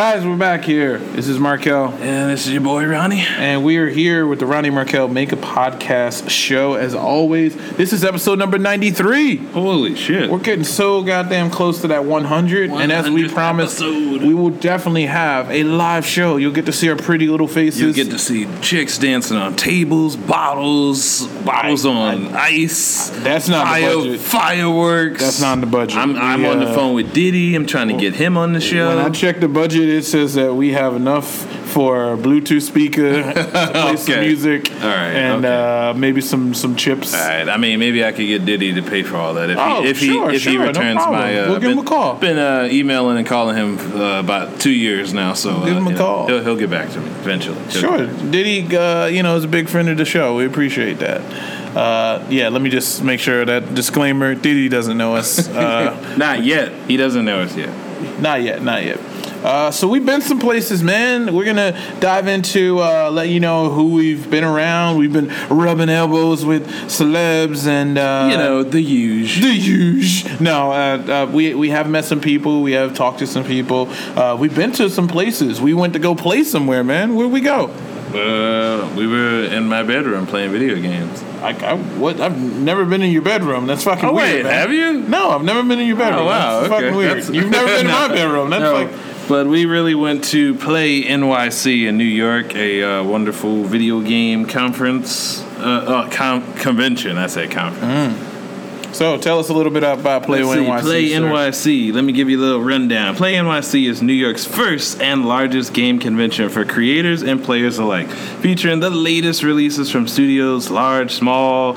Guys, we're back here. This is Markel, And this is your boy Ronnie. and we are here with the Ronnie Markel Make a Podcast show. As always, this is episode number 93. Holy shit. We're getting so goddamn close to that 100, and as we promised, episode. we will definitely have a live show. You'll get to see our pretty little faces. You'll get to see chicks dancing on tables, bottles, bottles on ice. That's not the budget. Fireworks. That's not in the budget. I'm, I'm on the uh, phone with Diddy. I'm trying to get him on the show. When I check the budget, it says that we have enough for a Bluetooth speaker, to play some music, All right, and okay. uh, maybe some some chips. all right. I mean, maybe I could get Diddy to pay for all that if Oh, he if sure, he if sure, he returns problem. my. Uh, We'll give him been, a call. Been uh, emailing and calling him uh, about two years now, so Give uh, him a you know, call. He'll, he'll get back to me eventually. He'll Sure. Diddy, uh, you know, is a big friend of the show. We appreciate that. Uh, yeah, let me just make sure that disclaimer: Diddy doesn't know us. Uh, Not yet. He doesn't know us yet. not yet, not yet. Uh, so we've been some places, man. We're gonna dive into uh, let you know who we've been around. We've been rubbing elbows with celebs and uh, You know the huge, the huge. No, uh, uh, we we have met some people. We have talked to some people. Uh, we've been to some places. We went to go play somewhere, man. Where'd we go? Uh, we were in my bedroom playing video games. I, I what? I've never been in your bedroom. That's fucking Oh, weird. wait, man. have you? No, I've never been in your bedroom. Oh wow, That's okay. fucking weird. That's- You've never been in my bedroom. That's No. like But we really went to Play NYC in New York, a uh, wonderful video game conference, uh, uh, com- convention. I say conference. so. Tell us a little bit about Play Let's see, NYC. Play sir. NYC. Let me give you a little rundown. Play NYC is New York's first and largest game convention for creators and players alike, featuring the latest releases from studios, large, small,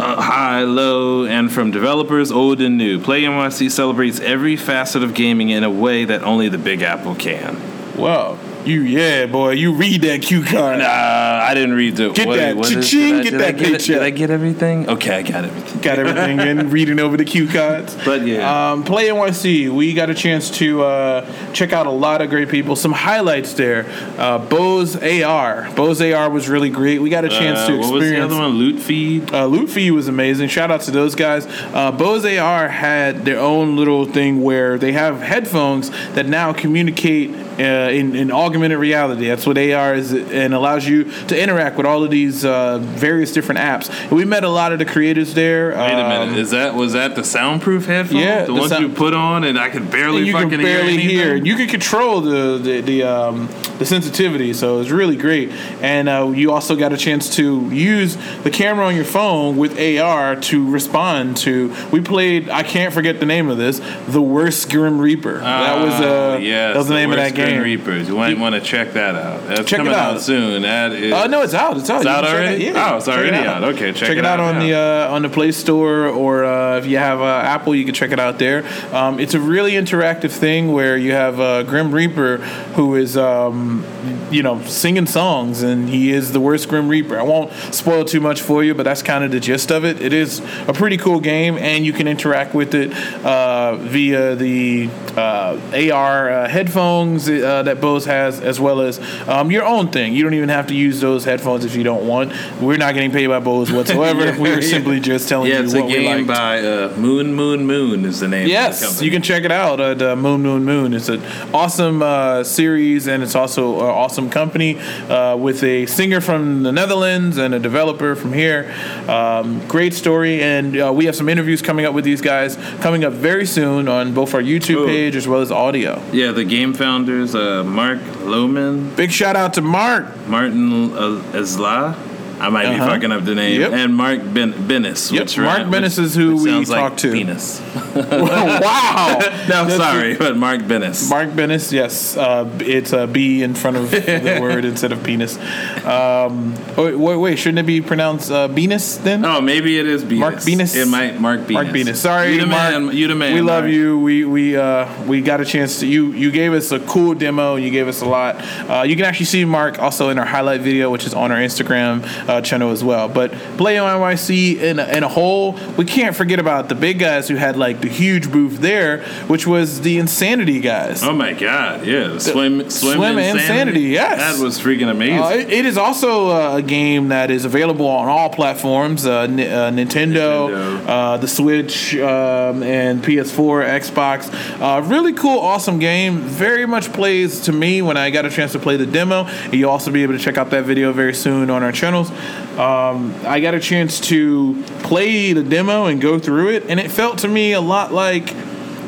uh, high, low, and from developers old and new. Play NYC celebrates every facet of gaming in a way that only the Big Apple can. Wow, you yeah, boy. You read that cue card. Nah, I didn't read the. Get that is- cha-ching, did I- get did I that get it? Did I get everything? Okay, I got everything. Got everything in, reading over the cue cards. But yeah. Um, Play NYC, we got a chance to uh, check out a lot of great people. Some highlights there. Uh, Bose AR. Bose AR was really great. We got a chance Uh, to what was the experience. other one? Loot feed. Uh, Loot Feed was amazing. Shout out to those guys. Uh, Bose AR had their own little thing where they have headphones that now communicate uh, in, in augmented reality. That's what AR is, and allows you to interact with all of these uh, various different apps. And we met a lot of the creators there. Wait a minute. Is that was that the soundproof headphones? yeah, the, the ones sound- you put on and I could barely you fucking can barely hear. hear. You can control the the the, um, the sensitivity, so it's really great. And uh, you also got a chance to use the camera on your phone with AR to respond to. We played. I can't forget the name of this. The worst Grim Reaper. that was uh, yes, that was the, name of that Worst Grim. Reapers. You might want to check that out. That's Check it coming out. out. soon. That is. Uh, no, it's out. It's out. It's You out already? it- yeah, Oh, it's check it already out. Okay, check check it it out out on the uh, on the Play Store, or uh, if you have uh, Apple, you can check it out there. Um, it's a really interactive thing where you have uh, Grim Reaper, who is um, you know singing songs, and he is the worst Grim Reaper. I won't spoil too much for you, but that's kind of the gist of it. It is a pretty cool game, and you can interact with it uh, via the uh, AR uh, headphones uh, that Bose has, as well as um, your own thing. You don't even have to use those headphones if you don't want. We're not getting paid by Bose whatsoever. we were Yeah. simply just telling yeah, you it's what a game by uh, Moon Moon Moon is the name. of the Yes, you can check it out at uh, Moon Moon Moon. It's an awesome uh, series, and it's also awesome company uh, with a singer from the Netherlands and a developer from here. Um, great story, and uh, we have some interviews coming up with these guys coming up very soon on both our YouTube Cool. page as well as audio. Yeah, the game founders, uh, Mark Lohman, Big shout out to Mark. Martin uh, Isla. I might Uh-huh. be fucking up the name. Yep. And Mark ben- Bennis. Yep, Which Mark rhyme- Bennis is who we sounds like talked to. Penis. wow. No, That's sorry, but Mark Bennis. Mark Bennis, yes, uh, it's a B in front of the word instead of penis. Um, oh, wait, wait, shouldn't it be pronounced uh, Venus then? Oh, maybe it is Venus. Mark Venus? It might Mark Venus. Mark Venus. Sorry, you the Mark. man. You the man. We love Mark. you. We we uh, we got a chance to you. You gave us a cool demo. You gave us a lot. Uh, you can actually see Mark also in our highlight video, which is on our Instagram. Uh, channel as well. But Play on NYC in a, in a whole, we can't forget about the big guys who had like the huge booth there, which was the Insanity guys. Oh my god, yeah, the swim, swim, Swimsanity, yes. that was freaking amazing. Uh, it, it is also a game that is available on all platforms: uh, N- uh, Nintendo, Nintendo. Uh, the Switch, um, and PS4, Xbox. Uh, really cool, awesome game. Very much plays to me when I got a chance to play the demo. You'll also be able to check out that video very soon on our channels. Um, I got a chance to play the demo and go through it, and it felt to me a lot like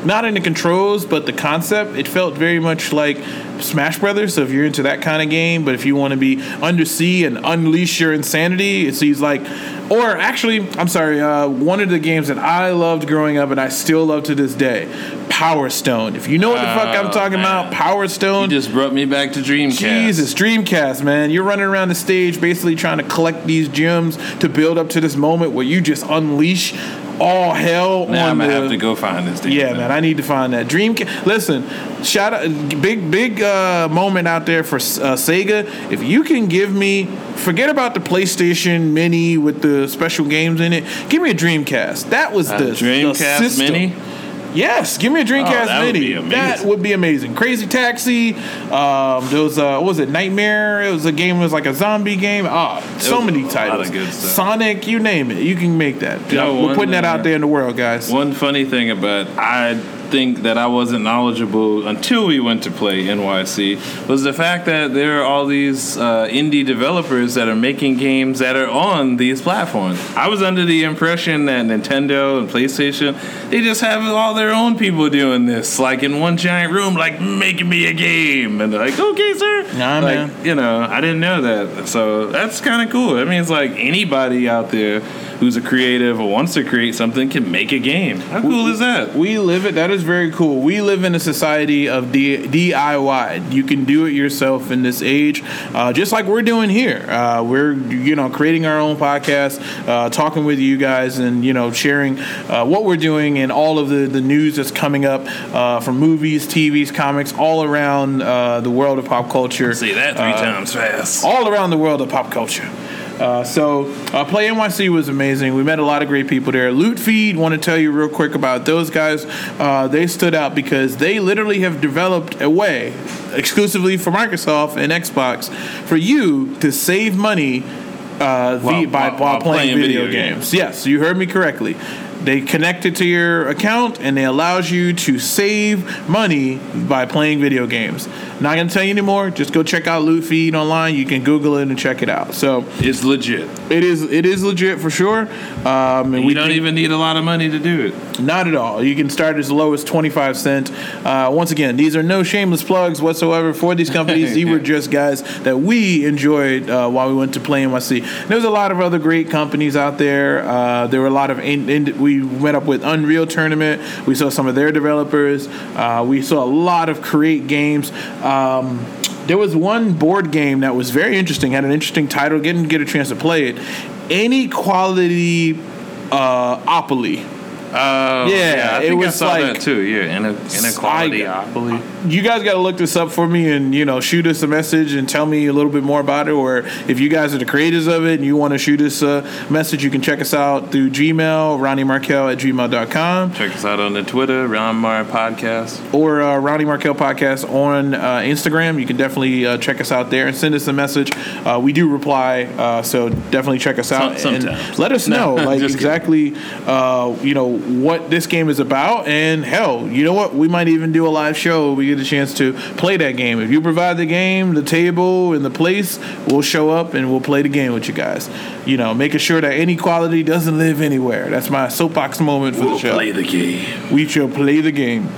not in the controls, but the concept. It felt very much like Smash Brothers. So if you're into that kind of game, but if you want to be undersea and unleash your insanity, it seems like. Or actually, I'm sorry. Uh, one of the games that I loved growing up and I still love to this day, Power Stone. If you know what the fuck I'm Oh, talking man. about, Power Stone. you just brought me back to Dreamcast. Jesus, Dreamcast, man. You're running around the stage basically trying to collect these gems to build up to this moment where you just unleash all hell Now on I'm gonna the have to go find this. Damn yeah, thing. man, I need to find that Dreamcast. Listen, shout out, big big uh, moment out there for uh, Sega. If you can give me, forget about the PlayStation Mini with the special games in it. Give me a Dreamcast. That was the the Dreamcast system. Mini. Yes, give me a Dreamcast Oh, that would Mini. be amazing. that would be amazing. Crazy Taxi. Um, there was uh, what was it Nightmare? It was a game. It was like a zombie game. Ah, so many a lot titles. of good stuff. Sonic, you name it. You can make that. know, We're putting that uh, out there in the world, guys. One funny thing about I think that I wasn't knowledgeable until we went to play NYC was the fact that there are all these uh, indie developers that are making games that are on these platforms. I was under the impression that Nintendo and PlayStation they just have all their own people doing this, like in one giant room, like making me a game, and they're like, okay, sir. Nah, like, man. You know, I didn't know that, so that's kind of cool. I mean, it's like anybody out there who's a creative or wants to create something can make a game. How cool is that? We live it. That is very cool. We live in a society of D- DIY. You can do it yourself in this age, uh, just like we're doing here. Uh, we're you know creating our own podcast, uh, talking with you guys, and you know sharing uh, what we're doing and all of the the news that's coming up uh, from movies, TVs, comics, all around uh, the world of pop culture. Say that three times fast. all around the world of pop culture. Uh, so, uh, Play NYC was amazing. We met a lot of great people there. Loot Feed, want to tell you real quick about those guys. Uh, they stood out because they literally have developed a way, exclusively for Microsoft and Xbox, for you to save money uh, While- by, while, while playing, playing video, video games. games. Yes, you heard me correctly. They connect it to your account and they allows you to save money by playing video games. Not gonna tell you anymore. Just go check out Loot Feed online. You can Google it and check it out. So It's legit. it is it is legit for sure. Um, and We we don't even need a lot of money to do it. not at all. You can start as low as 25 cents. Uh, once again, these are no shameless plugs whatsoever for these companies. these were just guys that we enjoyed uh, while we went to play NYC. There was a lot of other great companies out there. Uh, there were a lot of, in, in, we met up with Unreal Tournament. We saw some of their developers. Uh, we saw a lot of Create Games. Um, there was one board game that was very interesting, had an interesting title. Didn't get a chance to play it. Inequality uh, Opoly. Uh, Yeah, I it think I was saw like- that too. Yeah, Ine- inequality. I believe. You guys got to look this up for me and you know shoot us a message and tell me a little bit more about it. Or if you guys are the creators of it and you want to shoot us a message, you can check us out through Gmail, Ronnie Markel at gmail.com Check us out on the Twitter, Ron Mar Podcast. or uh, Ronnie Markel Podcast on uh, Instagram. You can definitely uh, check us out there and send us a message. Uh, we do reply, uh, so definitely check us out Some- and let us know No, like exactly uh, you know what this game is about. And hell, you know what? We might even do a live show. We get a chance to play that game. If you provide the game, the table, and the place, we'll show up and we'll play the game with you guys. You know, making sure that inequality doesn't live anywhere. That's my soapbox moment for the show Play the game. we shall play the game.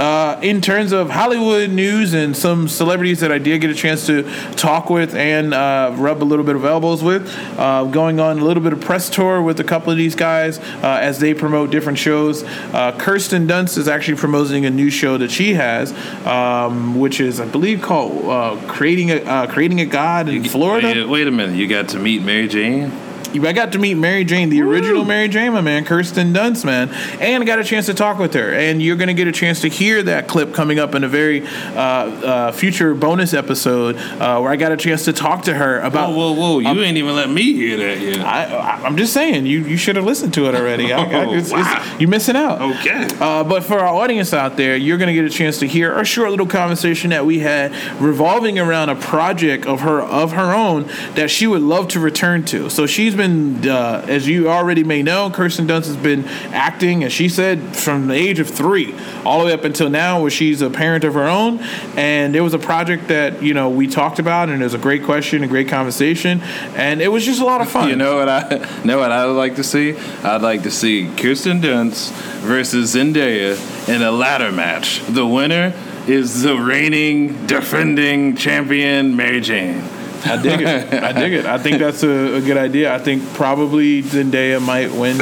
Uh, in terms of Hollywood news and some celebrities that I did get a chance to talk with and uh, rub a little bit of elbows with, uh, going on a little bit of press tour with a couple of these guys uh, as they promote different shows. Uh, Kirsten Dunst is actually promoting a new show that she has, um, which is I believe called uh, "Creating a uh, Creating a God in Florida." Wait, wait a minute. You got to meet Mary Jane? I got to meet Mary Jane, the original Mary Jane, my man, Kirsten Dunst, man, and I got a chance to talk with her. And you're going to get a chance to hear that clip coming up in a very uh, uh, future bonus episode uh, where I got a chance to talk to her about. Whoa, whoa, whoa! You ain't even let me hear that yet. I, I'm just saying, you you should have listened to it already. I, I, Oh, it's, wow. it's, you're missing out. Okay. Uh, but for our audience out there, you're going to get a chance to hear a short little conversation that we had revolving around a project of her of her own that she would love to return to. So she's been, uh, as you already may know, Kirsten Dunst has been acting, as she said, from the age of three all the way up until now, where she's a parent of her own. And it was a project that you know we talked about, and it was a great question, a great conversation, and it was just a lot of fun. You know what I know what I would like to see? I'd like to see Kirsten Dunst versus Zendaya in a ladder match. The winner is the reigning defending champion Mary Jane. I dig it. I dig it. I think that's a, a good idea. I think probably Zendaya might win,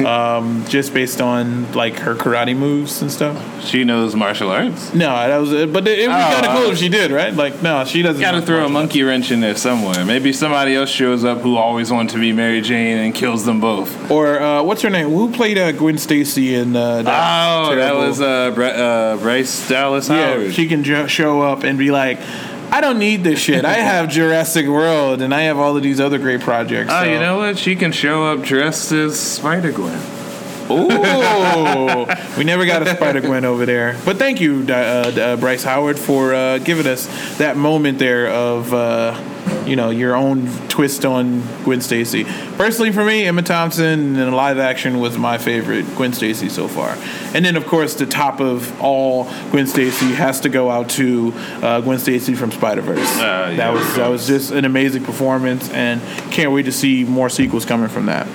um, just based on like her karate moves and stuff. She knows martial arts. No, that was it. But it would be Oh, kind of cool uh, if she did, right? Like, no, she doesn't. Got to throw a monkey wrench in there somewhere. Maybe somebody else shows up who always wanted to be Mary Jane and kills them both. Or uh, what's her name? Who played uh, Gwen Stacy in uh, that? Oh, that was uh, uh, Bryce Dallas Howard. Yeah, she can jo- show up and be like. I don't need this shit. I have Jurassic World and I have all of these other great projects. Oh, so- you know what? She can show up dressed as Spider Gwen. Ooh, we never got a Spider Gwen over there. But thank you, uh, uh, Bryce Howard, for uh, giving us that moment there of, uh, you know, your own twist on Gwen Stacy. Personally, for me, Emma Thompson in live action was my favorite Gwen Stacy so far. And then, of course, the top of all Gwen Stacy has to go out to uh, Gwen Stacy from Spider Verse. Uh, yeah, that was that was just an amazing performance, and can't wait to see more sequels coming from that.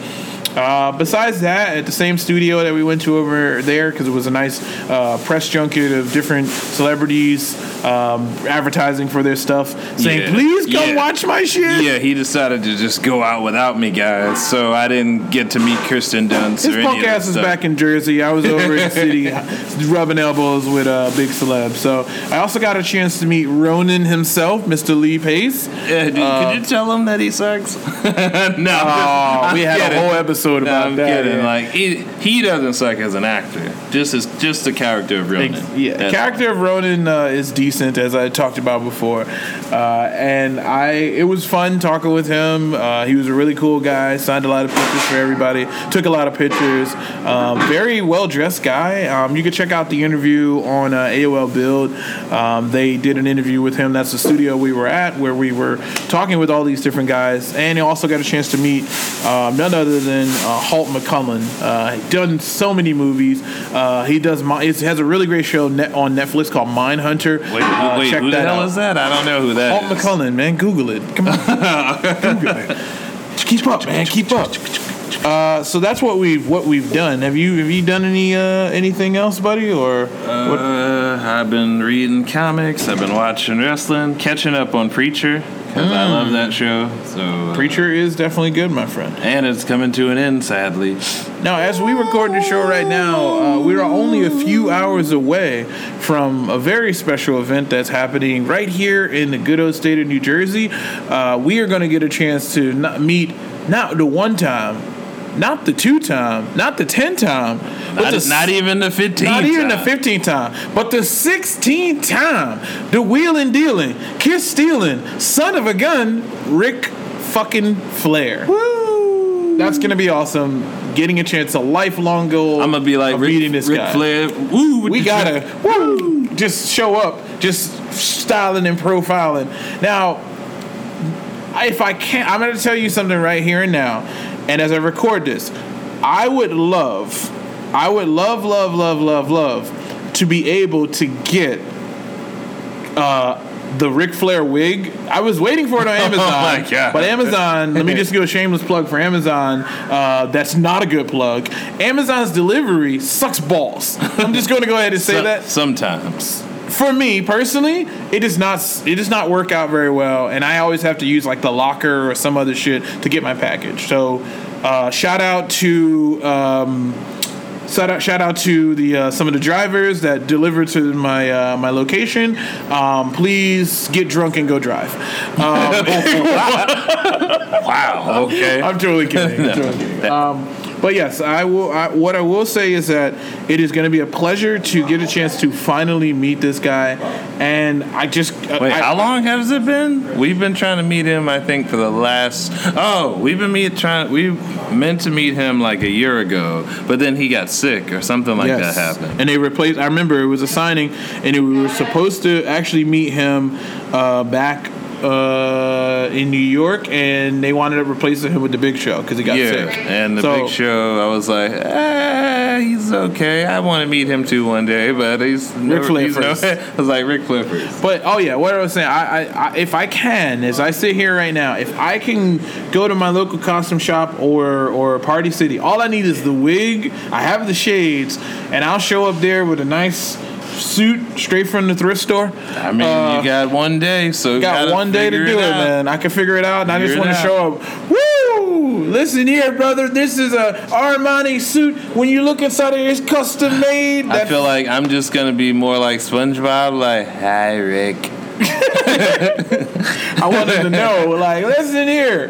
Uh, besides that, at the same studio that we went to over there, because it was a nice uh, press junket of different celebrities um, advertising for their stuff, saying, Yeah. "Please come Yeah. watch my shit." Yeah, he decided to just go out without me, guys. So I didn't get to meet Kirsten Dunst His or any punk of that ass is back in Jersey. I was over in the city rubbing elbows with uh, big celeb. So I also got a chance to meet Ronan himself, Mr. Lee Pace. Yeah, dude, could you tell him that he sucks? no, Oh, we had a whole episode No, about I'm that. kidding. yeah. Like he, he doesn't suck as an actor. Just as just the character of Ronan. Ex- Yeah, the character of Ronan uh, is decent, as I talked about before, uh, and I it was fun talking with him. Uh, he was a really cool guy. Signed a lot of pictures for everybody. Took a lot of pictures. Um, very well dressed guy. Um, you can check out the interview on uh, AOL Build. Um, they did an interview with him. That's the studio we were at, where we were talking with all these different guys, and you also got a chance to meet um, none other than uh, Holt McCallany. Uh, done so many movies. Uh, he does. He has a really great show net on Netflix called Mindhunter. Wait, Uh, wait, check who the that hell out. is that? I don't know who that Holt is. McCallany, man, Google it. Come on, Google it. Keep up, man. Keep up. Uh, so that's what we've what we've done. Have you have you done any uh, anything else, buddy? Or what? I've been reading comics. I've been watching wrestling, catching up on Preacher because I love that show. So uh, Preacher is definitely good, my friend. and it's coming to an end, sadly. Now, as we record the show right now, uh, we are only a few hours away from a very special event that's happening right here in the good old state of New Jersey. Uh, we are going to get a chance to not meet not the one time, not the two time, not the ten time, but Not, the not even the fifteen, not even the fifteen time, but the 16th time. The wheeling dealing, kiss stealing, son of a gun, Ric fucking Flair. Woo! That's gonna be awesome. Getting a chance, a lifelong goal. I'm gonna be like of Ric, meeting this Ric guy. Flair. Woo! We gotta drip. woo, just show up, just styling and profiling. Now, if I can't, I'm gonna tell you something right here and now. And as I record this, I would love, I would love, love, love, love, love to be able to get uh, the Ric Flair wig. I was waiting for it on Amazon. Oh my God. But Amazon, let me just do a shameless plug for Amazon. Uh, that's not a good plug. Amazon's delivery sucks balls. I'm just going to go ahead and say So- that sometimes. For me personally, it does not it does not work out very well, and I always have to use like the locker or some other shit to get my package. So, uh, shout out to um, shout out, shout out to the uh, some of the drivers that delivered to my uh, my location. Um, please get drunk and go drive. Um, Wow. Okay. I'm totally kidding. I'm totally kidding. Um, but yes, I will. I, what I will say is that it is going to be a pleasure to get a chance to finally meet this guy, and I just Wait, I, how long has it been? We've been trying to meet him. I think for the last. Oh, we've been meet trying. We meant to meet him like a year ago, but then he got sick or something like Yes. that happened. And they replaced. I remember it was a signing, and we were supposed to actually meet him uh, back uh, in New York, and they wanted to replace him with the Big Show because he got yeah, sick. and the So- big show. I was like, eh, he's okay. I want to meet him too one day, but he's Flair he's no. I was like Ric Flair. But oh yeah, what I was saying, I, I, I if I can, as I sit here right now, if I can go to my local costume shop or or Party City, all I need is the wig. I have the shades, and I'll show up there with a nice suit straight from the thrift store. I mean, Uh, you got one day, so you Got one day to do it, out. man. I can figure it out, and I just want to show up. Woo! Listen here, brother. This is a Armani suit. When you look inside of it, it's custom made. I feel like I'm just gonna be more like SpongeBob, like, hi Ric. I wanted to know, like, listen here,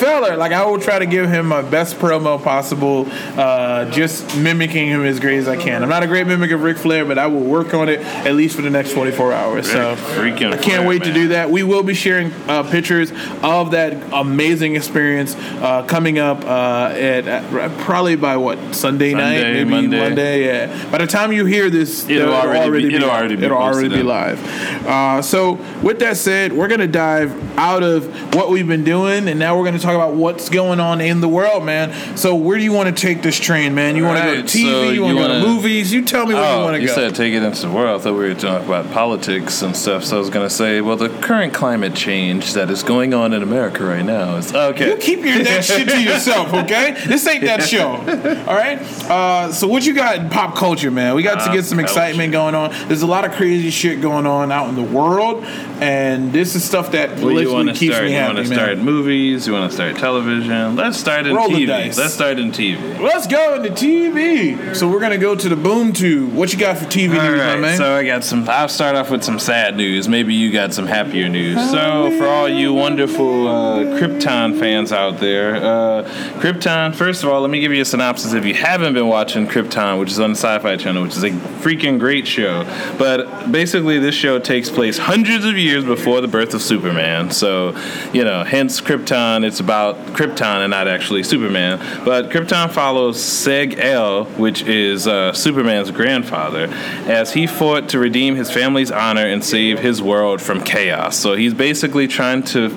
feller. Like, I will try to give him my best promo possible, uh, just mimicking him as great as I can. I'm not a great mimic of Ric Flair, but I will work on it at least for the next 24 hours. So, freaking I can't Flair, wait to do that. We will be sharing uh, pictures of that amazing experience uh, coming up uh, at, probably by what Sunday, night, maybe Monday. Monday. Yeah. By the time you hear this, It'll already be- it'll already be it'll already be live. Uh, so, with that said, we're going to dive out of what we've been doing, and now we're going to talk about what's going on in the world, man. So, where do you want to take this train, man? You want to go to TV? so you want to go to movies? You tell me where you Oh, want to go. you said take it into the world. I thought we were talking about politics and stuff. So I was gonna say, well, the current climate change that is going on in America right now is okay. You keep your that shit to yourself, okay? This ain't that show. All right. Uh, so what you got in pop culture, man? We got to get some excitement going on. There's a lot of crazy shit going on out in the world, and this is stuff that Well, literally to keeps start? me You happy, want to start movies? You want to start television? Let's start in Roll the TV. dice. Let's start in TV. Let's go into TV. So we're gonna go to the boom tube. What you got for TV All news, my right, man? so I got some. I'll start off with some sad news. Maybe you got some happier news. So for all you wonderful uh, Krypton fans out there, uh, Krypton. First of all, let me give you a synopsis. If you haven't been watching Krypton, which is on the Syfy Channel, which is a freaking great show, but basically this show takes place hundreds of years before the birth of Superman. So you know, hence Krypton. It's about Krypton and not actually Superman. But Krypton follows Seg El, which is uh, Superman's grandfather, as he fought to redeem his family's honor and save his world from chaos. So he's basically trying to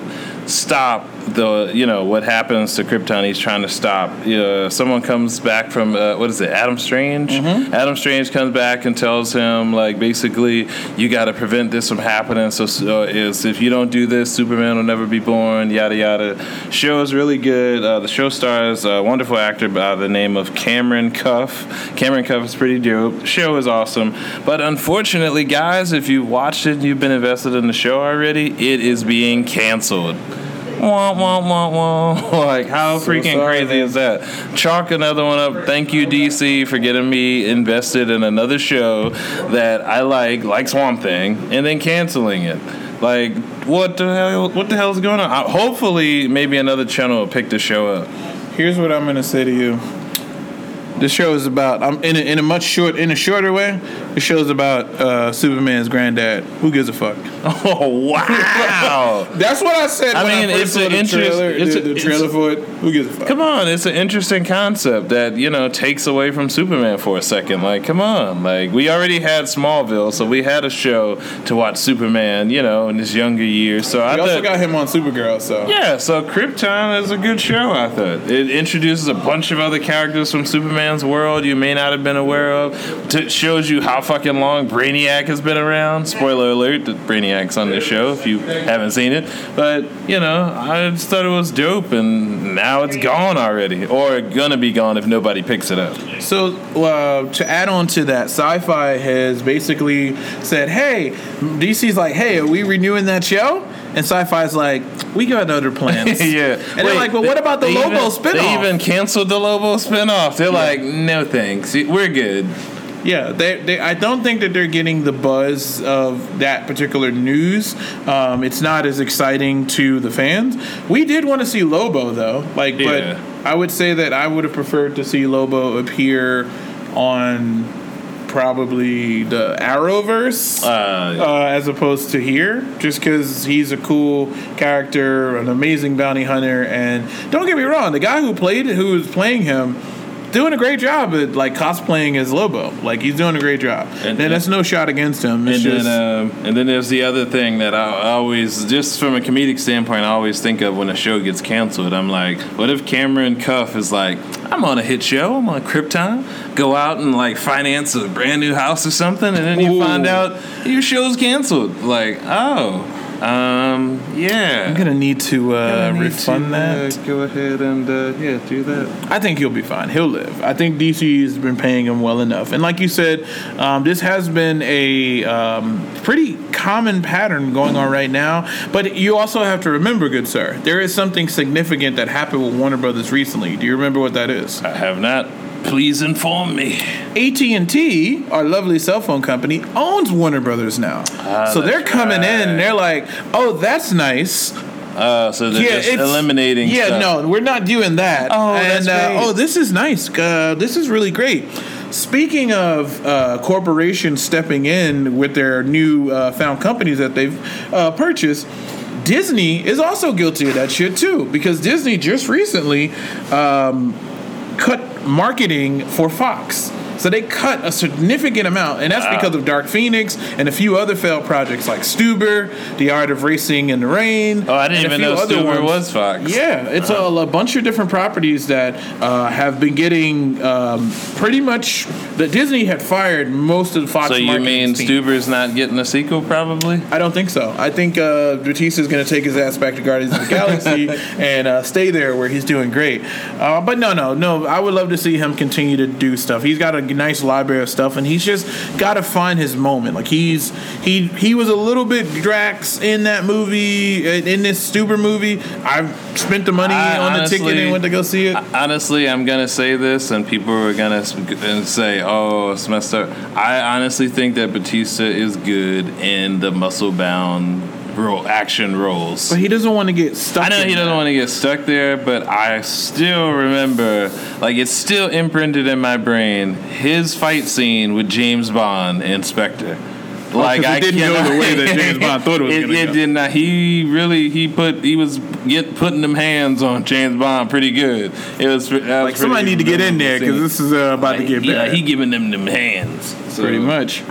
stop the you know what happens to Krypton. He's trying to stop. You know, someone comes back from uh, what is it? Adam Strange. Adam Strange comes back and tells him like basically you got to prevent this from happening. So, so is if you don't do this, Superman will never be born. Yada yada. Show is really good. Uh, the show stars a wonderful actor by the name of Cameron Cuffe. Cameron Cuffe is pretty dope. Show is awesome, but unfortunately, guys, if you've watched it, and you've been invested in the show already. It is being canceled. Wah, wah, wah, wah. Like, how freaking sorry, crazy man. is that? Chalk another one up. Thank you, DC, for getting me invested in another show that I like, like Swamp Thing, and then canceling it. Like, what the hell? What the hell is going on? Uh, hopefully, maybe another channel will pick the show up. Here's what I'm gonna say to you. This show is about. I'm in a, in a much short in a shorter way. The show is about uh, Superman's granddad. Who gives a fuck? Oh wow! That's what I said. I mean, I it's an the interest- trailer. it's the, a- the trailer for it. Who gives a fuck? Come on, it's an interesting concept that you know takes away from Superman for a second. Like, come on, like we already had Smallville, so we had a show to watch Superman, you know, in his younger years. So I also thought, got him on Supergirl. So yeah, so Krypton is a good show. I thought it introduces a bunch of other characters from World you may not have been aware of. T- shows you how fucking long Brainiac has been around. Spoiler alert: Brainiac's on this show if you haven't seen it. But you know, I just thought it was dope, and now it's gone already, or gonna be gone if nobody picks it up. So uh, to add on to that, Syfy has basically said, "Hey, DC's like, hey, are we renewing that show?" And Syfy's like, we got other plans. yeah. And they're like, but what about the Lobo even, spinoff? They even canceled the Lobo spinoff. They're like, no thanks. We're good. Yeah, they, they, I don't think that they're getting the buzz of that particular news. Um, it's not as exciting to the fans. We did want to see Lobo though, like, Yeah. but I would say that I would have preferred to see Lobo appear on probably the Arrowverse. Uh, uh, as opposed to here, just because he's a cool character, an amazing bounty hunter, and don't get me wrong, the guy who played who was playing him. Doing a great job at like cosplaying as Lobo, like he's doing a great job, and, And- that's no shot against him. It's and just then, um, and then there's the other thing that I I always, just from a comedic standpoint, I always think of when a show gets canceled. I'm like, what if Cameron Cuffe is like, I'm on a hit show, I'm on Krypton, go out and like finance a brand new house or something, and then you Ooh. find out your show's canceled. Like, oh, um, yeah. I'm gonna need to uh, I need refund to, that. uh, go ahead and uh, yeah, do that. I think he'll be fine. He'll live. I think DC has been paying him well enough. And like you said, um, this has been a um, pretty common pattern going on right now. But you also have to remember, good sir, there is something significant that happened with Warner Brothers recently. Do you remember what that is? I have not. Please inform me. AT&T, our lovely cell phone company, owns Warner Brothers now. so they're that's coming in and they're like, "Oh, that's nice." Uh, so they're just eliminating. Yeah, stuff. no, we're not doing that. Oh, and, that's uh, oh, this is nice. Uh, this is really great. Speaking of uh, corporations stepping in with their new uh, found companies that they've uh, purchased. Disney is also guilty of that shit too, because Disney just recently um, cut marketing for Fox. So they cut a significant amount, and that's because of Dark Phoenix and a few other failed projects like Stuber, The Art of Racing in the Rain. Oh, I didn't even know Stuber ones. was Fox. Yeah, it's a, a bunch of different properties that uh, have been getting um, pretty much. That Disney had fired most of the Fox. So you mean team. Stuber's not getting a sequel, probably? I don't think so. I think uh, Bautista is going to take his ass back to Guardians of the Galaxy and uh, stay there where he's doing great. Uh, but no, no, no. I would love to see him continue to do stuff. He's got a nice library of stuff, and he's just got to find his moment. Like he's he he was a little bit Drax in that movie, in this Stuber movie. I've spent the money I on the ticket and went to go see it. Honestly, I'm gonna say this, and people are gonna uh, say, "Oh, it's messed up." I honestly think that Bautista is good in the muscle-bound role, action roles. But he doesn't want to get stuck. I know he doesn't that. want to get stuck there, but I still remember, like, it's still imprinted in my brain. His fight scene with James Bond Inspector. Spectre. Like it I didn't go cannot- the way that James Bond thought it was It, it did not. He really he put he was get putting them hands on James Bond pretty good. It was was Like somebody need to get in there because this is uh, about to Like, get yeah, bad. he giving them them hands. So, pretty much.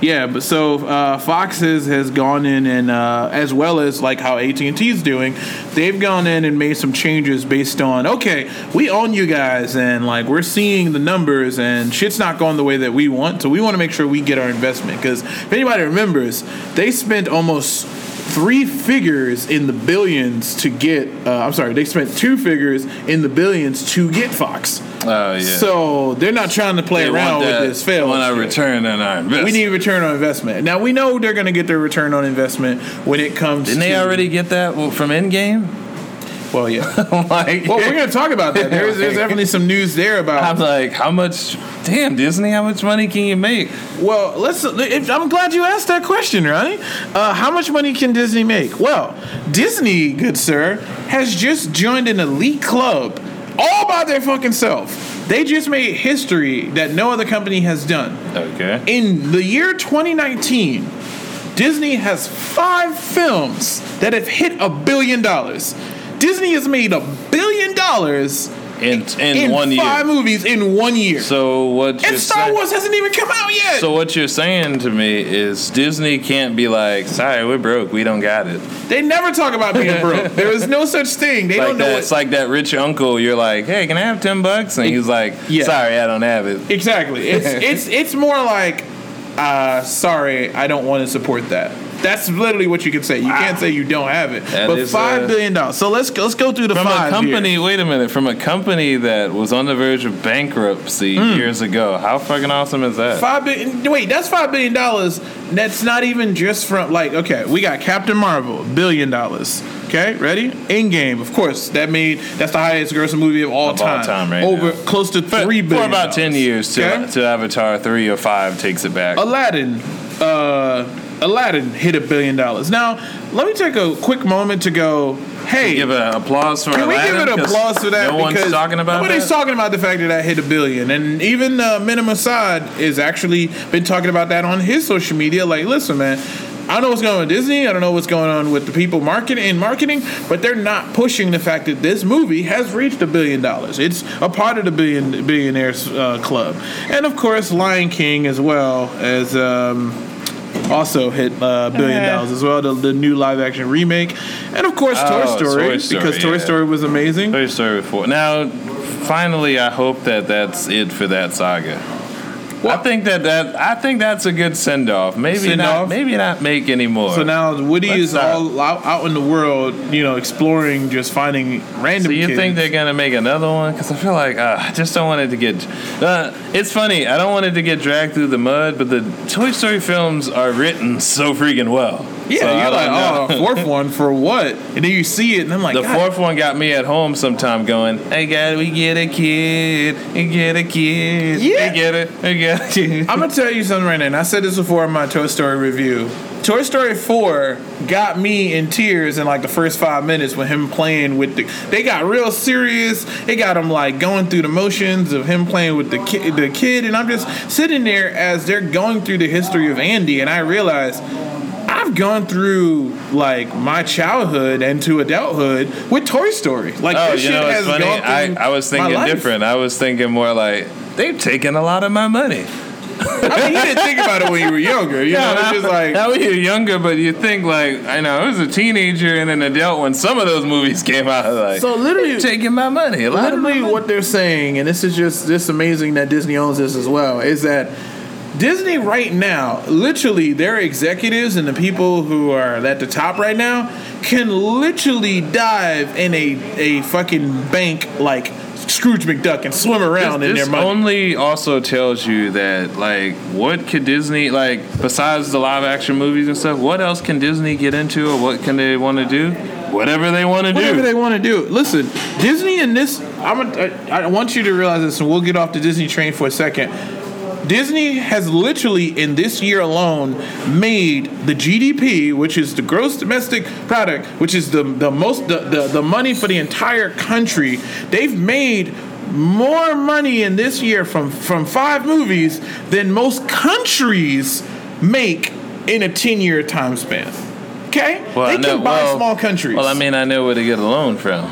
Yeah, but so uh, Fox has, has gone in and uh, as well as like how AT and T is doing, they've gone in and made some changes based on okay, we own you guys and like we're seeing the numbers and shit's not going the way that we want, so we want to make sure we get our investment because if anybody remembers, they spent almost three figures in the billions to get. Uh, I'm sorry, they spent two figures in the billions to get Fox. Oh yeah. So they're not trying to play They around that, with this fail. When I return on our investment. We need return on investment. Now we know they're going to get their return on investment when it comes. Didn't they already get that from Endgame? Well, yeah. like, well, we're going to talk about that. There's, there's definitely some news there about. I'm like, how much? Damn, Disney, how much money can you make? Well, let's. if- I'm glad you asked that question, Ronnie. Uh, how much money can Disney make? Well, Disney, good sir, has just joined an elite club all by their fucking self. They just made history that no other company has done. Okay. In the year 2019, Disney has five films that have hit a billion dollars. Disney has made a billion dollars In in, in one five year. movies in one year. So what? you're and Star Wars hasn't even come out yet. So what you're saying to me is Disney can't be like, sorry, we're broke, we don't got it. they never talk about being broke. There is no such thing. They Like don't know that, it's like that rich uncle. You're like, hey, can I have ten bucks? And he's like, Yeah. sorry, I don't have it. exactly. It's it's it's more like, uh, sorry, I don't want to support that. That's literally what you can say. You can't say you don't have it. That but is, five uh, billion dollars. So let's go, let's go through the From five a company, here. wait a minute, from a company that was on the verge of bankruptcy years ago. How fucking awesome is that? Five billion. Wait, that's five billion dollars. That's not even just from like. Okay, we got Captain Marvel, billion dollars. Okay, ready? Endgame, of course. That made that's the highest grossing movie of all Of all time. time right Over now. close to For, three for billion. about 10 years till, Okay? till Avatar 3 or 5 takes it back. Aladdin, uh, Aladdin hit a billion dollars. Now, let me take a quick moment to go. Hey, Give an applause for Can we Aladdin, give it 'cause applause for that? No one's because talking about nobody's that. talking about the fact that that hit a billion, and even uh, Mena Massoud is actually been talking about that on his social media. Like, listen, man. I don't know what's going on with Disney. I don't know what's going on with the people marketing in marketing, but they're not pushing the fact that this movie has reached a billion dollars. It's a part of the billion billionaires uh, club, and of course, Lion King as well as um, also hit a billion Eh. dollars as well. The, the new live action remake, and of course, Toy Oh, Story, Toy Story, because Toy yeah. Story was amazing. Toy Story 4. Now, finally, I hope that that's it for that saga. I think that, that I think that's a good send off. Maybe Send not. Maybe not make any more. So now Woody Let's is not. all out, out in the world, you know, exploring, just finding random. So you kids. think they're gonna make another one? Because I feel like uh, I just don't want it to get. Uh, it's funny. I don't want it to get dragged through the mud, but the Toy Story films are written so freaking well. Yeah, So you're like, oh, fourth one for what? And then you see it, and I'm like, The God, fourth one got me at home sometime going, Hey, God, we get a kid. We get a kid. Yeah. We get it. We get a kid. I'm gonna tell you something right now. And I said this before in my Toy Story review. Toy Story 4 got me in tears in like the first five minutes with him playing with the. They got real serious. It got him like going through the motions of him playing with the kid, the kid, and I'm just sitting there as they're going through the history of Andy, and I realize I've gone through like my childhood and to adulthood with Toy Story. Like Oh, this you shit know, has funny. gone through I, I was thinking different. I was thinking more like, They've taken a lot of my money. I mean, you didn't think about it when you were younger. You know, it's just like now you're younger, but you think like I know I was a teenager and an adult when some of those movies came out. Like So literally- taking my money. A lot of my literally money." what they're saying, and this is just this amazing that Disney owns this as well, is that Disney right now, literally their executives and the people who are at the top right now can literally dive in a, a fucking bank like Scrooge McDuck and swim around in this their money. This only also tells you that like what could Disney like besides the live action movies and stuff. What else can Disney get into, or what can they want to do? Whatever they want to do. Whatever they want to do. Listen, Disney and this, I'm a, I, I want you to realize this, and we'll get off the Disney train for a second. Disney has literally, in this year alone, made the GDP, which is the gross domestic product, which is the the most the, the, the money for the entire country. They've made more money in this year from from five movies than most countries make in a 10 year time span. Okay? Well, they know- can buy well- small countries. Well, I mean, I know where to get a loan from,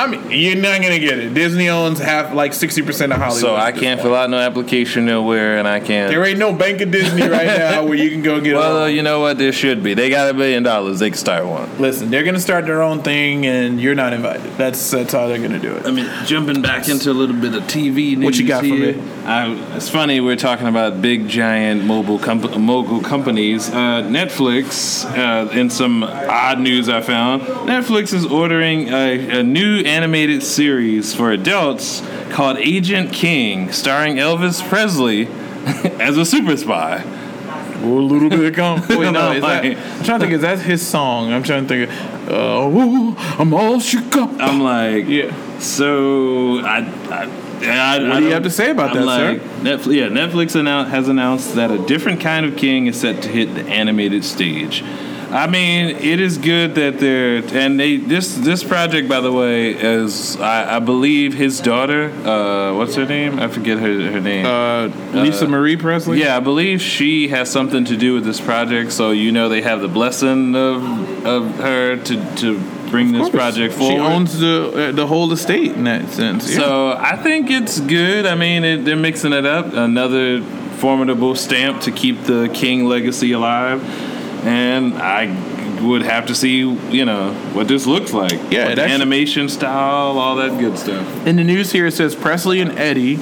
I mean, you're not gonna get it. Disney owns half, like sixty percent of Hollywood. so I can't fill out no application nowhere, and I can't. There ain't no bank of Disney right now where you can go get. Well, a loan. you know what? There should be. They got a billion dollars. They can start one. Listen, they're gonna start their own thing, and you're not invited. That's that's how they're gonna do it. I mean, jumping back into a little bit of TV news. What you got for here. me? I, it's funny we're talking about big, giant mobile comp- mogul companies. Uh, Netflix, uh, in some odd news I found, Netflix is ordering a, a new animated series for adults called Agent King, starring Elvis Presley as a super spy. a little bit of calm. Wait, no, is that, I'm trying to think. Is that his song? I'm trying to think. Uh, ooh, I'm all shook up. I'm like, yeah. So I, I, I What do you have to say about I'm that, sir? Netflix, yeah, Netflix annou- has announced that a different kind of king is set to hit the animated stage. I mean, it is good that they're and they this this project, by the way, is I, I believe his daughter. Uh, what's her name? I forget her her name. Uh, Lisa Marie Presley. yeah, I believe she has something to do with this project. So you know they have the blessing of of her to to bring this project forward. She owns the uh, the whole estate in that sense. Yeah. So I think it's good. I mean, it, they're mixing it up. Another formidable stamp to keep the King legacy alive. And I would have to see, you know, what this looks like. Yeah, What the actually- animation style, all that good stuff. In the news here, it says Presley and Eddie,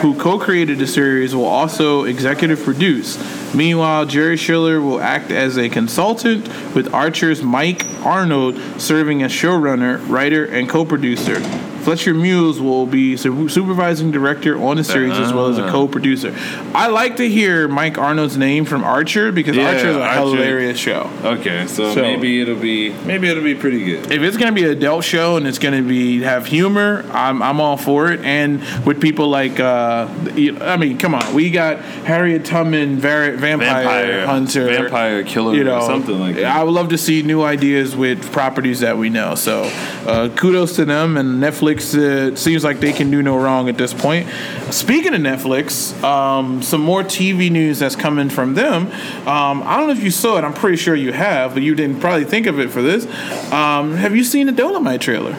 who co created the series, will also executive produce. Meanwhile, Jerry Schilling will act as a consultant, with Archer's Mike Arnold serving as showrunner, writer, and co producer. Fletcher Moules will be su- supervising director on the series as well as a Ah. co-producer. I like to hear Mike Arnold's name from Archer because Yeah, Archer is a Archer. hilarious show. Okay, so, So- maybe it'll be maybe it'll be pretty good. if it's gonna be an adult show and it's gonna be have humor, I'm I'm all for it. And with people like, uh, I mean, come on, we got Harriet Tubman, var- vampire, Vampire hunter, vampire killer, you know, or something like that. I would love to see new ideas with properties that we know. So, uh, kudos to them. And Netflix uh, seems like they can do no wrong at this point. Speaking of Netflix, um, some more TV news that's coming from them. Um, I don't know if you saw it. I'm pretty sure you have, but you didn't probably think of it for this. Um, have you seen the Dolomite trailer?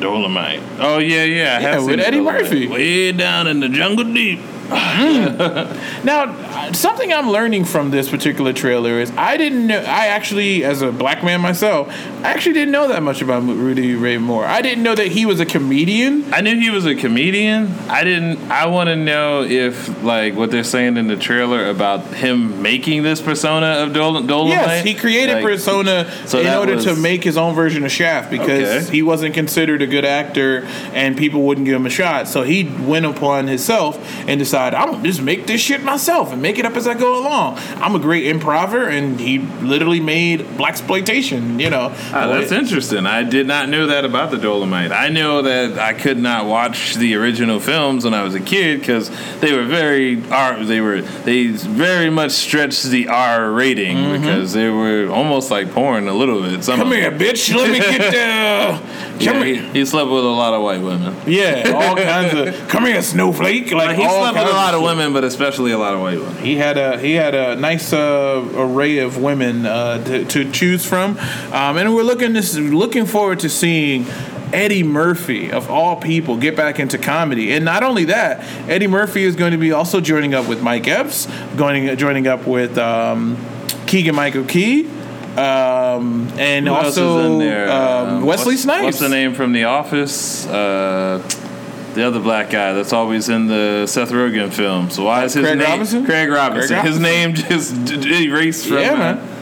Dolomite. Oh yeah, yeah. I Yeah, have seen with Eddie Dolomite. Murphy. Way down in the jungle deep. Now, something I'm learning from this particular trailer is I didn't know. I actually, as a black man myself, I actually didn't know that much about Rudy Ray Moore. I didn't know that he was a comedian. I knew he was a comedian. I didn't. I want to know if like what they're saying in the trailer about him making this persona of Dol- Dolomite. Yes, he created Like, persona so in order to make his own version of Shaft because Okay. he wasn't considered a good actor and people wouldn't give him a shot. So he went upon himself and decided, I'm gonna just make this shit myself and make it up as I go along. I'm a great improver, and he literally made black exploitation. You know, Ah, that's It- interesting. I did not know that about the Dolomite. I know that I could not watch the original films when I was a kid because they were very R. They were they very much stretched the R rating because they were almost like porn a little bit. Some Mm-hmm. Come here, bitch. Let me get the. Come Yeah, here. he, he slept with a lot of white women. Yeah, all kinds of. Come here, snowflake. Like He all slept with a lot of women, but especially a lot of white women. He had a he had a nice uh, array of women uh, to, to choose from, um, and we're looking this looking forward to seeing Eddie Murphy of all people get back into comedy. And not only that, Eddie Murphy is going to be also joining up with Mike Epps, going joining up with um, Keegan Michael Key. Um, and Who also is in there? um, Um, Wesley what's, Snipes. What's the name from The Office? Uh, the other black guy that's always in the Seth Rogen films. Why is his Craig name Robinson? Craig Robinson? Craig His name just erased from. Yeah, man.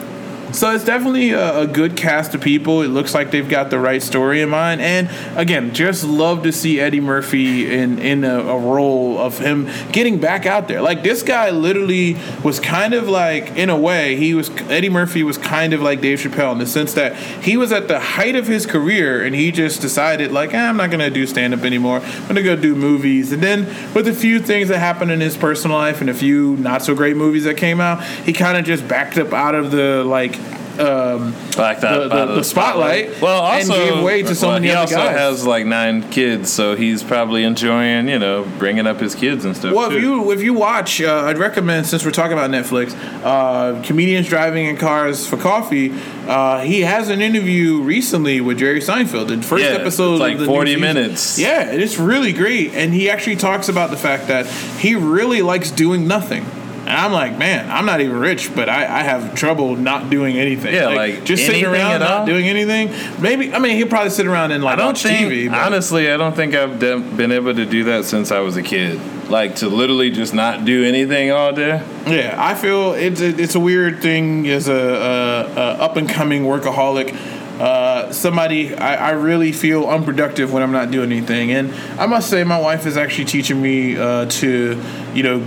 So it's definitely a, a good cast of people. It looks like they've got the right story in mind. And again, just love to see Eddie Murphy in in a, a role of him getting back out there. Like this guy literally was kind of like, in a way, he was Eddie Murphy was kind of like Dave Chappelle in the sense that he was at the height of his career and he just decided like, eh, I'm not gonna do stand up anymore. I'm gonna go do movies. And then with a few things that happened in his personal life and a few not so great movies that came out, he kind of just backed up out of the like um, Like that, the, by the, the spotlight. Well, also and gave way to so well, many he also guys. has like nine kids, so he's probably enjoying, you know, bringing up his kids and stuff. well, too. if you if you watch, uh, I'd recommend since we're talking about Netflix, uh, comedians driving in cars for coffee. Uh, he has an interview recently with Jerry Seinfeld. The first Yeah, episode, like of the new 40 season. minutes. Yeah, it's really great. And he actually talks about the fact that he really likes doing nothing. And I'm like, man, I'm not even rich, but I, I have trouble not doing anything. Yeah, like, just sitting around not all? doing anything. Maybe I mean he'll probably sit around and like I don't watch think, TV. but- honestly, I don't think I've de- been able to do that since I was a kid. Like to literally just not do anything all day. Yeah, I feel it's a, it's a weird thing as a, a, a up and coming workaholic. Uh, somebody I, I really feel unproductive when I'm not doing anything, and I must say my wife is actually teaching me uh, to you know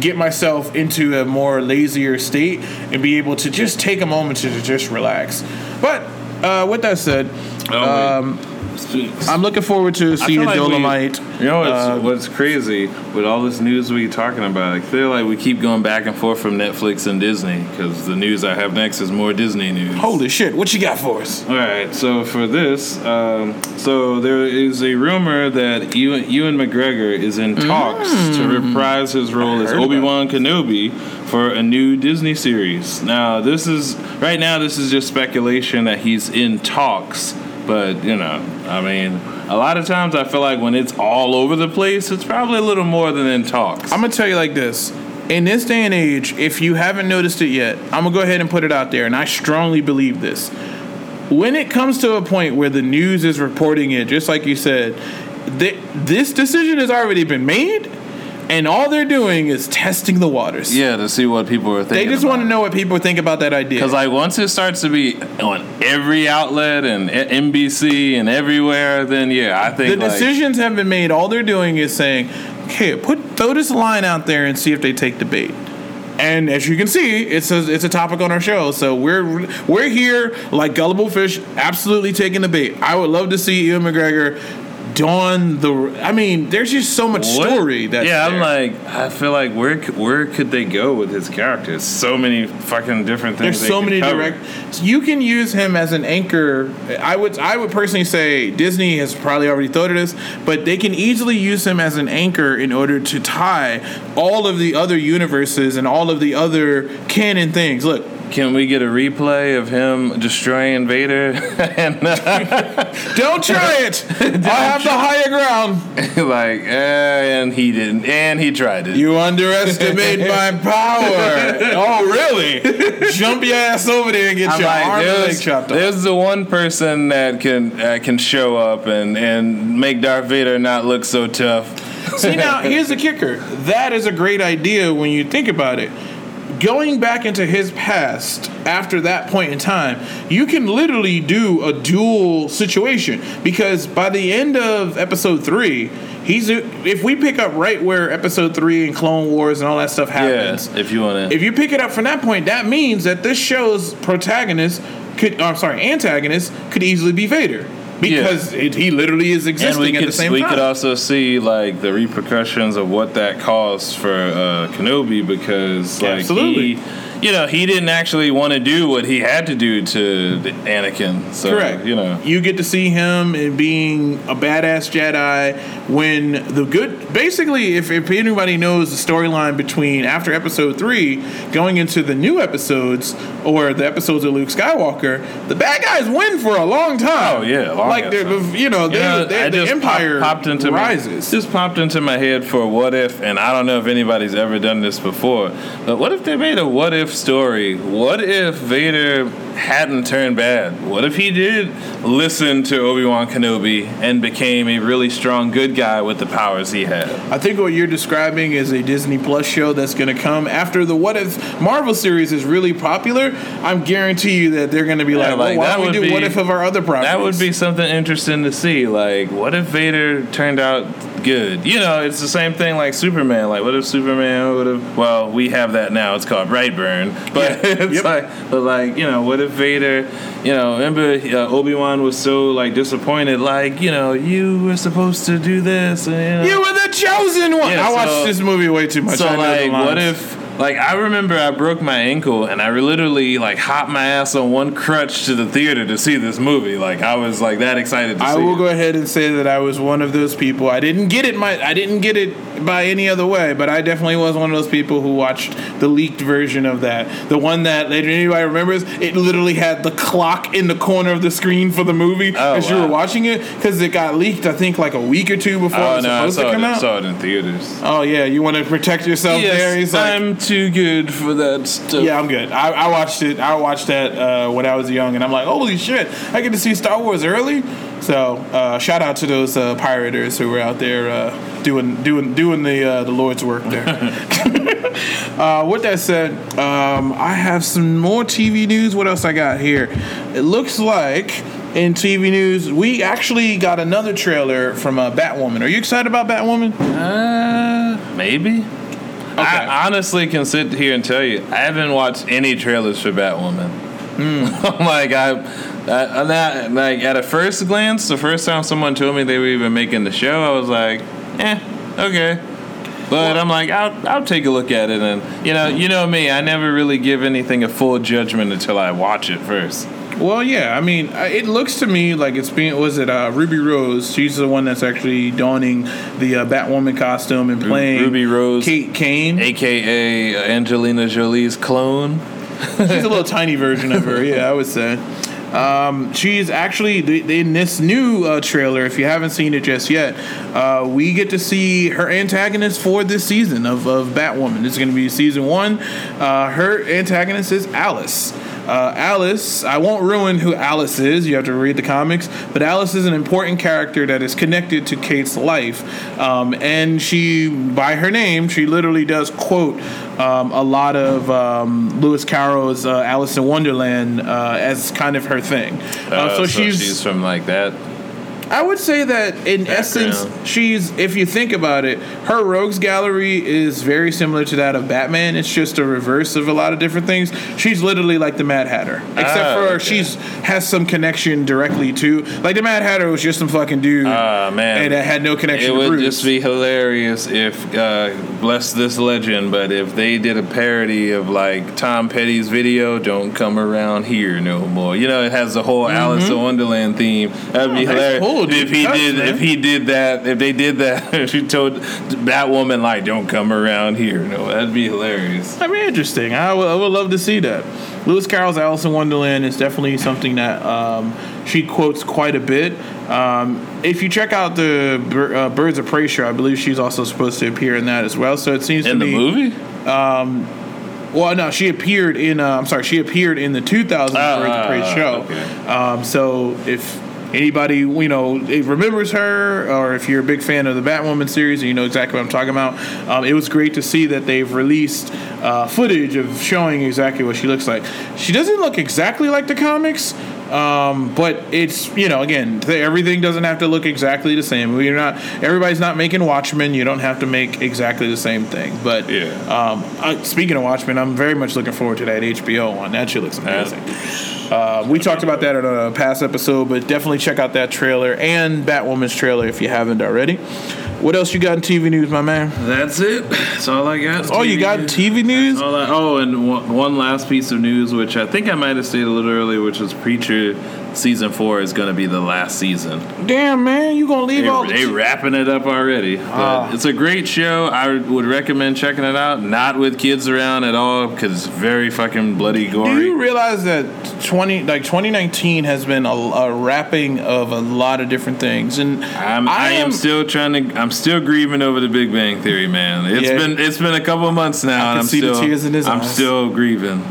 get myself into a more lazier state and be able to just take a moment to just relax. But uh, with that said, um, I'm looking forward to I seeing feel the like we- you know what's, Uh, what's crazy with all this news we talking about? I feel like we keep going back and forth from Netflix and Disney because the news I have next is more Disney news. Holy shit! What you got for us? All right, so for this, um, so there is a rumor that Ewan, Ewan McGregor is in talks to reprise his role as Mm. heard about Obi Wan Kenobi for a new Disney series. Now, this is right now. This is just speculation that he's in talks, but you know, I mean, a lot of times I feel like when it's all over the place, it's probably a little more than in talks. I'm gonna tell you like this. in this day and age, if you haven't noticed it yet, I'm gonna go ahead and put it out there, and I strongly believe this. When it comes to a point where the news is reporting it, just like you said, th- this decision has already been made, and all they're doing is testing the waters. Yeah, to see what people are thinking. They just want to know what people think about that idea. Because like once it starts to be on every outlet and NBC and everywhere, then yeah, I think the like, decisions have been made. All they're doing is saying, "Okay, put throw this line out there and see if they take the bait." And as you can see, it's a it's a topic on our show. So we're we're here like gullible fish, absolutely taking the bait. I would love to see Ewan McGregor don the. I mean, there's just so much What? story. That's yeah, I'm like, I feel like where where could they go with his characters? So many fucking different things. There's so many cover. direct. You can use him as an anchor. I would I would personally say Disney has probably already thought of this, but they can easily use him as an anchor in order to tie all of the other universes and all of the other canon things. Look, Can we get a replay of him destroying Vader? and uh, don't try it. I have the higher ground. like, eh, and he didn't, and he tried it. You underestimate my power. Oh, really? Jump your ass over there and get I'm your like, arm and leg chopped off. there's the one person that can uh, can show up and and make Darth Vader not look so tough. See now, here's the kicker. That is a great idea when you think about it. Going back into his past after that point in time, you can literally do a dual situation because by the end of episode three, he's if we pick up right where episode three and Clone Wars and all that stuff happens. Yeah, if you want to. If you pick it up from that point, that means that this show's protagonist could, oh, I'm sorry, antagonist could easily be Vader because it, he literally is And existing we at could the same we time. could also see like the repercussions of what that caused for uh, Kenobi because like Absolutely. he, you know, he didn't actually want to do what he had to do to Anakin. So Correct. you know, you get to see him in being a badass Jedi when the good. Basically, if, if anybody knows the storyline between after Episode three going into the new episodes or the episodes of Luke Skywalker, the bad guys win for a long time. Oh, yeah, long like they're time. you know, they, You know, they, the empire pop- popped into rises. My, just popped into my head for what if, and I don't know if anybody's ever done this before. But what if they made a what if story? What if Vader hadn't turned bad? What if he did listen to Obi Wan Kenobi and became a really strong good guy with the powers he had? I think what you're describing is a Disney Plus show that's going to come after the What If Marvel series is really popular. I'm guarantee you that they're going to be like, like, well, why don't we do be- What If of our other properties? That would be something interesting to see. Like, what if Vader turned out good? You know, it's the same thing like Superman. Like, what if Superman would have? Well, we have that now. It's called Brightburn. But Yeah. it's Yep. like, but like, you know, what if Vader? You know, remember uh, Obi Wan was so like disappointed. Like, you know, you were supposed to do this. And, you know, You were the chosen one. Yeah, I watched this movie way too much. so like, what if? Like I remember, I broke my ankle and I literally like hopped my ass on one crutch to the theater to see this movie. Like I was like that excited to see it. I will it. go ahead and say that I was one of those people. I didn't get it my I didn't get it by any other way, but I definitely was one of those people who watched the leaked version of that. The one that later anybody remembers, it literally had the clock in the corner of the screen for the movie Oh, as you were watching it because it got leaked I think like a week or two before oh, it Oh was no, I supposed to saw come it, out. saw it in theaters. Oh yeah, you want to protect yourself there? He's like, I'm too good for that stuff. Yeah, I'm good. I, I watched it. I watched that uh, when I was young, and I'm like, holy shit! I get to see Star Wars early. So uh, shout out to those uh, pirators who were out there uh, doing doing doing the uh, the Lord's work there. uh, with that said, um, I have some more TV news. What else I got here? It looks like. In TV news, we actually got another trailer from uh, Batwoman. Are you excited about Batwoman? Uh, maybe. I honestly can sit here and tell you, I haven't watched any trailers for Batwoman. I'm like I, I, not like at a first glance, the first time someone told me they were even making the show, I was like, eh, okay. But I'm like, I'll, I'll take a look at it, and you know, you know me, I never really give anything a full judgment until I watch it first. Well, yeah. I mean, uh, it looks to me like it's being. Was it uh, Ruby Rose? She's the one that's actually donning the uh, Batwoman costume and playing Ruby Rose. Kate Kane. AKA Angelina Jolie's clone. She's a little tiny version of her. Yeah, I would say. Um, she's actually in this new uh, trailer. If you haven't seen it just yet, uh, we get to see her antagonist for this season of, of Batwoman. This is going to be season one. Uh, her antagonist is Alice. Uh, Alice, I won't ruin who Alice is. You have to read the comics, but Alice is an important character that is connected to Kate's life, um, and she, by her name, she literally does quote um, a lot of um, Lewis Carroll's uh, Alice in Wonderland uh, as kind of her thing. Uh, so, she's, from like that. I would say that in essence, she's if you think about it, her rogues gallery is very similar to that of Batman. It's just a reverse of a lot of different things. She's literally like the Mad Hatter, except Ah, for okay. she's has some connection directly to like the Mad Hatter was just some fucking dude, Ah, man. and that had no connection. It would Bruce. just be hilarious if, uh, bless this legend, but if they did a parody of like Tom Petty's video, "Don't Come Around Here No More." You know, it has the whole Alice in Wonderland theme. That'd be Mm-hmm. Oh, hilarious pull, if he did. man. If he did that, if they did that, if she told Batwoman like, "Don't come around here," no, that'd be hilarious. That'd be interesting. I would, love to see that. Lewis Carroll's Alice in Wonderland is definitely something that um, she quotes quite a bit. Um, if you check out the uh, Birds of Prey show, I believe she's also supposed to appear in that as well. So it seems In to the me. movie, Well, no, she appeared in. Uh, I'm sorry, she appeared in the 2000 Ah, Birds of Prey show. okay. Um, so if anybody you know remembers her, or if you're a big fan of the Batwoman series and you know exactly what I'm talking about, um, it was great to see that they've released uh, footage of showing exactly what she looks like. She doesn't look exactly like the comics. Um, but it's you know again everything doesn't have to look exactly the same. We're not everybody's not making Watchmen. You don't have to make exactly the same thing. But Yeah. um, I, speaking of Watchmen, I'm very much looking forward to that HBO one. That shit looks amazing. Uh, we talked about that in a past episode, but definitely check out that trailer and Batwoman's trailer if you haven't already. What else you got in TV news, my man? that's it. That's all I got. Oh, you got TV news? That, oh, and one, one last piece of news, which I think I might have stated a little earlier, which was Preacher season four is going to be the last season. Damn, man, you gonna leave They, all the they wrapping it up already. But Ah. it's a great show. I would recommend checking it out. Not with kids around at all because it's very fucking bloody gory. Do you realize that twenty like 2019 has been a, a wrapping of a lot of different things, and I'm, I am still trying to. I'm still grieving over the Big Bang Theory, man. It's Yeah. been it's been a couple months now, I and can I'm see the tears in his I'm eyes. still grieving.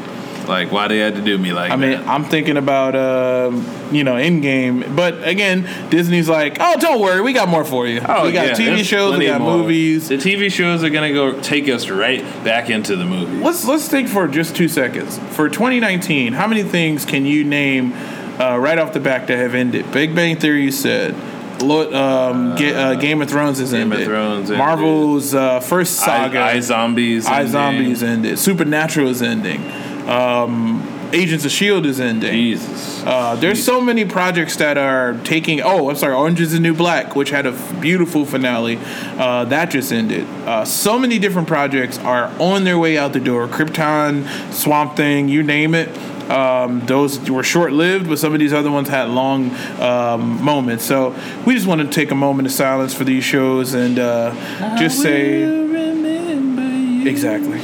Like why do they had to do me like I mean, that. I'm thinking about um, you know Endgame, but again, Disney's like, oh, don't worry, we got more for you. Oh, we got yeah, TV shows, we got more. movies. The TV shows are gonna go take us right back into the movies. Let's let's think for just two seconds. For 2019, how many things can you name uh, right off the back that have ended? Big Bang Theory, you said. Lo- um, Ga- uh, Game of Thrones is Game of ended. Thrones ended. Marvel's uh, first saga. I, I zombies. I ending. Zombies ended. Supernatural is ending. Um, Agents of Shield is ending. Jesus. Uh, there's so many projects that are taking. Oh, I'm sorry, Orange is the New Black, which had a f- beautiful finale. Uh, that just ended. Uh, so many different projects are on their way out the door. Krypton, Swamp Thing, you name it. Um, those were short lived, but some of these other ones had long um, moments. So we just want to take a moment of silence for these shows and uh, just say. Exactly.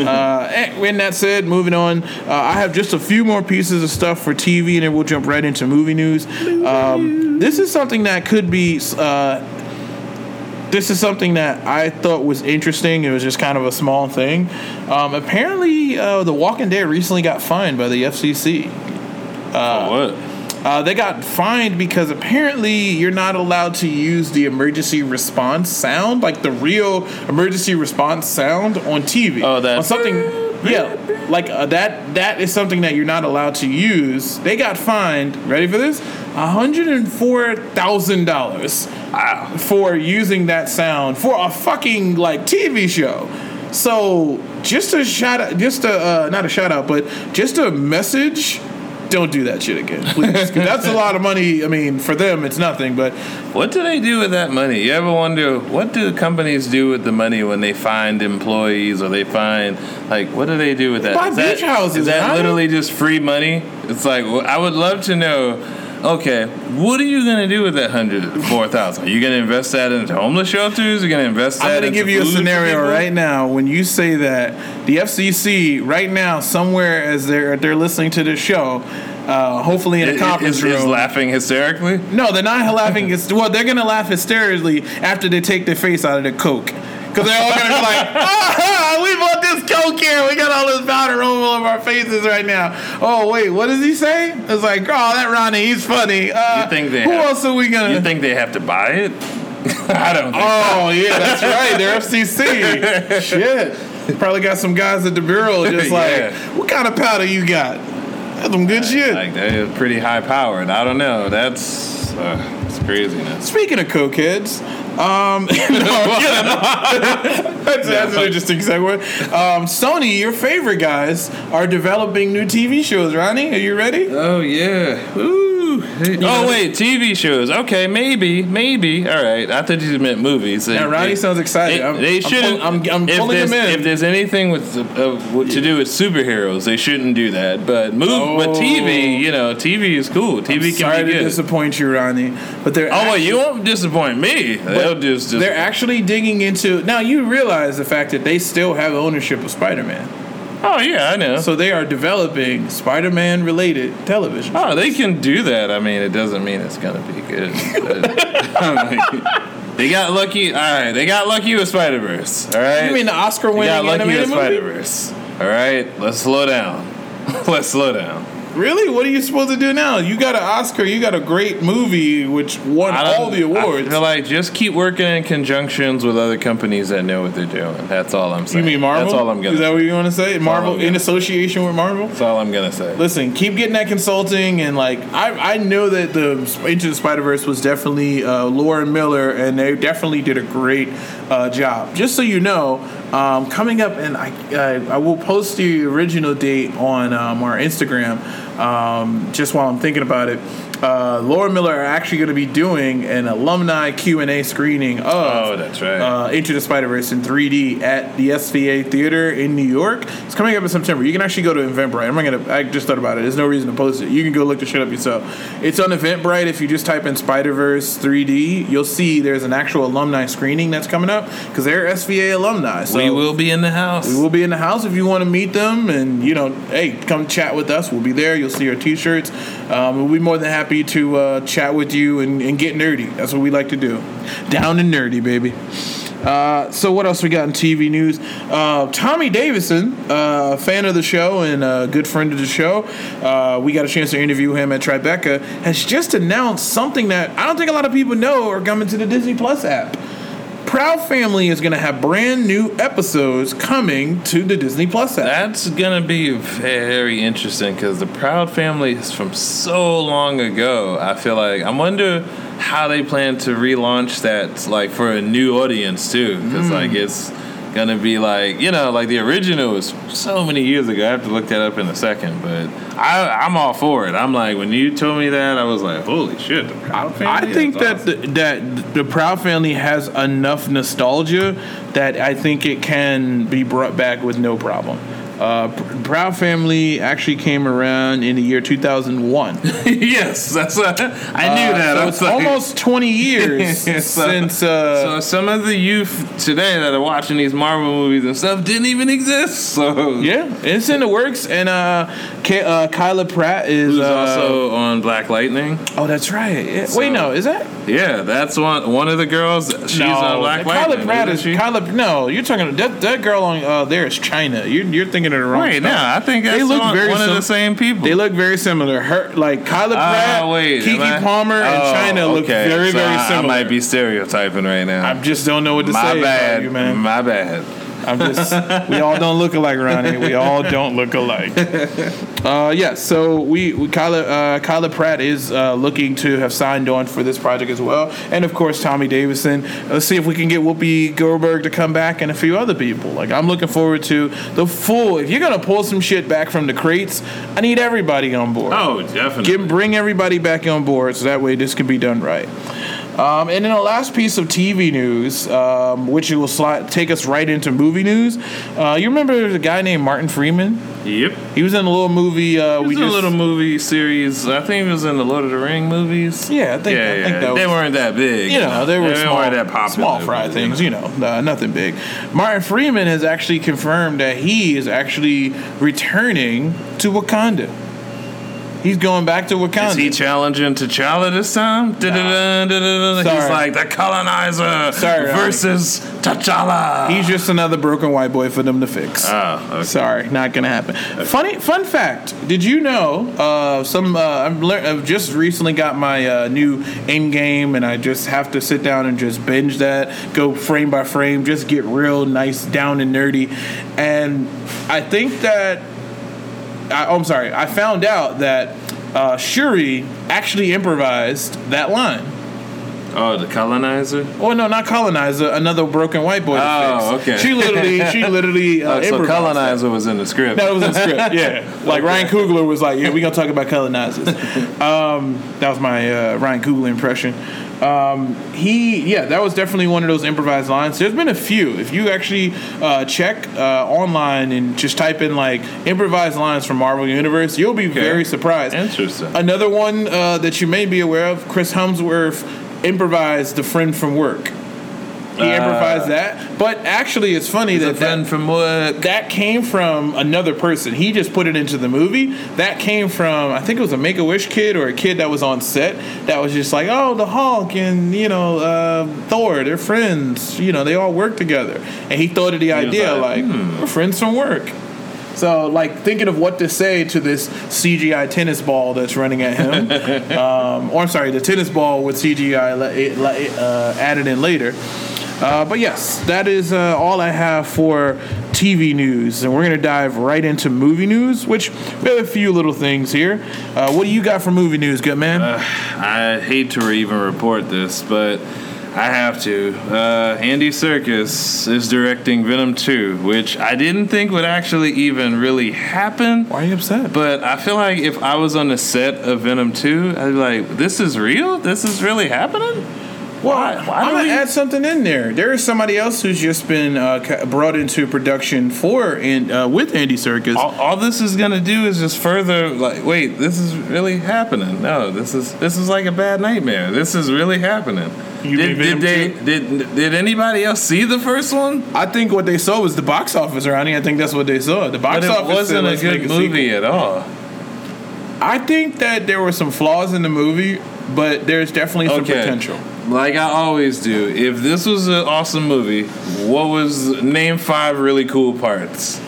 uh, and when that said, moving on, uh, I have just a few more pieces of stuff for TV, and then we'll jump right into movie news. Um, this is something that could be. Uh, this is something that I thought was interesting. It was just kind of a small thing. Um, apparently, uh, The Walking Dead recently got fined by the FCC. For what? Uh, they got fined because apparently you're not allowed to use the emergency response sound, like the real emergency response sound, on TV. Oh, that- on something. Yeah, like uh, that. That is something that you're not allowed to use. They got fined. Ready for this? hundred and four thousand dollars for using that sound for a fucking like TV show. So just a shout out, just a uh, not a shout out, but just a message. Don't do that shit again, please. that's a lot of money. I mean, for them, it's nothing, but What do they do with that money? You ever wonder what do companies do with the money when they find employees or they find like what do they do with that? Buy Is that- beach houses, Is that man. literally just free money? It's like well, I would love to know. Okay, what are you gonna do with that hundred four thousand? Are you gonna invest that into homeless shelters? Are you gonna invest that? I'm into give you a scenario right now. When you say that, the FCC right now, somewhere as they're they're listening to this show, Uh, hopefully in a Is- conference is, room. is laughing hysterically. No, they're not laughing. Well, they're gonna laugh hysterically after they take their face out of the coke. Because they're all gonna be like, ah, we bought this coke here. We got all this powder all over our faces right now. Oh wait, what does he say? It's like, oh, that Ronnie, he's funny. Uh, You think they who have- else are we gonna? You think they have to buy it? I don't. Think Oh yeah, that's right. They're FCC. shit. Probably got some guys at the bureau just like, Yeah. what kind of powder you got? That's some good shit. Like they're pretty high powered. I don't know. That's uh, it's craziness. Speaking of cokeheads, um, no, yeah, no. that's, that's an interesting segue. Um, Sony, your favorite guys, are developing new TV shows. Ronnie, are you ready? Oh yeah. Ooh. Oh wait, TV shows. Okay, maybe, maybe. All right. I thought you meant movies. Yeah, Ronnie sounds excited. They, I'm- they I'm shouldn't. I'm, I'm if pulling him in. If there's anything with uh, to do with superheroes, they shouldn't do that. But move, but Oh. TV, you know, TV is cool. TV Sorry can be to good. disappoint you, Ronnie, but they're Oh wait, actually- you won't disappoint me. They'll just, just They're actually digging into now. You realize the fact that they still have ownership of Spider-Man, Oh yeah, I know. so they are developing Spider-Man related television. Oh, they can do that. I mean, it doesn't mean it's gonna be good. but, I mean, they got lucky. All right, they got lucky with Spider Verse. All right, You mean the Oscar-winning got lucky with? Spider Verse. All right, let's slow down. let's slow down. Really? What are you supposed to do now? You got an Oscar. You got a great movie which won all the awards. I feel like just keep working in conjunctions with other companies that know what they're doing. That's all I'm saying. you mean Marvel? That's all I'm gonna. Is that what you want to say? Marvel in association with Marvel? that's all I'm gonna say. Listen, keep getting that consulting, and like I, I know that the Into the Spider Verse was definitely uh, Lord and Miller, and they definitely did a great uh, job. Just so you know, um, coming up, and I, I I will post the original date on um, our Instagram. Um, just while I'm thinking about it, uh, Lord and Miller are actually going to be doing an alumni Q and A screening of Oh, that's right. uh, Into the Spider Verse in 3D at the SVA Theater in New York. It's coming up in September. You can actually go to Eventbrite. I'm not gonna. I just thought about it. There's no reason to post it. You can go look the shit up yourself. It's on Eventbrite. If you just type in Spider Verse 3D, you'll see there's an actual alumni screening that's coming up because they're SVA alumni. So we will be in the house. we will be in the house if you want to meet them, and you know, hey, come chat with us. We'll be there. You'll see our T-shirts. Um, we'll be more than happy to uh, chat with you and, and get nerdy. That's what we like to do. Down and nerdy, baby. Uh, so what else we got in TV news? Uh, Tommy Davidson, uh, fan of the show and a good friend of the show, uh, we got a chance to interview him at Tribeca. Has just announced something that I don't think a lot of people know are coming to the Disney Plus app. Proud Family is going to have brand new episodes coming to the Disney Plus app. That's gonna be very interesting because the Proud Family is from so long ago. I feel like I wonder how they plan to relaunch that, like for a new audience too. Because like hmm. it's gonna be like you know, like the original was so many years ago. I have to look that up in a second, but I, I'm all for it. I'm like when you told me that, I was like, holy shit, the Proud Family. I think that awesome. the, that the Proud Family has enough nostalgia that I think it can be brought back with no problem. Uh, Proud Family actually came around in the year 2001. yes, that's what, I knew Uh, that. so it's like- almost 20 years So- since. Uh, So some of the youth today that are watching these Marvel movies and stuff didn't even exist. So yeah, it's in the works, and uh, K- uh, Kyla Pratt is uh, also on Black Lightning? Oh, that's right. Yeah. So- Wait, no, is that? Yeah, that's one one of the girls. She's no, on Black Kyla Lightning. Pratt is she? Kyla. No, you're talking that that girl on uh, there is China. You're you're thinking of the wrong. Wait, stuff. no, I think that's They look on- very one of the same people. They look very similar. Her like Kyla Pratt, Ah, wait, Keke Palmer, and Oh, China look okay. very So very I- similar. I might be stereotyping right now. I just don't know what to My say bad, you, man. My bad. I'm just. we all don't look alike, Ronnie. We all don't look alike. Uh, yeah. So we, we Kyla, uh, Kyla Pratt is uh, looking to have signed on for this project as well, and of course Tommy Davidson. Let's see if we can get Whoopi Goldberg to come back and a few other people. Like I'm looking forward to the full. If you're gonna pull some shit back from the crates, I need everybody on board. Oh, definitely. Get, bring everybody back on board so that way this can be done right. Um, and then the last piece of TV news, um, which will slide, take us right into movie news. Uh, you remember the guy named Martin Freeman? Yep. He was in a little movie. Uh, He we was in a little movie series. I think he was in the Lord of the Ring movies. yeah, I think, yeah, I think yeah. that they weren't that big. you know, they were they small, weren't that popular. small fry things, you know, uh, nothing big. Martin Freeman has actually confirmed that he is actually returning to Wakanda. He's going back to Wakanda. Is he challenging T'Challa this time? Da-da-da. He's like the colonizer Sorry, versus T'Challa. He's just another broken white boy for them to fix. oh, okay. Sorry, not gonna happen. Funny fun fact: Did you know uh, some? Uh, I've, I've just recently got my uh, new Endgame, and I just have to sit down and just binge that, go frame by frame, just get real nice, down and nerdy. And I think that I, oh, I'm sorry. I found out that uh, Shuri actually improvised that line. Oh, the colonizer. Oh no, not colonizer. Another broken white boy. Oh, okay. She literally, she literally uh, Oh, so improvised that. colonizer was in the script. That was in the script, yeah. Like Ryan Coogler was like, "Yeah, we gonna talk about colonizers." Um, that was my uh, Ryan Coogler impression. Um, he, yeah, that was definitely one of those improvised lines. There's been a few. If you actually uh, check uh, online and just type in like improvised lines from Marvel Universe, you'll be very surprised. Interesting. Another one uh, that you may be aware of: Chris Hemsworth improvised the friend from work. He Uh, improvised that, but actually, it's funny that that- from work. that came from another person. He just put it into the movie. That came from I think it was a Make a Wish kid or a kid that was on set that was just like, oh, the Hulk and you know uh, Thor, they're friends. You know, they all work together. And he thought of the idea like, like, we're friends from work. So, like, thinking of what to say to this CGI tennis ball that's running at him, um, or I'm sorry, the tennis ball with CGI la- it- la- uh, added in later. Uh, but yes, that is uh, all I have for TV news, and we're gonna dive right into movie news, which we have a few little things here. Uh, what do you got for movie news, good man? I hate to even report this, but I have to. Uh, Andy Serkis is directing Venom 2, which I didn't think would actually even really happen. Why are you upset? But I feel like if I was on the set of Venom 2, I'd be like, this is real? This is really happening? Well, Why- why I'm do gonna we- add something in there. There is somebody else who's just been uh, brought into production for and uh, with Andy Serkis. All, all this is gonna do is just further like, wait, this is really happening. No, this is this is like a bad nightmare. This is really happening. You did, did they Venom did did anybody else see the first one? I think what they saw was the box office, Ronnie. I think that's what they saw. The box But it office wasn't a "Let's good sequel." movie at all. I think that there were some flaws in the movie, but there's definitely some Okay. potential. Like I always do. If this was an awesome movie, what was name five really cool parts?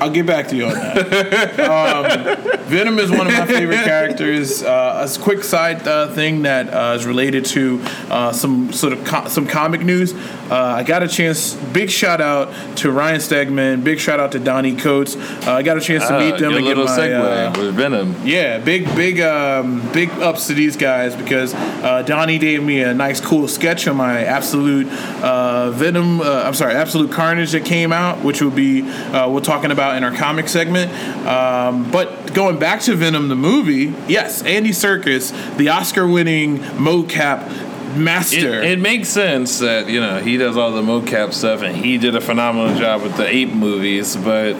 I'll get back to you on that. um, Venom is one of my favorite characters. Uh, a quick side uh, thing that uh, is related to uh, some sort of co- some comic news. Uh, I got a chance. Big shout out to Ryan Stegman. Big shout out to Donnie Coates. Uh, I got a chance to Uh, meet them and get little my. segue with Venom. Yeah, big, big, um, big ups to these guys because uh, Donnie gave me a nice, cool sketch on my absolute uh, Venom. Uh, I'm sorry, absolute Carnage that came out, which will be uh, we're talking about in our comic segment. Um, but going back to Venom the movie, yes, Andy Serkis, the Oscar-winning mocap It, master. it makes sense that you know he does all the mocap stuff and he did a phenomenal job with the ape movies, but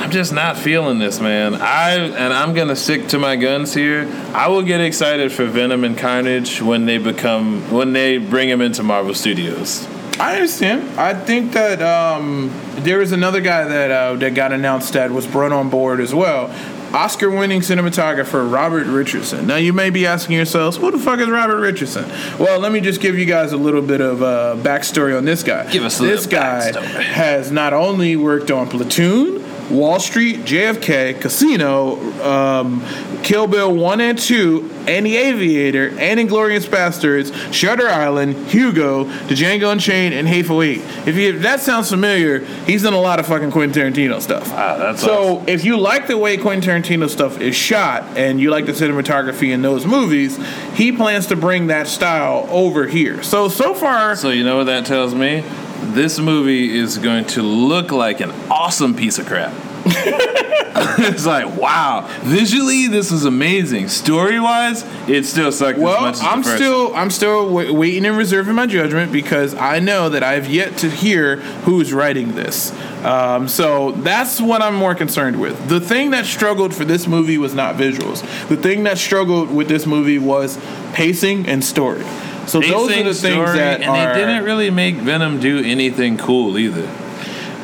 I'm just not feeling this, man. I and I'm gonna stick to my guns here. I will get excited for Venom and Carnage when they become when they bring him into Marvel Studios. I understand. I think that um, there is another guy that uh, that got announced that was brought on board as well. Oscar-winning cinematographer Robert Richardson. Now you may be asking yourselves, who the fuck is Robert Richardson? Well, let me just give you guys a little bit of uh, backstory on this guy. Give us a this guy backstory. has not only worked on Platoon, Wall Street, JFK, Casino, um, Kill Bill 1 and 2, and The Aviator, and Inglourious Basterds, Shutter Island, Hugo, The Django Unchained, and Hateful Eight. If, you, if that sounds familiar, he's done a lot of fucking Quentin Tarantino stuff. Wow, that's so awesome. if you like the way Quentin Tarantino stuff is shot, and you like the cinematography in those movies, he plans to bring that style over here. So so far, So you know what that tells me? This movie is going to look like an awesome piece of crap. it's like wow, visually this is amazing. Story wise, it still sucked as Well, much as I'm the first. still I'm still w- waiting and reserving my judgment because I know that I've yet to hear who's writing this. Um, so that's what I'm more concerned with. The thing that struggled for this movie was not visuals. The thing that struggled with this movie was pacing and story. So those are the things story, that and are. they didn't really make Venom do anything cool either.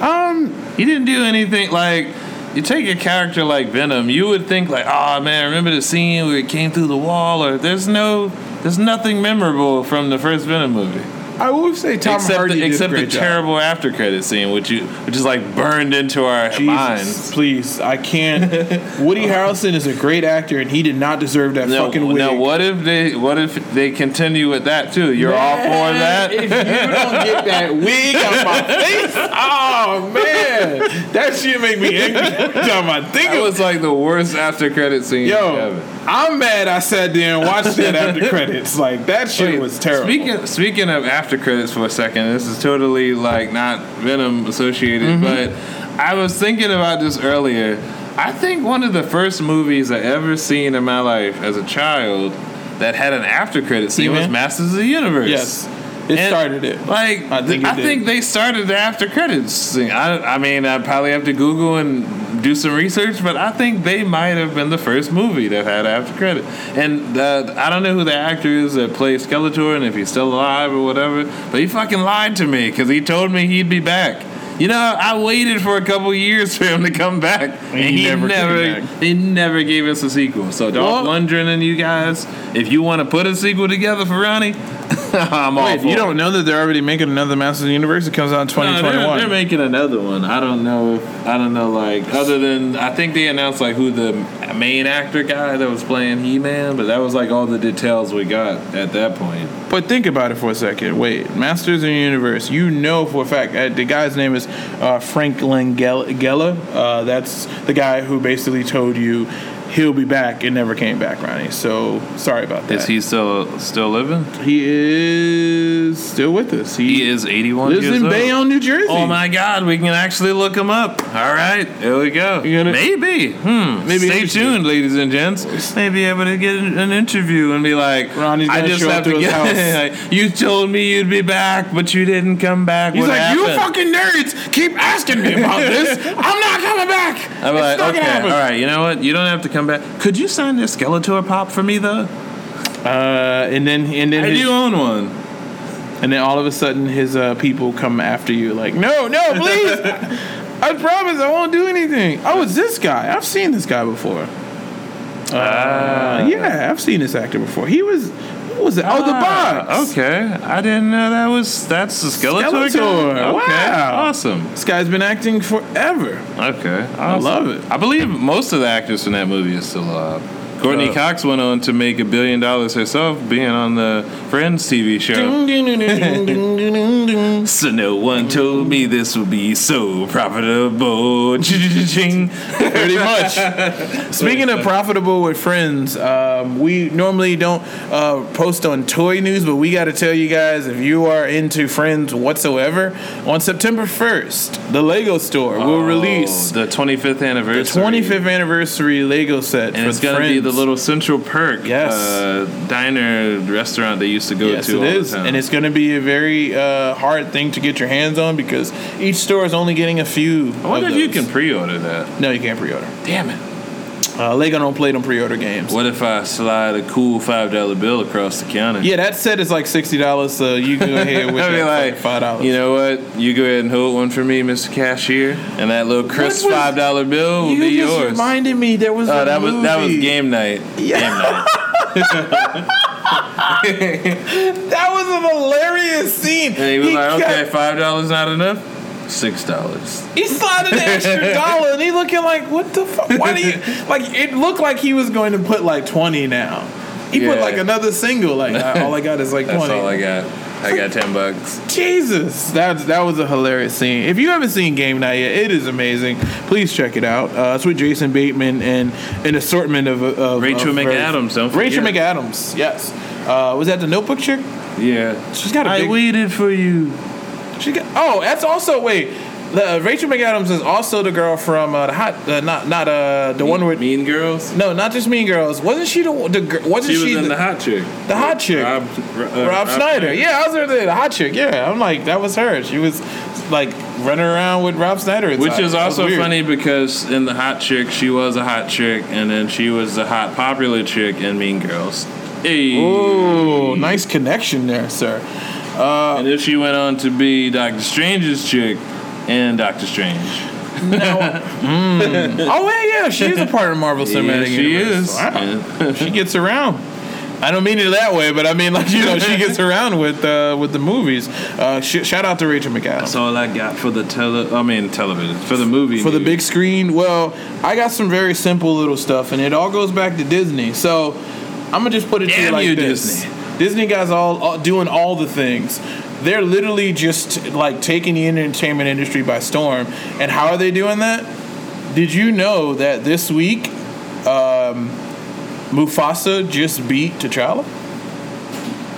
um, He didn't do anything like you take a character like Venom, you would think like, oh man, remember the scene where it came through the wall? Or there's no, there's nothing memorable from the first Venom movie. I will say Tom except Hardy the, did a except the job. terrible after credit scene, which you which is like burned into our Jesus, minds. please, I can't. Woody Harrelson is a great actor, and he did not deserve that Now, fucking wig. now, what if they what if they continue with that too? You're all for that? If you don't get that wig out my face, oh man, that shit make me angry time I think it was like the worst after credit scene Yo, ever. I'm mad. I sat there and watched that after credits. Like that shit Wait, was terrible. Speaking speaking of after credits for a second, this is totally like not Venom associated, Mm-hmm. but I was thinking about this earlier. I think one of the first movies I ever seen in my life as a child that had an after credit scene was Masters of the Universe. yes, it And, started it. Like I think I think they started the after credits scene. I, I mean, I probably have to Google and do some research, but I think they might have been the first movie that had after credit. And uh, I don't know who the actor is that plays Skeletor and if he's still alive or whatever, but he fucking lied to me because he told me he'd be back. You know, I waited for a couple years for him to come back, and, he he, never never, came back. he never gave us a sequel. So, Dolph Well- Lundgren and you guys, if you want to put a sequel together for Ronnie, I'm all Wait, for you it. don't know that they're already making another Masters of the Universe? It comes out in No, they're, 2021. they're making another one. I don't know. I don't know. Like other than I think they announced like who the main actor guy that was playing He Man, but that was like all the details we got at that point. But think about it for a second. Wait, Masters of the Universe. You know for a fact uh, the guy's name is uh, Frank Langella. Uh, that's the guy who basically told you he'll be back It never came back, Ronnie. So sorry about that. Is he still still living? He is still with us. He, He is 81 lives years in old. Bayonne, New Jersey. Oh my God, we can actually look him up. All right, there we go. Gonna- Maybe. Hmm. Maybe Stay tuned, ladies and gents. Maybe able to get an interview and be like, Ronnie's I just have to to get. house. like, you told me you'd be back, but you didn't come back. He's what like, happened? you fucking nerds keep asking me about this. I'm not coming back. I'm It's like, okay, gonna happen." all right. You know what? You don't have to come back. Could you sign this Skeletor pop for me though? Uh, and then and then I his- do own one. And then all of a sudden, his uh, people come after you, like, no, no, please. I promise I won't do anything. Oh, it's this guy. I've seen this guy before. Uh, yeah, I've seen this actor before. He was, what was it? Oh, the Ah, box. Okay, I didn't know that was that's the Skeletor. Skeletor, guy? Okay, wow. awesome. This guy's been acting forever. Okay, I love it. I believe most of the actors from that movie is still alive. Courteney Uh, Cox went on to make a billion dollars herself, being on the Friends TV show. So no one told me this would be so profitable. Pretty much. Speaking of profitable with friends, um, we normally don't uh, post on toy news, but we got to tell you guys if you are into friends whatsoever, on September 1st, the Lego store will release the 25th anniversary. the anniversary. 25th anniversary Lego set And for it's gonna friends. be the little Central Perk Yes. uh, diner restaurant they used to go Yes, to. it all is, the time. and it's going to be a very uh, hard thing to get your hands on because each store is only getting a few. I wonder if you can pre-order that. No, you can't pre-order. Damn it! Uh, Lego don't play them pre-order games. What if I slide a cool five dollar bill across the counter? Yeah, that set is like sixty dollars, so you go ahead with be that like, five dollars. you know what? You go ahead and hold one for me, Mr. Cashier, and that little crisp was- five dollar bill will you be just yours. reminded me there was. Oh, a that was that was game night. Yeah. Game night. That was a hilarious scene. And he was like, got- okay, five dollars not enough. Six dollars. He slotted an extra dollar, and he looking like, what the fuck? Why do you like? It looked like he was going to put like twenty now. He put like another single. Like all I got is like That's twenty. all I got. I got ten bucks. Jesus, that that was a hilarious scene. If you haven't seen Game Night yet, it is amazing. Please check it out. Uh, it's with Jason Bateman and an assortment of, of Rachel of McAdams, don't Rachel forget. McAdams, yes. Uh, was that the Notebook chick? Yeah. She's got a I big. waited for you. She got. Oh, that's also wait. The, uh, Rachel McAdams is also the girl from uh, the hot. Uh, not not uh the one with. Mean Girls. No, not just Mean Girls. Wasn't she the the wasn't She she, was in the, the hot chick. the hot chick? Rob, uh, Rob Schneider. Yeah, I was there. The hot chick. Yeah, I'm like that was her. She was like running around with Rob Schneider. Which is also funny because in the hot chick, she was a hot chick, and then she was the hot popular chick in Mean Girls. Hey. Ooh, nice connection there, sir. And then she went on to be Doctor Strange's chick and Doctor Strange. No. Oh yeah, yeah, she is a part of Marvel Cinematic she Universe. is. Wow. she gets around. I don't mean it that way, but I mean like you know she gets around with uh, with the movies. Uh, sh- shout out to Rachel McAdams. That's all I got for the tele. I mean television for the movie. for the big screen well i got some very simple little stuff and it all goes back to disney so i'm gonna just put it to you like you, this Disney. Disney guys all, all doing all the things. They're literally just like taking the entertainment industry by storm. And how are they doing that? Did you know that this week um, mufasa just beat t'challa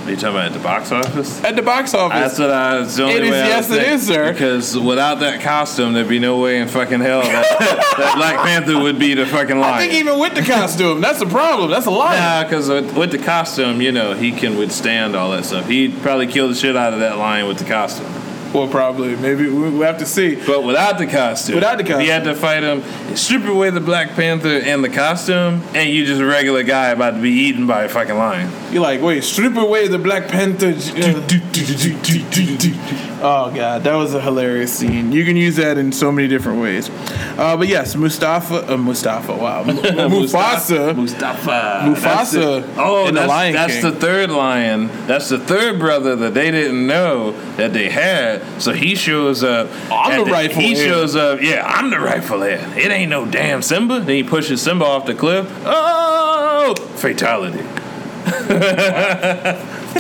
Are you talking about at the box office? at the box office That's what I. It's the only It is- way I yes, it think. is, sir. Because without that costume, there'd be no way in fucking hell that, that Black Panther would be the fucking lion. i think even with the costume that's the problem that's a lie Nah, because with, with the costume, you know, he can withstand all that stuff. He'd probably kill the shit out of that lion with the costume. Well probably maybe we we have to see But without the costume, Without the costume. you had to fight him, strip away the Black Panther and the costume, and you just a regular guy about to be eaten by a fucking lion. You're like, wait, strip away the Black Panther. oh god, that was a hilarious scene. You can use that in so many different ways. Uh, but yes, Mustafa, uh, Mustafa, wow, Mufasa. Mustafa. Mufasa That's. Oh, in The that's, that's the third lion. That's the third brother that they didn't know that they had. So he shows up. I'm at the rightful He shows up. Yeah, I'm the rightful heir. It ain't no damn Simba. Then he pushes Simba off the cliff. Oh, fatality.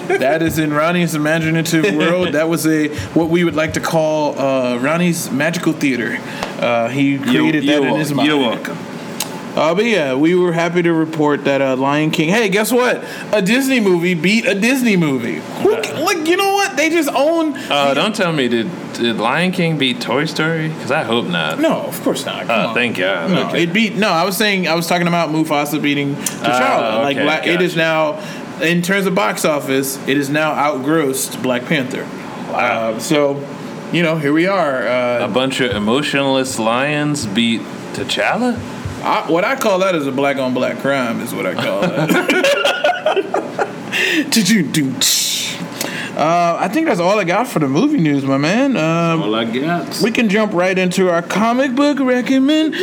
that is in Ronnie's imaginative world. That was a what we would like to call uh, Ronnie's magical theater. Uh, he created that in wel- his mind. You're welcome. Uh, but yeah, we were happy to report that uh, Lion King. Hey, guess what? A Disney movie beat a Disney movie. Who, like, you know what? They just own. Uh, don't tell me did, did Lion King beat Toy Story? Because I hope not. No, of course not. Uh, on. thank God. No, Okay. it beat. No, I was saying I was talking about Mufasa beating T'Challa. Like okay, it is now, in terms of box office, it is now outgrossed Black Panther. Wow. Uh, so, you know, here we are. a Uh, bunch of emotionless lions beat T'Challa. I, what I call that is a black on black crime. Is what I call that. uh, I think that's all I got for the movie news, my man. Um, All I got. we can jump right into our comic book recommendations.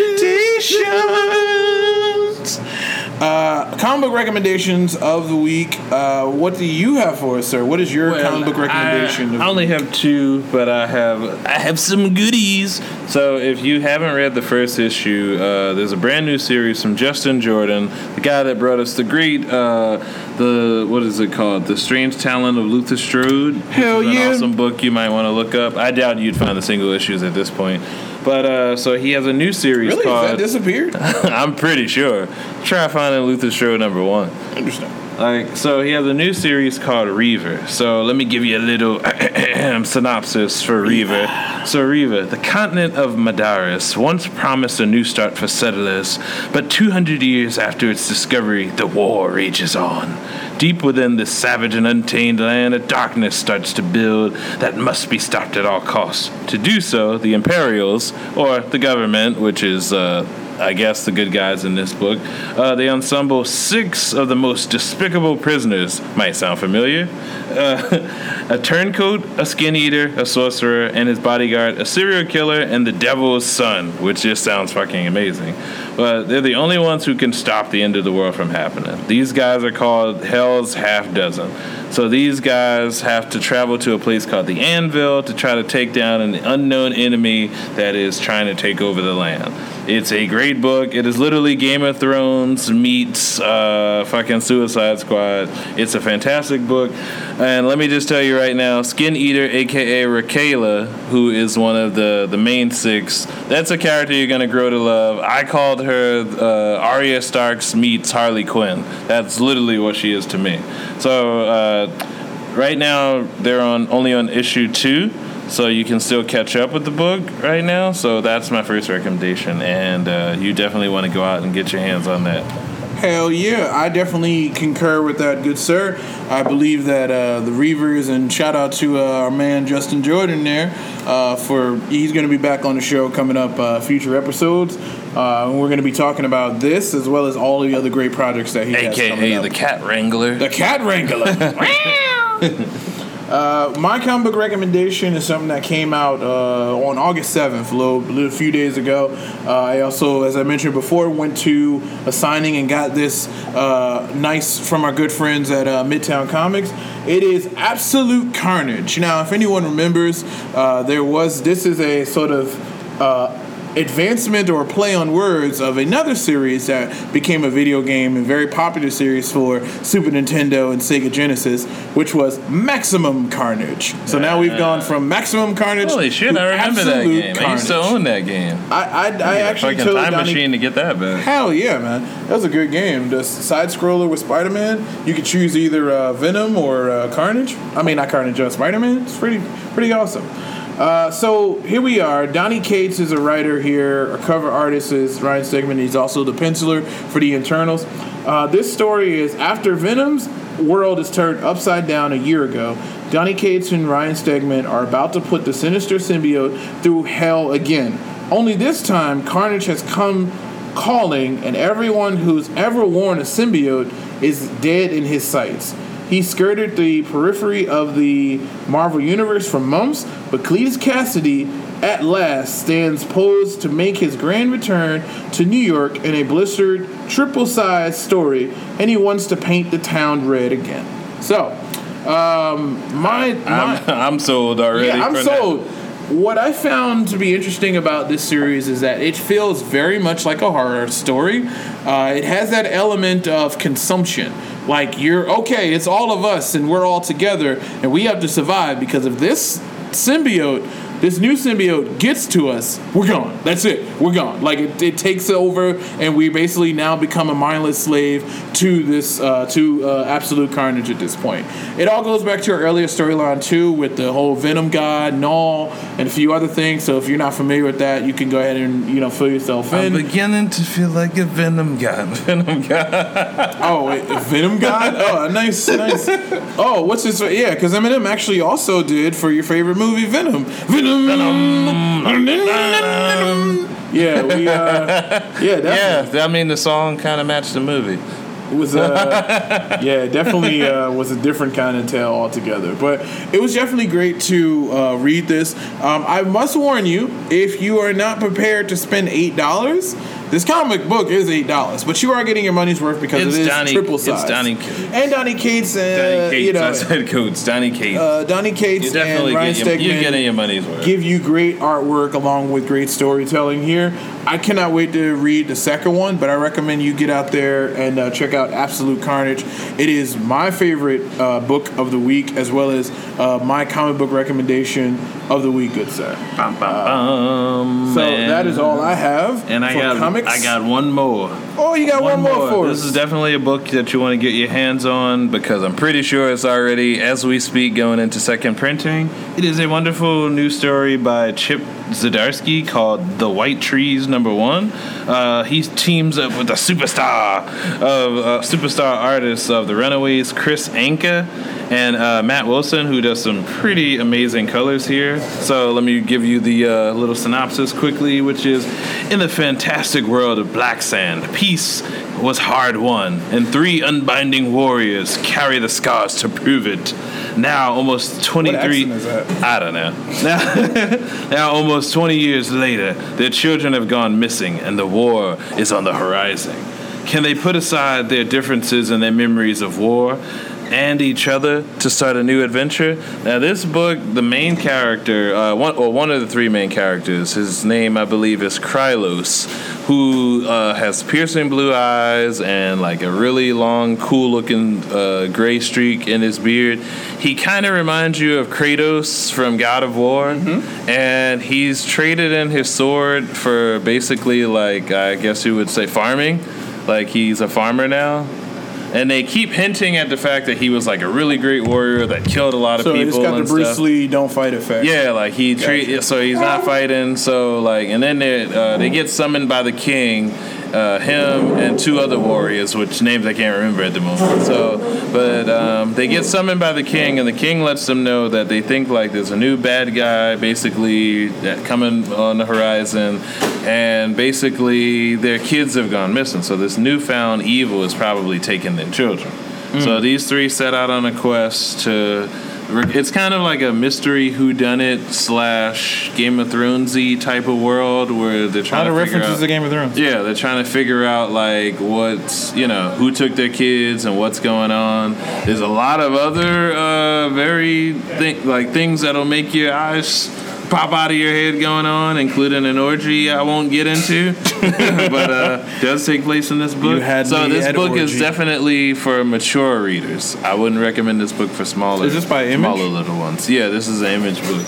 Uh, comic book recommendations of the week. Uh, what do you have for us, sir? What is your comic book recommendation? I, of I only have two, but I have I have some goodies. So if you haven't read the first issue, uh, there's a brand new series from Justin Jordan, the guy that brought us the great uh, the what is it called? The Strange Talent of Luther Strode. Hell is an yeah. awesome book you might want to look up. I doubt you'd find the single issues at this point. But uh, so he has a new series really? Has that disappeared? I'm pretty sure. Try finding Luther Strode number one. Interesting. Like so, he has a new series called Reaver. So let me give you a little synopsis for Reaver. So Reaver, the continent of Madaris, once promised a new start for settlers, but 200 years after its discovery, the war rages on. Deep within this savage and untamed land, a darkness starts to build that must be stopped at all costs. To do so, the Imperials, or the government, which is uh, I guess the good guys in this book, uh, they ensemble six of the most despicable prisoners. Might sound familiar. Uh, a turncoat, a skin eater, a sorcerer, and his bodyguard, a serial killer, and the devil's son, which just sounds fucking amazing. But they're the only ones who can stop the end of the world from happening. These guys are called Hell's Half Dozen. So these guys have to travel to a place called the Anvil to try to take down an unknown enemy that is trying to take over the land. It's a great book. It is literally Game of Thrones meets uh, fucking Suicide Squad. It's a fantastic book. And let me just tell you right now, Skin Eater, aka Rakela, who is one of the, the main six, that's a character you're gonna grow to love. I called her uh, Arya Starks meets Harley Quinn. That's literally what she is to me. So uh, right now they're on only on issue two so you can still catch up with the book right now so that's my first recommendation and uh, you definitely want to go out and get your hands on that Hell yeah, I definitely concur with that, good sir. I believe that uh, the Reavers and shout out to uh, our man Justin Jordan there uh, for he's going to be back on the show coming up uh, future episodes. Uh, and we're going to be talking about this as well as all the other great projects that he has coming aka up. the cat wrangler The cat wrangler. Uh, my comic book recommendation is something that came out uh, on August 7th, a little, few days ago. Uh, I also, as I mentioned before, went to a signing and got this uh, nice from our good friends at uh, Midtown Comics. It is Absolute Carnage. Now, if anyone remembers, uh, there was this is a sort of advancement or play on words of another series that became a video game and very popular series for Super Nintendo and Sega Genesis, which was Maximum Carnage. So now we've gone from Maximum Carnage. Holy shit! to I remember that game. I used to own that game. I, I, I actually Fucking time Donnie, machine to get that back. Hell yeah, man! That was a good game. The side scroller with Spider Man. You could choose either uh, Venom or uh, Carnage. I mean, not Carnage, uh, Spider Man. It's pretty pretty awesome. Uh, so here we are. Donny Cates is a writer here. A cover artist is Ryan Stegman. He's also the penciler for the internals. Uh, this story is after Venom's world is turned upside down a year ago. Donny Cates and Ryan Stegman are about to put the sinister symbiote through hell again. Only this time, Carnage has come calling, and everyone who's ever worn a symbiote is dead in his sights. He skirted the periphery of the Marvel Universe for months, but Cletus Kasady at last stands posed to make his grand return to New York in a blistered, triple sized story, and he wants to paint the town red again. So, um, my, my I'm, I'm sold already. yeah, I'm sold. What I found to be interesting about this series is that it feels very much like a horror story. Uh, it has that element of consumption. Like, you're okay, it's all of us and we're all together and we have to survive because if this symbiote, this new symbiote gets to us, we're gone. That's it. We're gone. Like, it, it takes over and we basically now become a mindless slave to this, uh, to uh, absolute carnage at this point. It all goes back to our earlier storyline too with the whole Venom God, Null, and a few other things. So if you're not familiar with that, you can go ahead and you know fill yourself I'm in. beginning to feel like a Venom god. Venom god. oh, wait, Venom God. Oh, nice, nice. Oh, what's this? Yeah, because Eminem actually also did for your favorite movie, Venom. Venom. Yeah, we. Uh, yeah, definitely. yeah, I mean the song kind of matched the movie. It was uh, yeah, definitely uh, was a different kind of tale altogether. But it was definitely great to uh, read this. Um, I must warn you, if you are not prepared to spend eight dollars, this comic book is eight dollars. But you are getting your money's worth because It's it is Donnie- triple it's size. Donny Cates. and Donny Cates, uh, Donny Cates, you know, I said codes. Donny Cates. uh, Donny Cates you definitely and Ryan get your, you're getting your money's worth. give you great artwork along with great storytelling here. I cannot wait to read the second one, but I recommend you get out there and uh, check out Absolute Carnage. It is my favorite uh, book of the week, as well as uh, my comic book recommendation of the week, good sir. Bum, bum, bum, So that is all I have And I for got I got one more. oh, you got one, more, for This is definitely a book that you want to get your hands on because I'm pretty sure it's already, as we speak, going into second printing. It is a wonderful new story by Chip Zdarsky called "The White Trees Number One." Uh, he teams up with a superstar of uh, superstar artists of the Runaways, Kris Anka. And uh, Matt Wilson, who does some pretty amazing colors here. So let me give you the uh, little synopsis quickly, which is in the fantastic world of Black Sand, peace was hard won, and three unbinding warriors carry the scars to prove it. Now, almost 23. accent that? I don't know. Now, now, almost 20 years later, their children have gone missing, and the war is on the horizon. Can they put aside their differences and their memories of war and each other to start a new adventure? Now, this book, the main character, uh, one or one of the three main characters, his name I believe is Krylos, who uh, has piercing blue eyes and like a really long, cool-looking uh, gray streak in his beard. He kind of reminds you of Kratos from God of War, and he's traded in his sword for basically like I guess you would say farming. Like he's a farmer now. And they keep hinting at the fact that he was like a really great warrior that killed a lot of so people. it's got the Bruce stuff. Lee "Don't Fight" effect. Yeah, like he treat so he's not fighting. So like, and then they uh, they get summoned by the king, uh, him and two other warriors, which names I can't remember at the moment. So, but um, they get summoned by the king, and the king lets them know that they think like there's a new bad guy basically coming on the horizon, and basically their kids have gone missing. So this newfound evil is probably taking their children. So these three set out on a quest to it's kind of like a mystery whodunit slash Game of Thronesy type of world where they're trying A lot trying of to figure references out. to Game of Thrones. Yeah, they're trying to figure out like what's you know who took their kids and what's going on. There's a lot of other uh, very thi- like things that'll make your eyes pop out of your head going on, including an orgy I won't get into, but uh, does take place in this book. So this book is definitely for mature readers. I wouldn't recommend this book for smaller. Is this by Image? Smaller little ones. Yeah, this is an image book.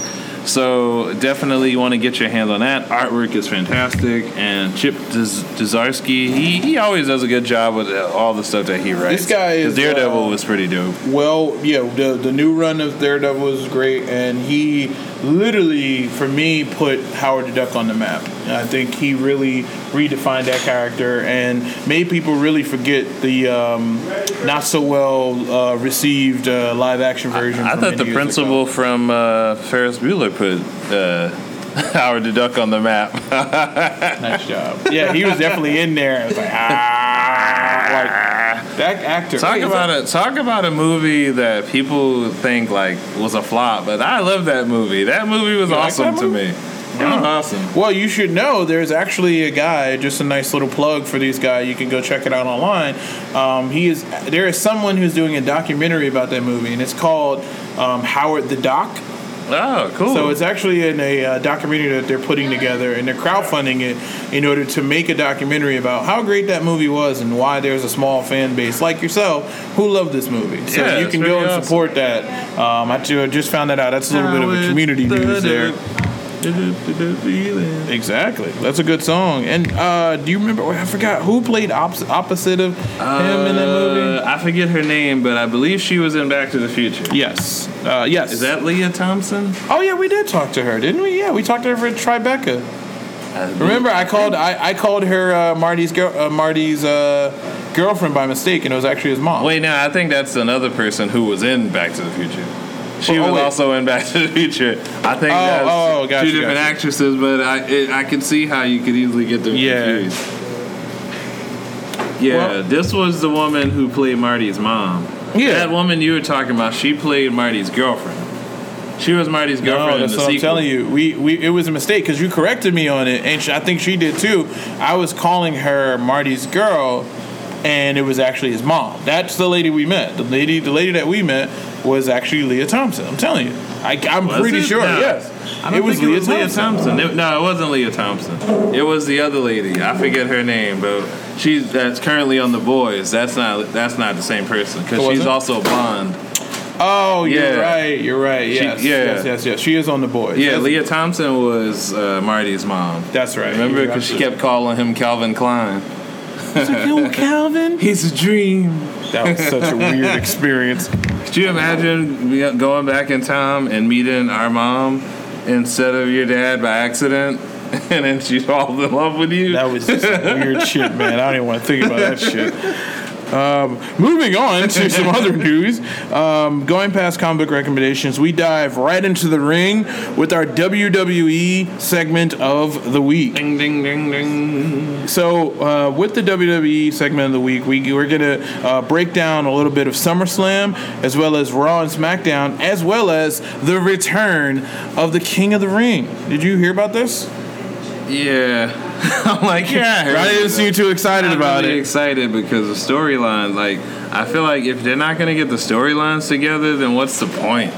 So definitely you want to get your hands on that. Artwork is fantastic, and Chip Dz- Dzarsky, he he always does a good job with uh, all the stuff that he writes. This guy is, Daredevil uh, was pretty dope. Well, yeah, the the new run of Daredevil was great, and he literally, for me, put Howard the Duck on the map. I think he really redefined that character and made people really forget the um, not so well uh, received uh, live action version. I from thought the principal ago. from uh, Ferris Bueller put uh, Howard the Duck on the map. Nice job. Yeah, he was definitely in there. It was like ah, like that actor. Talk about it. Talk about a movie that people think like was a flop, but I love that movie. That movie was You like awesome to movie? me. Awesome. Well, you should know there's actually a guy, just a nice little plug for these guys. You can go check it out online. Um, he is there is someone who's doing a documentary about that movie, and it's called um, Howard the Doc. Oh, cool. So it's actually in a uh, documentary that they're putting together, and they're crowdfunding it in order to make a documentary about how great that movie was and why there's a small fan base like yourself who love this movie. So Yeah, you can go and awesome. support that. Um, I just found that out. That's a little bit of a community news there. Exactly. That's a good song. And uh, do you remember? I forgot who played opposite, opposite of him in that movie. Uh, I forget her name, but I believe she was in Back to the Future. Yes. Uh, yes. Is that Lea Thompson? Oh yeah, we did talk to her, didn't we? Yeah, we talked to her for Tribeca. Remember, I called I, I called her uh, Marty's girl uh, Marty's uh, girlfriend by mistake, and it was actually his mom. Wait, no, I think that's another person who was in Back to the Future. She Oh, was wait. also in Back to the Future. I think Oh, that's oh, gotcha, two different gotcha. actresses, but I it, I can see how you could easily get them Yeah. confused. Yeah, Well- this was the woman who played Marty's mom. Yeah. That woman you were talking about, she played Marty's girlfriend. She was Marty's No, girlfriend in that's the what I'm telling you. We, we it was a mistake because you corrected me on it, and sh I think she did too. I was calling her Marty's girl, and it was actually his mom. That's the lady we met. The lady, the lady that we met was actually Lea Thompson. I'm telling you. I, I'm Was pretty it? sure. No. Yes, it was Lea it was Lea Thompson. Thompson. It- no, it wasn't Lea Thompson. It was the other lady. I forget her name, but she's that's currently on the boys. That's not that's not the same person because Oh, she's also blonde. Oh, you're Yeah. right. You're right. Yes, yeah. yes, yes, yes. She is on the boys. Yeah, Lea Thompson was uh, Marty's mom. That's right. Remember, because she kept calling him Calvin Klein. Yo, Calvin. He's a dream. That was such a weird experience. Could you imagine going back in time and meeting our mom instead of your dad by accident, and then she falls in love with you? That was just weird shit, man. I don't even want to think about that shit. Um, moving on to some other news. Um, going past comic book recommendations, we dive right into the ring with our WWE segment of the week. ding ding ding ding. So, uh, with the WWE segment of the week, we, we're going to uh, break down a little bit of SummerSlam, as well as Raw and SmackDown, as well as the return of the King of the Ring. Did you hear about this? Yeah. I'm like, yeah. I didn't about seem too excited I'm about really it. excited because the storyline, like, I feel like if they're not going to get the storylines together, then what's the point?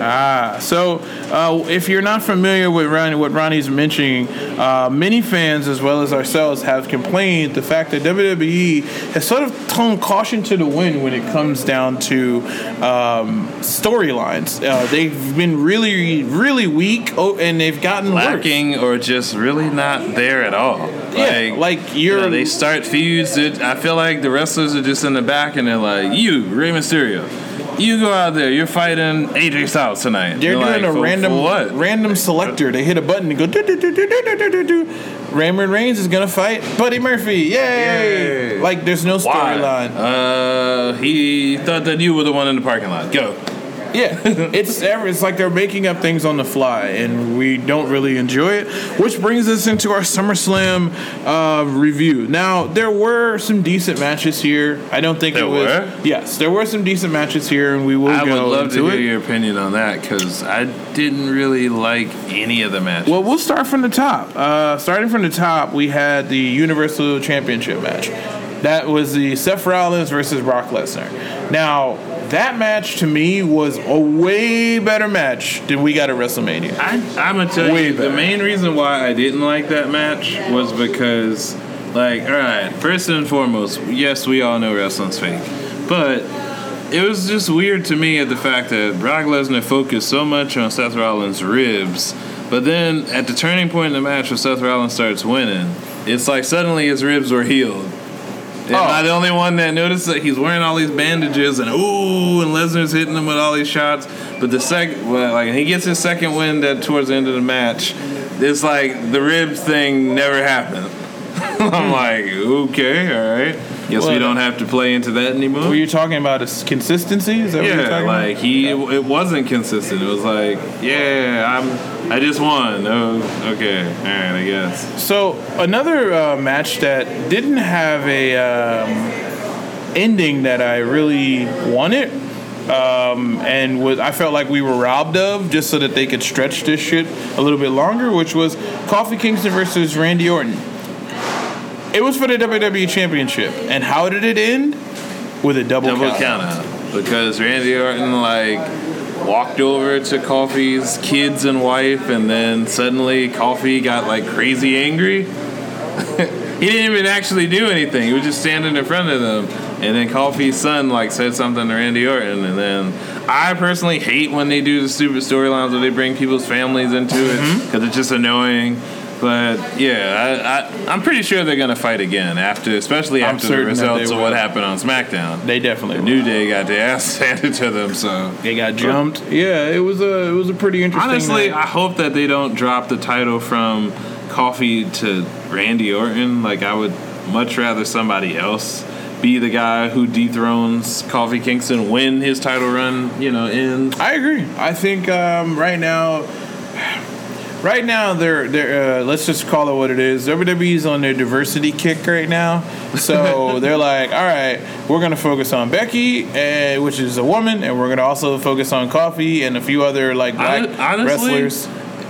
Ah, so uh, if you're not familiar with Ronnie, what Ronnie's mentioning, uh, many fans as well as ourselves have complained the fact that WWE has sort of thrown caution to the wind when it comes down to um, storylines. Uh, they've been really, really weak, oh, and they've gotten worse. Lacking or just really not there at all. Yeah, like you you're. know, they start feuds. That I feel like the wrestlers are just in the back and they're like, "You, Rey Mysterio, you go out there. You're fighting AJ Styles tonight." they're You're doing like, a "For- random what? random selector. They hit a button and go do do do do do do do do. Raymond Reigns is gonna fight Buddy Murphy. Yay! Yay. Like there's no storyline. Uh, he thought that you were the one in the parking lot. Go. Yeah, it's it's like they're making up things on the fly, and we don't really enjoy it. Which brings us into our SummerSlam uh, review. Now, there were some decent matches here. I don't think There it was. were? Yes, there were some decent matches here, and we will I would love to it. hear your opinion on that because I didn't really like any of the matches. Well, we'll start from the top. Uh, starting from the top, we had the Universal Championship match. That was the Seth Rollins versus Brock Lesnar. Now, that match to me was a way better match than we got at WrestleMania. I, I'm gonna tell Way you the main reason why I didn't like that match was because, like, all right, first and foremost, yes, we all know wrestling's fake, but it was just weird to me at the fact that Brock Lesnar focused so much on Seth Rollins' ribs, but then at the turning point in the match where Seth Rollins starts winning, it's like suddenly his ribs were healed. Am Oh. I the only one that noticed that he's wearing all these bandages and ooh, and Lesnar's hitting him with all these shots? But the second, well, like he gets his second win that towards the end of the match, it's like the ribs thing never happened. I'm like, okay, all right. Guess we don't have to play into that anymore. Were you talking about consistency? Is that what you're talking? yeah, like he, it wasn't consistent. It was like, yeah, I'm, I just won. Oh, okay, all right, I guess. So another uh, match that didn't have a um, ending that I really wanted. Um, and was I felt like we were robbed of just so that they could stretch this shit a little bit longer, which was Kofi Kingston versus Randy Orton. It was for the WWE Championship, and how did it end? With a double, double count. out because Randy Orton like walked over to Kofi's kids and wife, and then suddenly Kofi got like crazy angry. he didn't even actually do anything. He was just standing in front of them, and then Kofi's son like said something to Randy Orton, and then I personally hate when they do the stupid storylines where they bring people's families into it mm-hmm. because it's just annoying. But yeah, I, I, I'm pretty sure they're gonna fight again after, especially I'm after the certain that they results of what happened on SmackDown. They definitely New Day got their ass handed to them. So They got jumped. Yeah, it was a it was a pretty interesting. honestly, night. I hope that they don't drop the title from Kofi to Randy Orton. Like I would much rather somebody else be the guy who dethrones Kofi Kingston when his title run, you know, ends. I agree. I think um, right now, right now they're they're uh, let's just call it what it is. WWE's on their diversity kick right now, so they're like, all right, we're gonna focus on Becky, uh, which is a woman, and we're gonna also focus on Kofi and a few other like black honestly, wrestlers.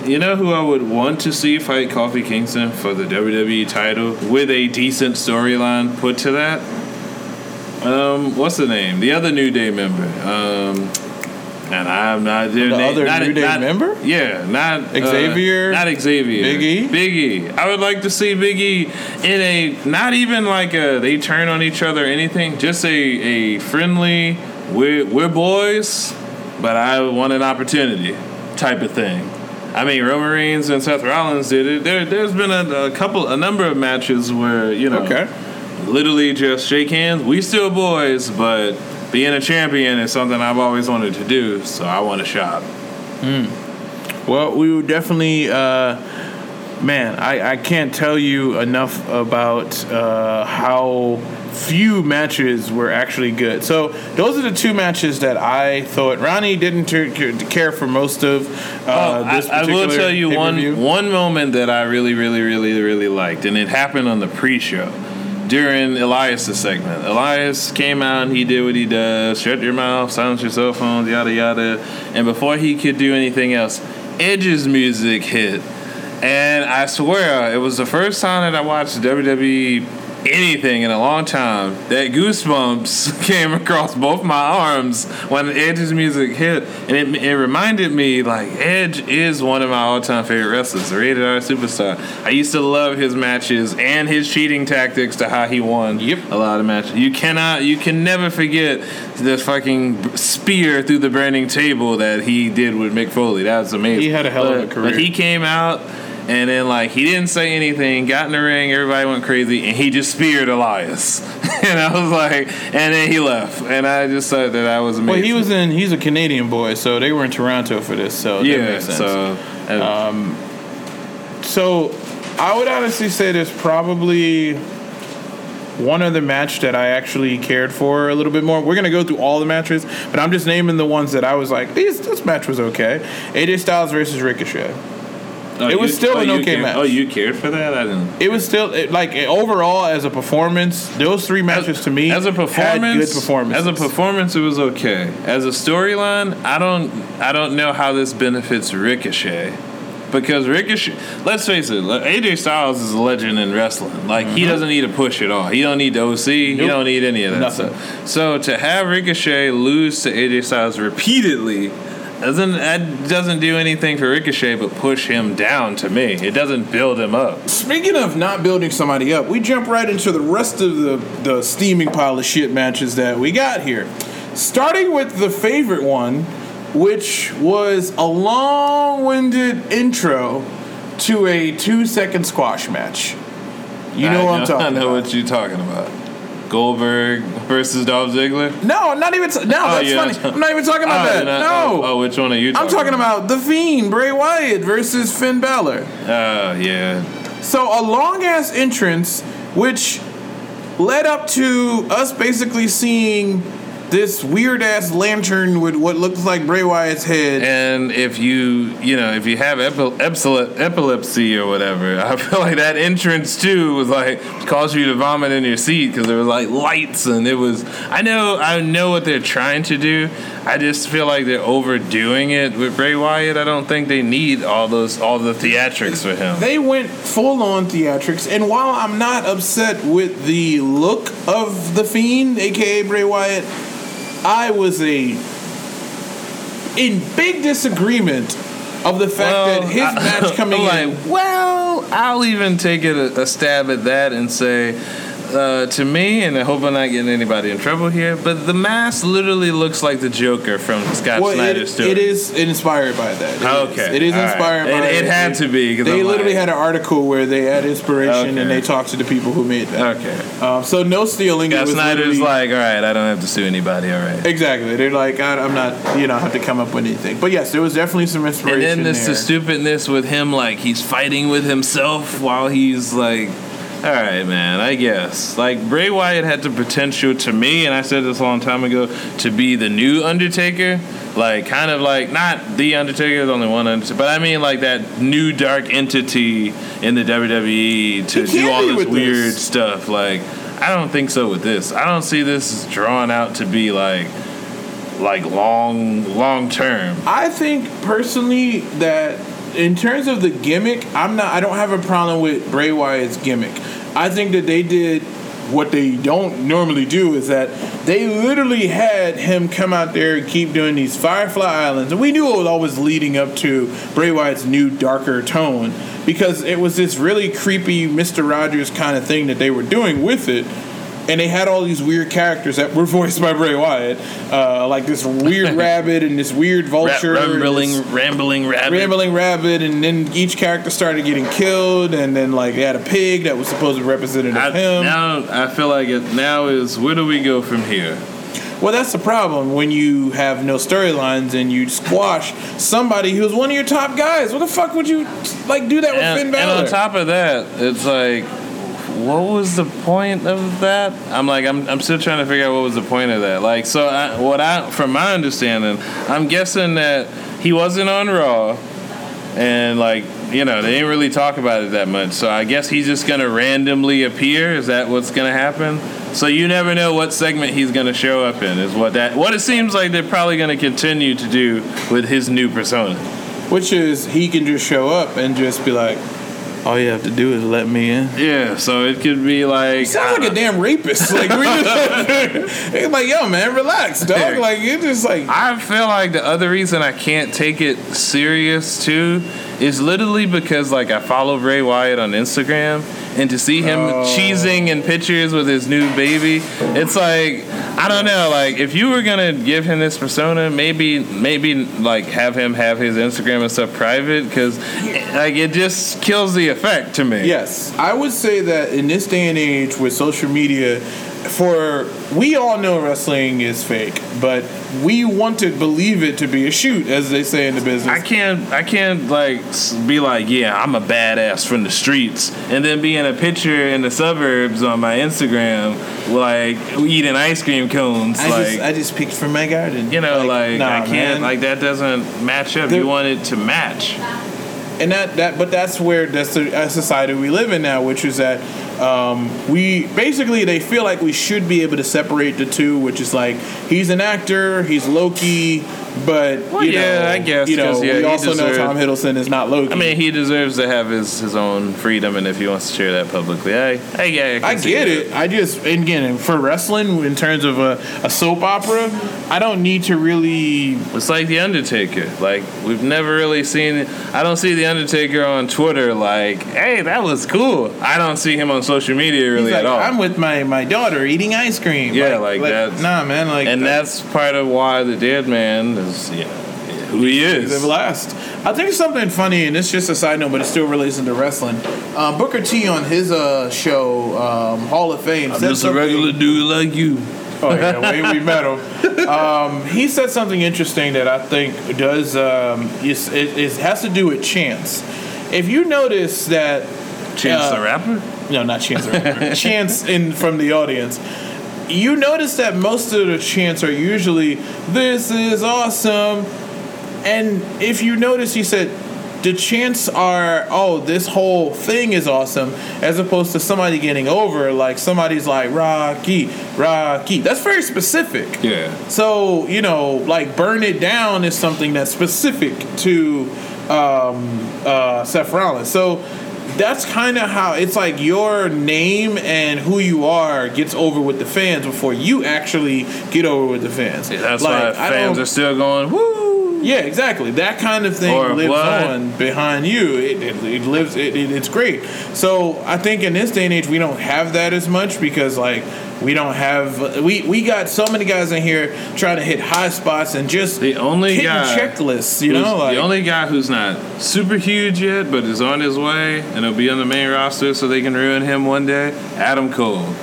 You know who I would want to see fight Kofi Kingston for the WWE title with a decent storyline put to that? Um, what's the name? The other New Day member. Um, and I'm not the other New Day member? Yeah, not uh, Xavier? not Xavier. Big E? Big E. I would like to see Big E in a not even like a they turn on each other or anything. Just a a friendly we're we're boys, but I want an opportunity type of thing. I mean, Roman Reigns and Seth Rollins did it. There, there's been a, a couple, a number of matches where you know, Okay. literally just shake hands. We still boys, but being a champion is something I've always wanted to do. So I want a shot. Well, we would definitely, uh, man, I, I can't tell you enough about uh, how few matches were actually good. So those are the two matches that I thought Ronnie didn't ter- care for most of. Uh, Oh, I, this I will tell you one one moment that I really, really, really, really liked, and it happened on the pre-show during Elias's segment. Elias came out and he did what he does: shut your mouth, silence your cell phones, yada yada. And before he could do anything else, Edge's music hit, and I swear it was the first time that I watched WWE anything in a long time that goosebumps came across both my arms when Edge's music hit, and it, it reminded me like Edge is one of my all-time favorite wrestlers, a rated R superstar. I used to love his matches and his cheating tactics to how he won Yep. a lot of matches. You cannot, you can never forget the fucking spear through the burning table that he did with Mick Foley. That was amazing. He had a hell of a career. But he came out. And then, like, he didn't say anything, got in the ring, everybody went crazy, and he just speared Elias. and I was like, and then he left. And I just thought that that was amazing. Well, he was in. He's a Canadian boy, so they were in Toronto for this. So that yeah, makes sense. so. uh, So I would honestly say there's probably one other match that I actually cared for a little bit more. We're gonna go through all the matches, but I'm just naming the ones that I was like, these this match was okay. AJ Styles versus Ricochet. Oh, It was you- still oh, an okay cared- match. Oh, you cared for that? I didn't. It was still it, like overall as a performance. Those three matches to me as a performance, good. As a performance, it was okay. As a storyline, I don't, I don't know how this benefits Ricochet, because Ricochet. Let's face it, AJ Styles is a legend in wrestling. Like he mm-hmm. doesn't need to push at all. He don't need the OC. He don't need any of that Nothing. stuff. So to have Ricochet lose to AJ Styles repeatedly. Doesn't that doesn't do anything for Ricochet but push him down to me. It doesn't build him up. Speaking of not building somebody up, we jump right into the rest of the, the steaming pile of shit matches that we got here. Starting with the favorite one, which was a long winded intro to a two second squash match. You know I what I'm talking I know about. what you're talking about. Goldberg versus Dolph Ziggler. No, not even. No, oh, that's yeah. funny. I'm not even talking about Oh, that. not- no. Oh, oh, which one are you? Talking about? I'm talking about The Fiend, Bray Wyatt versus Finn Balor. Oh yeah. So a long ass entrance, which led up to us basically seeing this weird ass lantern with what looks like Bray Wyatt's head. And if you, you know, if you have epi- epilepsy or whatever, I feel like that entrance too was like caused you to vomit in your seat because there was like lights and it was. I know, I know what they're trying to do. I just feel like they're overdoing it with Bray Wyatt. I don't think they need all those, all the theatrics for him. They went full on theatrics, and while I'm not upset with the look of the Fiend, aka Bray Wyatt, I was a in big disagreement of the fact that his I- match coming I'm in. like, well, I'll even take it a, a stab at that and say, uh, to me, and I hope I'm not getting anybody in trouble here, but the mask literally looks like the Joker from Scott Well, Snyder's story. it is inspired by that. It is. Okay, it is all right. inspired by It- it had to be. They I'm literally like- had an article where they had inspiration Okay. and they talked to the people who made that. Okay. Um, so no stealing. it Scott Snyder's like, all right, I don't have to sue anybody, all right. Exactly. They're like, I, I'm not, you know, I have to come up with anything. But yes, there was definitely some inspiration. And then this the stupidness with him, like he's fighting with himself while he's like, all right, man, I guess. Like Bray Wyatt had the potential to me, and I said this a long time ago, to be the new Undertaker. Like kind of like not the Undertaker, there's only one Undertaker, but I mean like that new dark entity in the WWE to do all this weird this. stuff. Like I don't think so with this. I don't see this drawn out to be like like long long term. I think personally that in terms of the gimmick, I'm not. I don't have a problem with Bray Wyatt's gimmick. I think that they did what they don't normally do is that they literally had him come out there and keep doing these Firefly Islands, and we knew it was always leading up to Bray Wyatt's new darker tone because it was this really creepy Mister Rogers kind of thing that they were doing with it. And they had all these weird characters that were voiced by Bray Wyatt, uh, like this weird rabbit and this weird vulture, and rambling, rambling rabbit. rambling rabbit, and then each character started getting killed, and then like they had a pig that was supposed to be representative I, of him. now I feel like it now is where do we go from here? well, that's the problem when you have no storylines and you squash somebody who's one of your top guys. What the fuck would you like do that with And, Finn and on top of that, it's like, what was the point of that? I'm like, I'm, I'm still trying to figure out what was the point of that. Like, so I, what I, from my understanding, I'm guessing that he wasn't on Raw, and like, you know, they didn't really talk about it that much. So I guess he's just gonna randomly appear. Is that what's gonna happen? So you never know what segment he's gonna show up in. Is what that what it seems like they're probably gonna continue to do with his new persona. Which is he can just show up and just be like, all you have to do is let me in. Yeah, so it could be like Sounds like a uh, damn rapist. Like we just, it's like, yo, man, relax, dog. Like it's just like I feel like the other reason I can't take it serious too is literally because like I follow Bray Wyatt on Instagram and to see him Oh. cheesing in pictures with his new baby, it's like I don't know, like if you were gonna give him this persona, maybe maybe like have him have his Instagram and stuff private because like it just kills the effect to me. Yes, I would say that in this day and age with social media, for we all know wrestling is fake, but we want to believe it to be a shoot, as they say in the business. I can't I can't like be like, yeah, I'm a badass from the streets, and then be in a picture in the suburbs on my Instagram, like eating ice cream cones, I like. just I just picked from my garden. you know, like, nah, I can't, man. like that doesn't match up. There- you want it to match. and that that but that's where that's the uh, society we live in now which is that um, we basically they feel like we should be able to separate the two which is like he's an actor he's loki but Well, you yeah, know, I guess, you know yeah, we also know tom hiddleston is not loki I mean, he deserves to have his, his own freedom, and if he wants to share that publicly, I, I, yeah, I, I get that. it. I just and again for wrestling in terms of a, a soap opera, I don't need to really It's like the Undertaker. Like we've never really seen. I don't see the Undertaker on Twitter. Like, hey, that was cool. I don't see him on social media really like, at all. I'm with my, my daughter eating ice cream. Yeah, like that's- Nah, man. Like and that- that's part of why the dead man is, know, who he is. last. I think something funny, and it's just a side note, but it still relates into wrestling. Um, Booker T on his uh, show, um, Hall of Fame, I'm just a regular dude like you. Oh yeah, way we met him. Um, he said something interesting that I think does um, is, it, it has to do with chance. If you notice that Chance Uh, the Rapper. no, not chance, the Rapper, chance in from the audience. You notice that most of the chants are usually "This is awesome," and if you notice, he said the chants are "Oh, this whole thing is awesome," as opposed to somebody getting over. Like somebody's like "Rocky, Rocky." That's very specific. Yeah. So you know, like "Burn It Down" is something that's specific to um, uh, Seth Rollins. So that's kind of how it's like your name and who you are gets over with the fans before you actually get over with the fans. Yeah, that's like, why fans are still going woo. Yeah, exactly. That kind of thing Or lives on behind you. It, it, it lives. It, it, it's great. So I think in this day and age, we don't have that as much because like we don't have. We we got so many guys in here trying to hit high spots and just The only guy checklists. You know, like the only guy who's not super huge yet, but is on his way, and he'll be on the main roster, so they can ruin him one day. Adam Cole.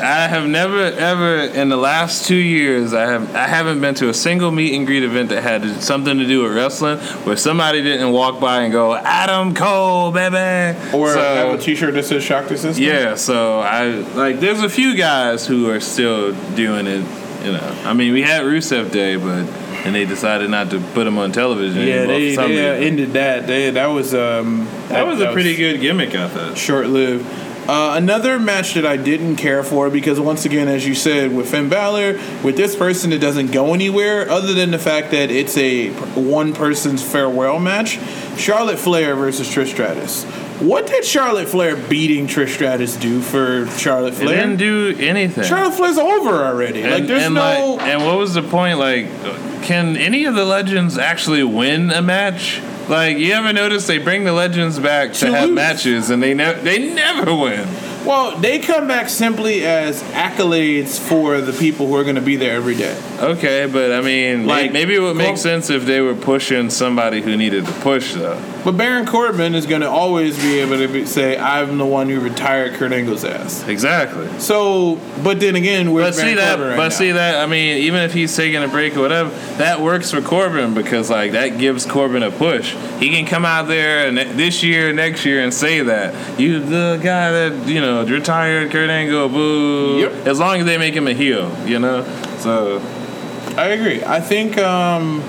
I have never ever in the last two years I have I haven't been to a single meet and greet event that had something to do with wrestling where somebody didn't walk by and go Adam Cole baby or So- have a T-shirt that says "Shock the System." yeah, so I like. There's a few guys who are still doing it. You know, I mean, we had Rusev Day, but and they decided not to put him on television. Yeah, they, they uh, ended that. They that was um that was a pretty good gimmick, I thought. short lived. Uh, another match that I didn't care for because once again, as you said, with Finn Balor, with this person, it doesn't go anywhere other than the fact that it's a one person's farewell match. Charlotte Flair versus Trish Stratus. What did Charlotte Flair beating Trish Stratus do for Charlotte It Flair? didn't do anything. Charlotte Flair's over already. like there's and no. like, and what was the point? Like, can any of the legends actually win a match? Like, you ever notice they bring the legends back to, To have lose. matches, and they ne- they never win. well, they come back simply as accolades for the people who are going to be there every day. Okay, but I mean, Like, maybe it would make sense if they were pushing somebody who needed to push, though. But Baron Corbin is going to always be able to be, say, "I'm the one who retired Kurt Angle's ass." Exactly. So, but then again, we're But see that, but see that. I mean, even if he's taking a break or whatever, that works for Corbin because like that gives Corbin a push. He can come out there and this year, next year, and say that you the guy that you know retired Kurt Angle. Boo. Yep. As long as they make him a heel, you know. So I agree. I think um,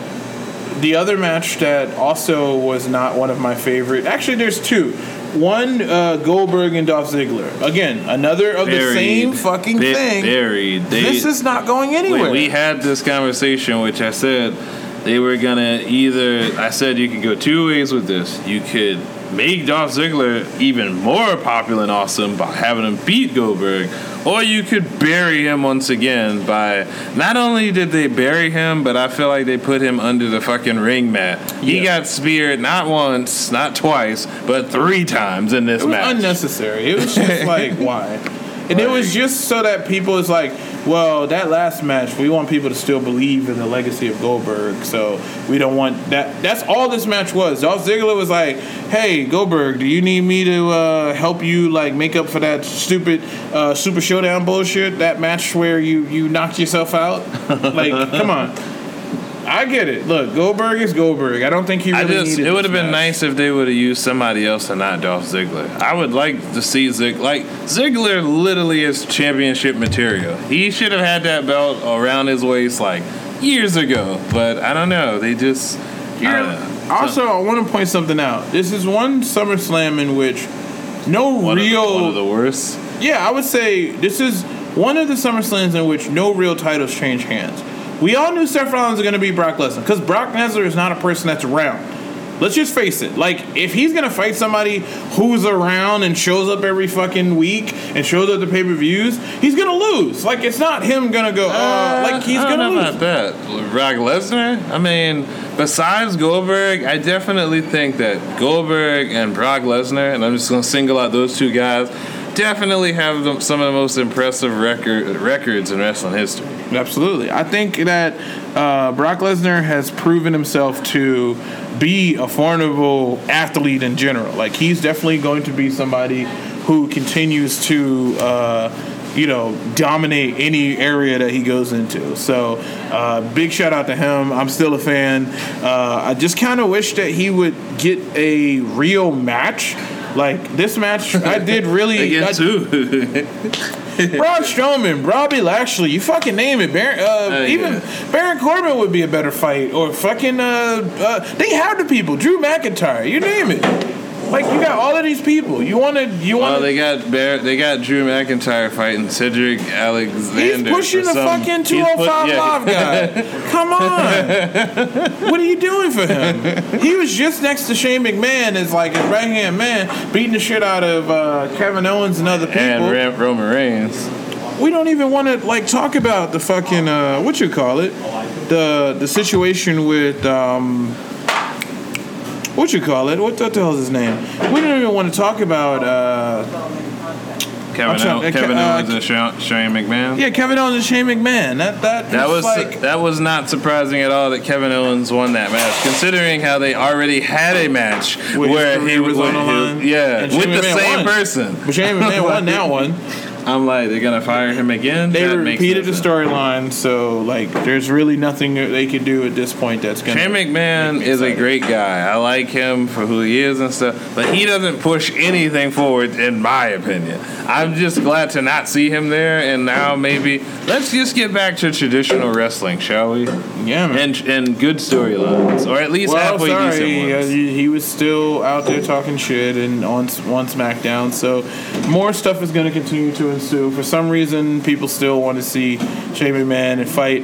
the other match that also was not one of my favorite. Actually, there's two. One, uh, Goldberg and Dolph Ziggler. Again, another of the same fucking Ba- thing. Buried. They, this is not going anywhere. We had this conversation, which I said they were gonna either. I said you could go two ways with this. You could make Dolph Ziggler even more popular and awesome by having him beat Goldberg, or you could bury him once again by. Not only did they bury him, but I feel like they put him under the fucking ring mat. He Yeah. got speared not once, not twice, but three times in this it was match. unnecessary. It was just like why. And it was just so that people is like, well, that last match, we want people to still believe in the legacy of Goldberg. So we don't want that. That's all this match was. Dolph Ziggler was like, hey, Goldberg, do you need me to uh, help you like make up for that stupid uh, Super Showdown bullshit? That match where you you knocked yourself out? like, come on. I get it. Look, Goldberg is Goldberg. I don't think he really I just needed it would have been nice if they would have used somebody else and not Dolph Ziggler. I would like to see Zig like Ziggler literally is championship material. He should have had that belt around his waist like years ago, but I don't know. They just uh, I don't know. Also, I want to point something out. This is one SummerSlam in which no one real. of, the, one of the worst. yeah, I would say this is one of the SummerSlams in which no real titles change hands. We all knew Seth Rollins was going to be Brock Lesnar because Brock Lesnar is not a person that's around. Let's just face it. Like, if he's gonna fight somebody who's around and shows up every fucking week and shows up to pay per views, he's gonna lose. Like, it's not him gonna go. Uh, like he's gonna know lose. about that. Brock Lesnar. I mean, besides Goldberg, I definitely think that Goldberg and Brock Lesnar, and I'm just going to single out those two guys, definitely have some of the most impressive record records in wrestling history. Absolutely. I think that uh, Brock Lesnar has proven himself to be a formidable athlete in general. Like, he's definitely going to be somebody who continues to. Uh, you know, dominate any area that he goes into. So, uh, big shout out to him. I'm still a fan. Uh, I just kind of wish that he would get a real match. Like this match, I did really. I- Again, too. Braun Strowman, Robbie Lashley, you fucking name it. Baron, uh, Oh, even yeah. Baron Corbin would be a better fight, or fucking. Uh, uh, they have the people. Drew McIntyre, you name it. Like you got all of these people. You want to. You want. well, they got they got Drew McIntyre fighting Cedric Alexander. He's pushing the some- fucking he's 205 put- yeah. live guy. Come on. what are you doing for him? He was just next to Shane McMahon as like his right hand man, beating the shit out of uh, Kevin Owens and other people. And Ram- Roman Reigns. we don't even want to like talk about the fucking uh, what you call it, the the situation with um, what you call it? What the hell is his name? We didn't even want to talk about uh, Kevin, trying- uh, Kevin uh, Owens and Sha- Shane McMahon. yeah Kevin Owens and Shane McMahon. That that, That was like that was not surprising at all that Kevin Owens won that match, considering how they already had a match Where where he was on the line? yeah, with Shane the same won. person. but Shane McMahon won that one. I'm like, they're gonna fire him again. They That repeated no the storyline, so like there's really nothing they could do at this point that's gonna. Shane McMahon is a great guy. I like him for who he is and stuff, but he doesn't push anything forward, in my opinion. I'm just glad to not see him there, and now maybe let's just get back to traditional wrestling, shall we? Yeah, man. And and good storylines, or at least Well, halfway sorry, decent uh, ones. he, he was still out there talking shit and on on SmackDown. So more stuff is going to continue to ensue. For some reason, people still want to see Shane McMahon and fight,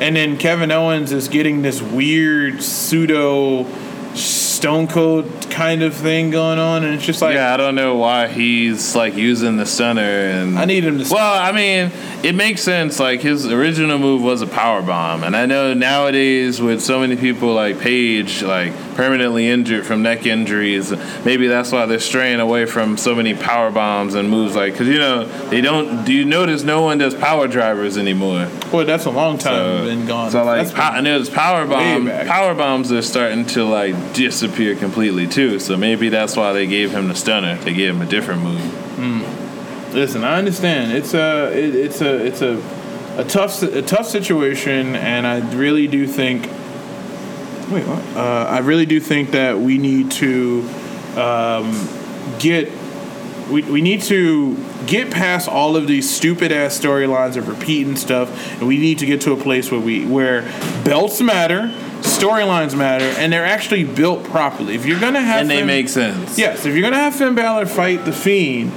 and then Kevin Owens is getting this weird pseudo Stone Cold kind of thing going on, and it's just like yeah, I don't know why he's like using the center, and I need him to. Well, I mean, it makes sense. Like his original move was a power bomb, and I know nowadays with so many people like Paige, like permanently injured from neck injuries, maybe that's why they're straying away from so many power bombs and moves. Like, cause you know they don't. Do you notice no one does power drivers anymore? boy, that's a long time So, been gone. so like, That's been- pow- I know it's power bomb. Power bombs are starting to like disappear completely too. So maybe that's why they gave him the stunner. They gave him a different move. Listen, I understand. It's a it, it's a it's a a tough a tough situation, and I really do think. Wait, what? Uh, I really do think that we need to um, get we, we need to get past all of these stupid ass storylines of repeating stuff, and we need to get to a place where we where belts matter, storylines matter, and they're actually built properly. If you're gonna have And they Finn- make sense. Yes, if you're gonna have Finn Balor fight the Fiend,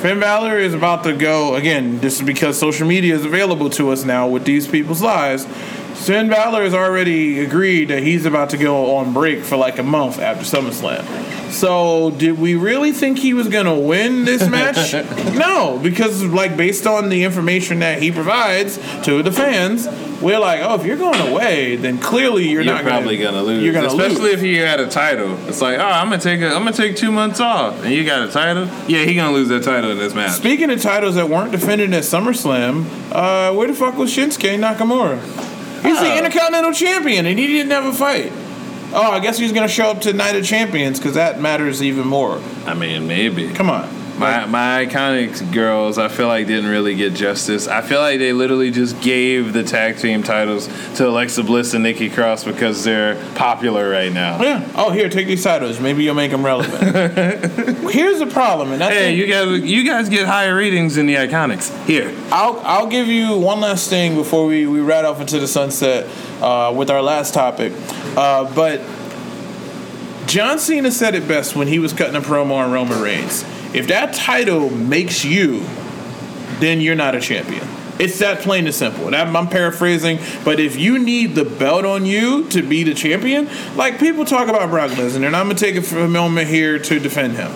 Finn Balor is about to go again. This is because social media is available to us now with these people's lives. Finn Balor has already agreed that he's about to go on break for like a month after SummerSlam. So, did we really think he was going to win this match? no, because like based on the information that he provides to the fans, we're like, oh, if you're going away, then clearly you're, You're not probably gonna, gonna lose, You're gonna lose. especially lose. if he had a title. It's like, oh, I'm gonna take a, I'm gonna take two months off, and you got a title. Yeah, he gonna lose that title in this match. Speaking of titles that weren't defended at SummerSlam, uh, where the fuck was Shinsuke Nakamura? He's the. Intercontinental Champion, and he didn't have a fight. Oh, I guess he's gonna show up to Night of Champions because that matters even more. I mean, maybe. Come on. My my iconic girls, I feel like didn't really get justice. I feel like they literally just gave the tag team titles to Alexa Bliss and Nikki Cross because they're popular right now. Yeah. Oh, here, take these titles. Maybe you'll make them relevant. Here's the problem, and I Hey, think you guys, you guys get higher ratings than the Iconics. Here, I'll I'll give you one last thing before we, we ride off into the sunset uh, with our last topic. Uh, but John Cena said it best when he was cutting a promo on Roman Reigns. If that title makes you, then you're not a champion. It's that plain and simple. And I'm, I'm paraphrasing, but if you need the belt on you to be the champion, like people talk about Brock Lesnar, and I'm gonna take a, moment here to defend him.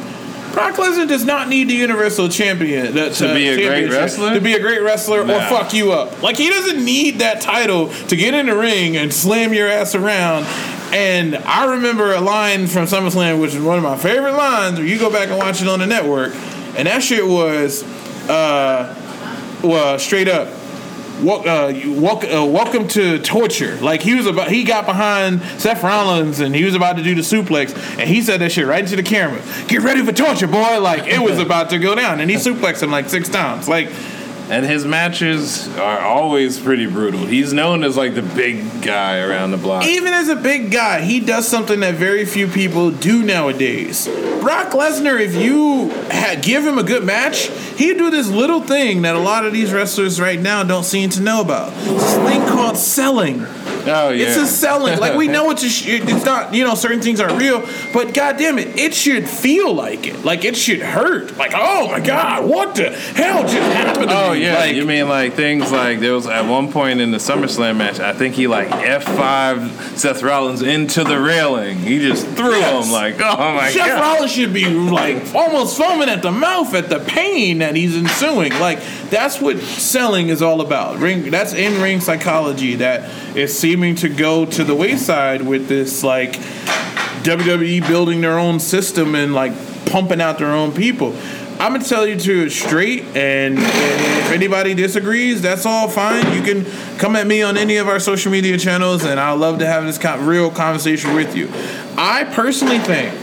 Brock Lesnar does not need the Universal Champion that, To be a great wrestler? To be a great wrestler or fuck you up. Like he doesn't need that title to get in the ring and slam your ass around. And I remember a line from SummerSlam, which is one of my favorite lines. Where you go back and watch it on the network, and that shit was, uh, well, straight up. Wel- uh, wel- uh, welcome to torture. Like he was about, he got behind Seth Rollins and he was about to do the suplex, and he said that shit right into the camera. Get ready for torture, boy! Like it was about to go down, and he suplexed him like six times. Like and his matches are always pretty brutal. He's known as like the big guy around the block. even as a big guy, he does something that very few people do nowadays. Brock Lesnar, if you give him a good match, he'd do this little thing that a lot of these wrestlers right now don't seem to know about. This thing called selling. Oh yeah, It's a selling. Like we know it's a sh- it's not. You know, certain things aren't real, but goddamn it, it should feel like it. Like it should hurt. Like oh my god, what the hell just happened? To Oh me? yeah, Like, you mean like things like there was at one point in the SummerSlam match, I think he like F five Seth Rollins into the railing. He just threw Yes. him like, oh my Jeff god. Seth Rollins should be like almost foaming at the mouth at the pain that he's ensuing. Like that's what selling is all about. Ring that's in ring psychology that is seeming to go to the wayside with this like WWE building their own system and like pumping out their own people. I'm gonna tell you to straight, and, and if anybody disagrees, that's all fine. You can come at me on any of our social media channels, and I'd love to have this real conversation with you. I personally think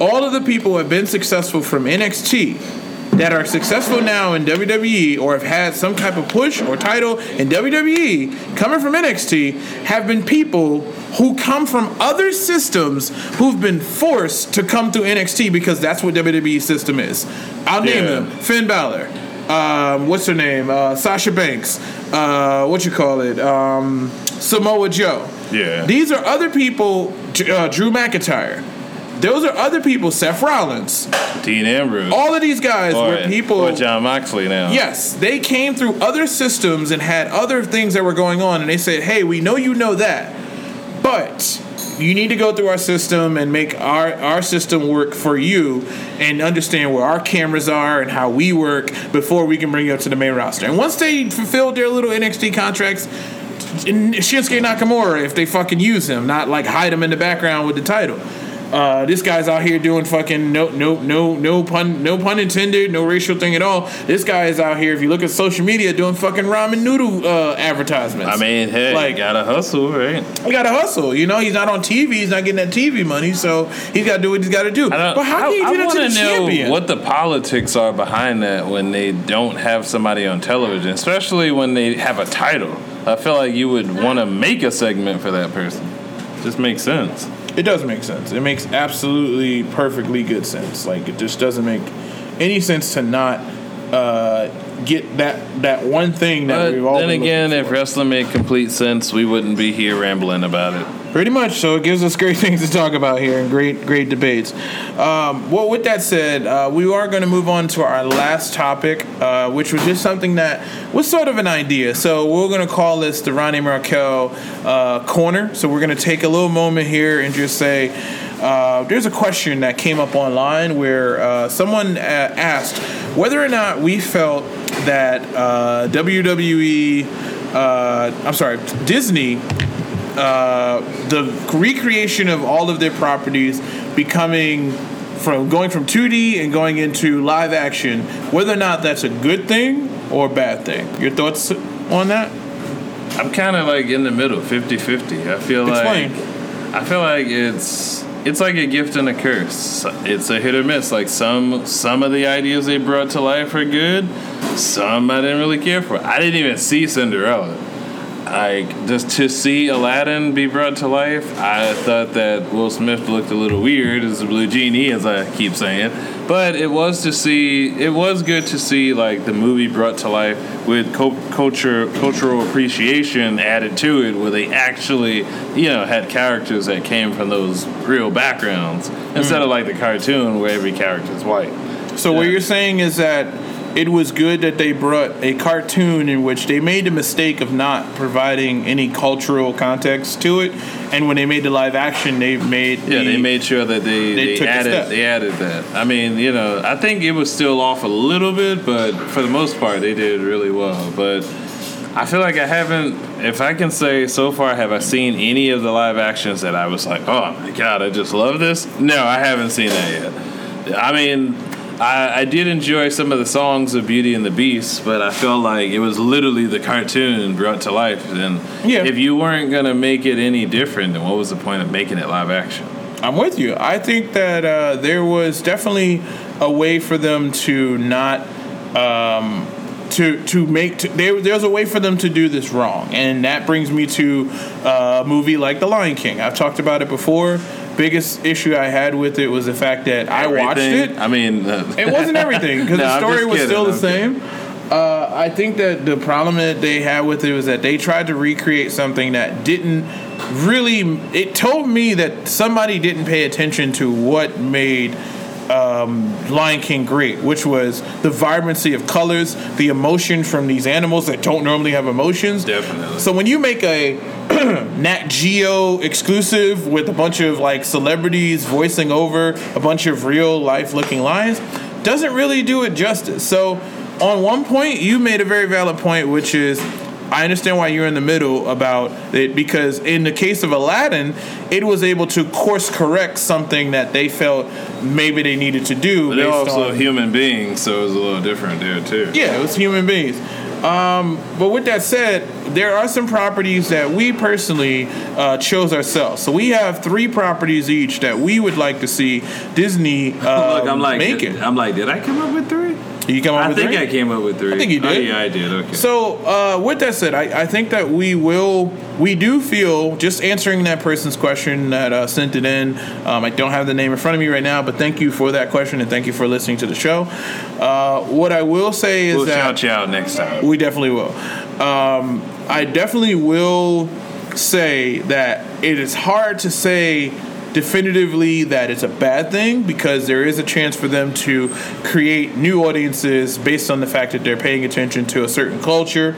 all of the people have been successful from NXT that are successful now in WWE or have had some type of push or title in WWE coming from NXT have been people who come from other systems who've been forced to come through NXT because that's what WWE system is. I'll name Yeah. them: Finn Balor, um, what's her name, uh, Sasha Banks, uh, what you call it, um, Samoa Joe. Yeah. These are other people. Uh, Drew McIntyre. Those are other people. Seth Rollins. Dean Ambrose. All of these guys or, were people. or Jon Moxley now. Yes, they came through other systems and had other things that were going on, and they said, "Hey, we know you know that, but you need to go through our system and make our our system work for you, and understand where our cameras are and how we work before we can bring you up to the main roster." And once they fulfilled their little NXT contracts. Shinsuke Nakamura, if they fucking use him, not like hide him in the background with the title. Uh, this guy's out here doing fucking no no no no pun no pun intended no racial thing at all. This guy is out here. If you look at social media, doing fucking ramen noodle uh, advertisements. I mean, hey, Like- gotta hustle, right? he got to hustle. You know, he's not on TV. He's not getting that TV money, so he's got to do what he's got to do. But how can you I, do that to wanna the know champion? what the politics are behind that when they don't have somebody on television, especially when they have a title. I feel like you would want to make a segment for that person. Just makes sense. It does make sense. It makes absolutely perfectly good sense. Like it just doesn't make any sense to not uh, get that that one thing that But we've all. then again, if wrestling made complete sense, we wouldn't be here rambling about it. Pretty much. So it gives us great things to talk about here and great, great debates. Um, well, with that said, uh, we are going to move on to our last topic, uh, which was just something that was sort of an idea. So we're going to call this the Ronnie Markel uh, corner. So we're going to take a little moment here and just say. Uh, there's a question that came up online where uh, someone uh, asked whether or not we felt that uh, WWE, uh, I'm sorry, Disney uh, the recreation of all of their properties becoming from going from 2D and going into live action, whether or not that's a good thing or a bad thing. Your thoughts on that? I'm kind of like in the middle, 50-50. I feel Explain. like I feel like it's it's like a gift and a curse. It's a hit or miss. Like some some of the ideas they brought to life are good. Some I didn't really care for. I didn't even see Cinderella. Like just to see Aladdin be brought to life, I thought that Will Smith looked a little weird as a blue genie, as I keep saying. But it was to see, it was good to see like the movie brought to life with co- culture, cultural appreciation added to it, where they actually, you know, had characters that came from those real backgrounds instead hmm. of like the cartoon where every character is white. So what you're saying is that it was good that they brought a cartoon in which they made the mistake of not providing any cultural context to it, and when they made the live action, they made Yeah, the- they made sure that they, They they, added they added that. I mean, you know, I think it was still off a little bit, but for the most part, they did really well. But I feel like I haven't, if I can say so far, have I seen any of the live actions that I was like, oh my god, I just love this? No, I haven't seen that yet. I mean. I, I did enjoy some of the songs of Beauty and the Beast, but I felt like it was literally the cartoon brought to life. And Yeah. if you weren't gonna make it any different, then what was the point of making it live action? I'm with you. I think that uh, there was definitely a way for them to not um, to to make to, there, there's a way for them to do this wrong, and that brings me to uh, a movie like The Lion King. I've talked about it before. Biggest issue I had with it was the fact that I watched it. I mean, uh, It wasn't everything because No, the story was still the I'm same. Uh, I think that the problem that they had with it was that they tried to recreate something that didn't really. It told me that somebody didn't pay attention to what made um, Lion King great, which was the vibrancy of colors, the emotion from these animals that don't normally have emotions. Definitely. So when you make a Nat Geo exclusive with a bunch of like celebrities voicing over a bunch of real life looking lions, doesn't really do it justice. So on one point, you made a very valid point, which is I understand why you're in the middle about it because in the case of Aladdin, it was able to course correct something that they felt maybe they needed to do. they're also on- human beings, so it was a little different there too. yeah, it was human beings. Um, but with that said, there are some properties that we personally uh, chose ourselves. So we have three properties each that we would like to see Disney uh, Look, I'm like, make it. I'm like, did I come up with three? You come up I with think three? I came up with three. I think you Oh, did. yeah, I did. Okay. So, uh, with that said, I, I think that we will, we do feel, just answering that person's question that uh, sent it in. Um, I don't have the name in front of me right now, but thank you for that question and thank you for listening to the show. Uh, what I will say is We'll that. shout you out next time. We definitely will. Um, I definitely will say that it is hard to say definitively that it's a bad thing because there is a chance for them to create new audiences based on the fact that they're paying attention to a certain culture.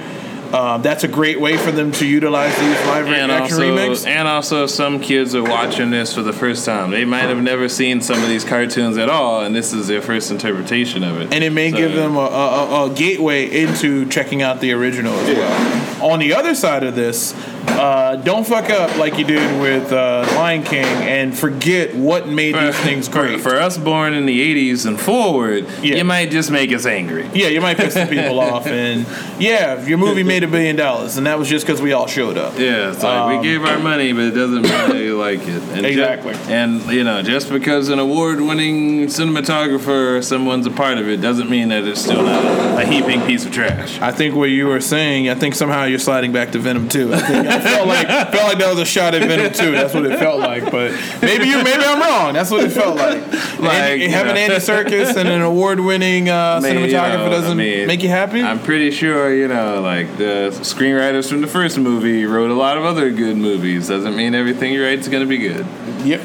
Um, that's a great way for them to utilize these live And action also, remakes. and also, some kids are watching this for the first time. They might have never seen some of these cartoons at all, and this is their first interpretation of it. and it may So- give them a, a, a gateway into checking out the original as well. On the other side of this, uh, don't fuck up like you did with uh, Lion King and forget what made these things great. for us born in the 80s and forward, Yeah. it might just make us angry. yeah, you might piss some people off, and yeah, your movie made a billion dollars, and that was just because we all showed up. Yeah, it's like Um, we gave our money, but it doesn't you like it. And Exactly. and you know, just because an award-winning cinematographer, or someone's a part of it, doesn't mean that it's still not a heaping piece of trash. I think what you were saying, I think somehow you're sliding back to Venom too. It felt like felt like that was a shot at Venom too. That's what it felt like. But maybe you maybe I'm wrong. That's what it felt like. Like, you having know. Andy Serkis and an award-winning uh, Man, you cinematographer know, doesn't I mean, make you happy. I'm pretty sure, you know, like the screenwriters from the first movie wrote a lot of other good movies. Doesn't mean everything you write is going to be good. yep.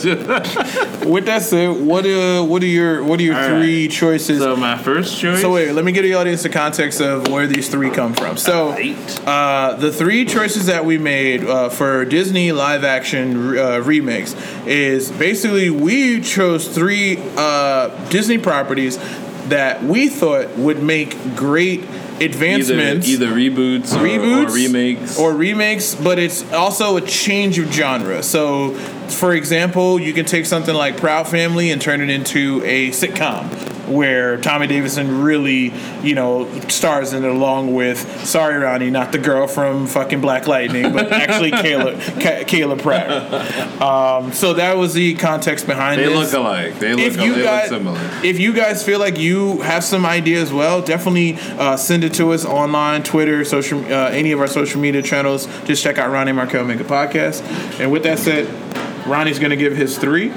Just, With that said, what uh, what are your what are your All three choices? so my first choice. So wait, let me give the audience the context of where these three come from. So, uh, the three choices that we made uh, for Disney live action uh, remakes is basically we chose three uh, Disney properties that we thought would make great either, advancements. either reboots, or, reboots or remakes. or remakes, but it's also a change of genre. So, for example, you can take something like Proud Family and turn it into a sitcom where Tommy Davidson really, you know, stars in it along with sorry Ronnie, not the girl from fucking Black Lightning, but actually Kayla Ka- Kayla Pratt. Um, so that was the context behind it. they this look alike. They look, if you guys, similar. if you guys feel like you have some ideas, as well, definitely uh, send it to us online, Twitter, social, uh, any of our social media channels. Just check out Ronnie Markel Make a Podcast. And with that said, Ronnie's gonna give his three.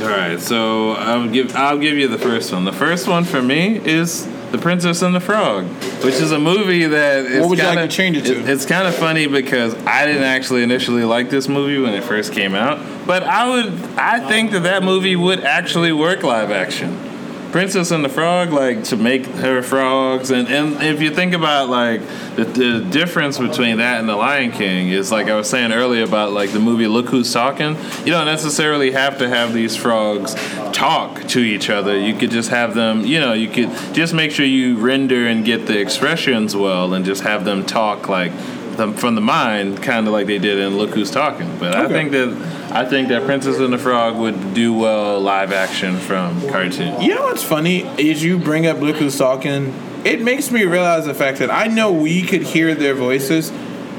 All right, so I'll give I'll give you the first one. The first one for me is The Princess and the Frog, which is a movie that is What would you like to change it to? It's kind of funny because I didn't actually initially like this movie when it first came out, but I would I think that that movie would actually work live action. Princess and the Frog, like to make her frogs, and, and if you think about like the, the difference between that and the Lion King is like I was saying earlier about like the movie Look Who's Talking. You don't necessarily have to have these frogs talk to each other. You could just have them, you know, you could just make sure you render and get the expressions well, and just have them talk like them from the mind, kind of like they did in Look Who's Talking. But I think that I think that Princess and the Frog would do well live action from cartoon. You know what's funny is you bring up Look Who's Talking. It makes me realize the fact that I know we could hear their voices,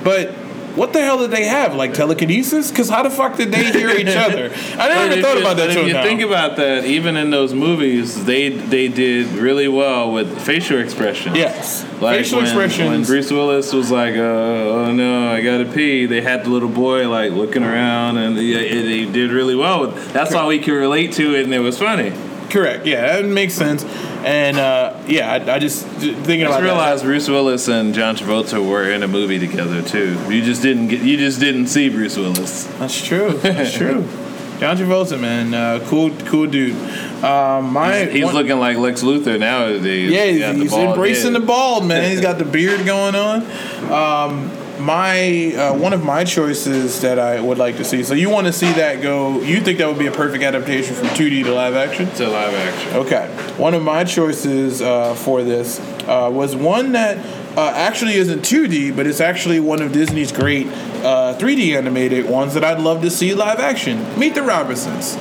but what the hell did they have? Like telekinesis? Because how the fuck did they hear each other? I never even thought you- about that but If you now. think about that, even in those movies, they they did really well with facial expressions. yes, Like facial when, expressions. When Bruce Willis was like, uh, "Oh no, I gotta pee," they had the little boy like looking around, and they, they did really well. That's all we could relate to it, and it was funny. Correct. Yeah, that makes sense. And uh, yeah, I, I just thinking I about just realized Bruce Willis and John Travolta were in a movie together too. You just didn't get, you just didn't see Bruce Willis. That's true. That's true. John Travolta, man, uh, cool, cool dude. Um, my He's one- looking like Lex Luthor nowadays. Yeah, He he's, the he's embracing head. the bald man. He's got the beard going on. Um, my uh, one of my choices that I would like to see. So you want to see that go? You think that would be a perfect adaptation from 2D to live action? to live action. Okay. One of my choices uh, for this uh, was one that uh, actually isn't 2D, but it's actually one of Disney's great uh, 3D animated ones that I'd love to see live action. Meet the Robinsons.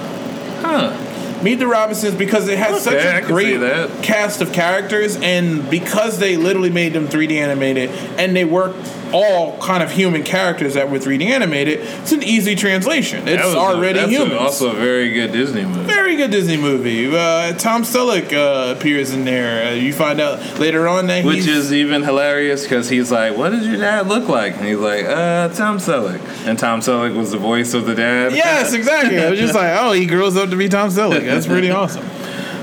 Huh. Meet the Robinsons because it has such Okay, I a great cast of characters, and because they literally made them 3D animated, and they work all kind of human characters that with 3D animated, it's an easy translation. It's was already human. also a very good Disney movie. Very good Disney movie. Uh, Tom Selleck uh, appears in there. Uh, you find out later on that Which is even hilarious because he's like, "What does your dad look like?" And he's like, "Uh, Tom Selleck." And Tom Selleck was the voice of the dad. yes, exactly. I was just like, oh, he grows up to be Tom Selleck. That's pretty awesome.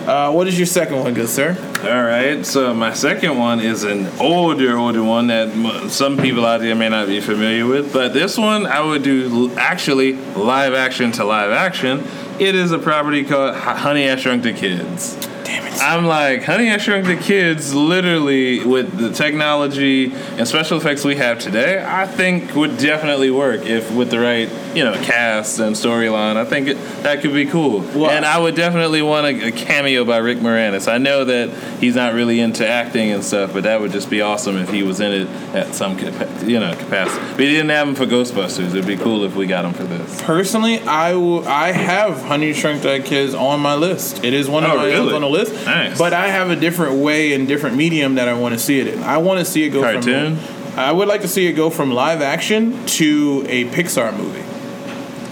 Uh, what is your second one, good sir? All right. So my second one is an older, older one that some people out there may not be familiar with, but this one I would do actually live action to live action. It is a property called Honey I Shrunk the Kids. Damn it. I'm like, Honey, I Shrunk the Kids, literally with the technology and special effects we have today, I think would definitely work if with the right, you know, cast and storyline. I think it, that could be cool. Well, and I would definitely want a, a cameo by Rick Moranis. I know that he's not really into acting and stuff, but that would just be awesome if he was in it at some, you know, capacity. He didn't have him for Ghostbusters. It'd be cool if we got him for this. Personally, I. I have Honey Shrunk the Kids on my list. It is one of Oh, my really? on the list. Nice. But I have a different way and different medium that I want to see it in. I want to see it go Cartoon? from. I would like to see it go from live action to a Pixar movie.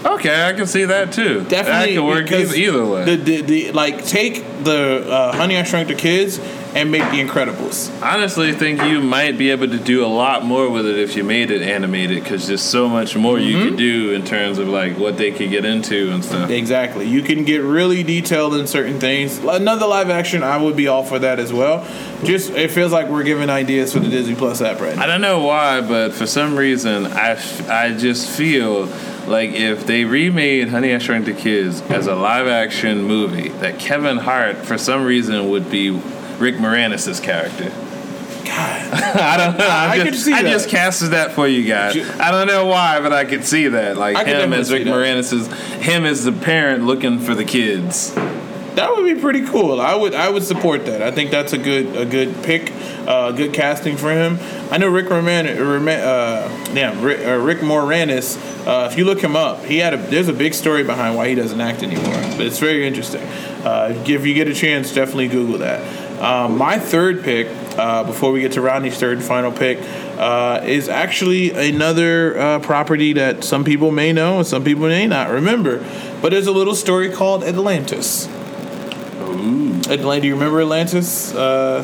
Okay, I can see that too. Definitely that work because either, either way. The, the, the like take the uh, Honey I Shrunk the Kids and make the Incredibles. honestly think you might be able to do a lot more with it if you made it animated because there's so much more you Mm-hmm. could do in terms of like what they could get into and stuff. Exactly. You can get really detailed in certain things. Another live action, I would be all for that as well. Just it feels like we're giving ideas for the Disney Plus app right now. I don't know why, but for some reason, I, f- I just feel like if they remade Honey I Shrunk the Kids as a live action movie, that Kevin Hart for some reason would be Rick Moranis' character. God, I don't know. I I, could just, see I that. just casted that for you guys. I don't know why, but I could see that. Like I could him as Rick. Moranis' him as the parent looking for the kids. that would be pretty cool. I would I would support that. I think that's a good a good pick, uh, good casting for him. I know Rick Roman, Roman uh, damn, Rick, uh, Rick Moranis. Uh, if you look him up, he had a there's a big story behind why he doesn't act anymore. But it's very interesting. Uh, if you get a chance, definitely Google that. Um, my third pick, uh, before we get to Rodney's third and final pick, uh, is actually another uh, property that some people may know and some people may not remember. But there's a little story called Atlantis. Atlantis. Do you remember Atlantis? Uh,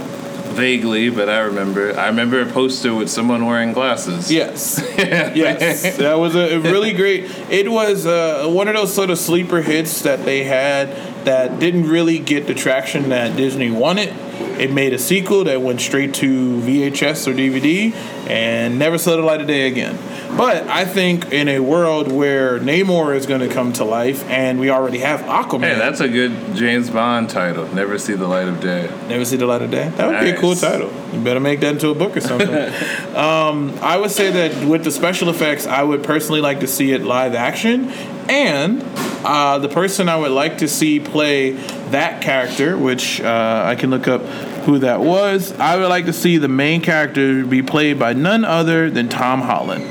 Vaguely, but I remember. I remember a poster with someone wearing glasses. yes, yes. That was a, a really great. It was uh, one of those sort of sleeper hits that they had that didn't really get the traction that Disney wanted. It made a sequel that went straight to VHS or DVD and never saw the light of day again. But I think in a world where Namor is going to come to life and we already have Aquaman, Hey, that's a good James Bond title. Never see the light of day. Never see the light of day. That would be a cool title. You better make that into a book or something. um, I would say that with the special effects, I would personally like to see it live action, and uh, the person I would like to see play that character, which uh, I can look up who that was. I would like to see the main character be played by none other than Tom Holland.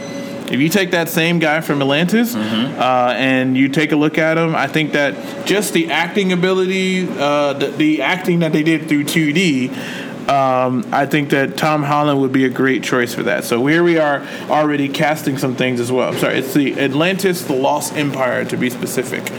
If you take that same guy from Atlantis uh, and you take a look at him, I think that just the acting ability, uh, the, the acting that they did through 2D, um, I think that Tom Holland would be a great choice for that. So here we are already casting some things as well. I'm sorry, it's the Atlantis, the Lost Empire to be specific.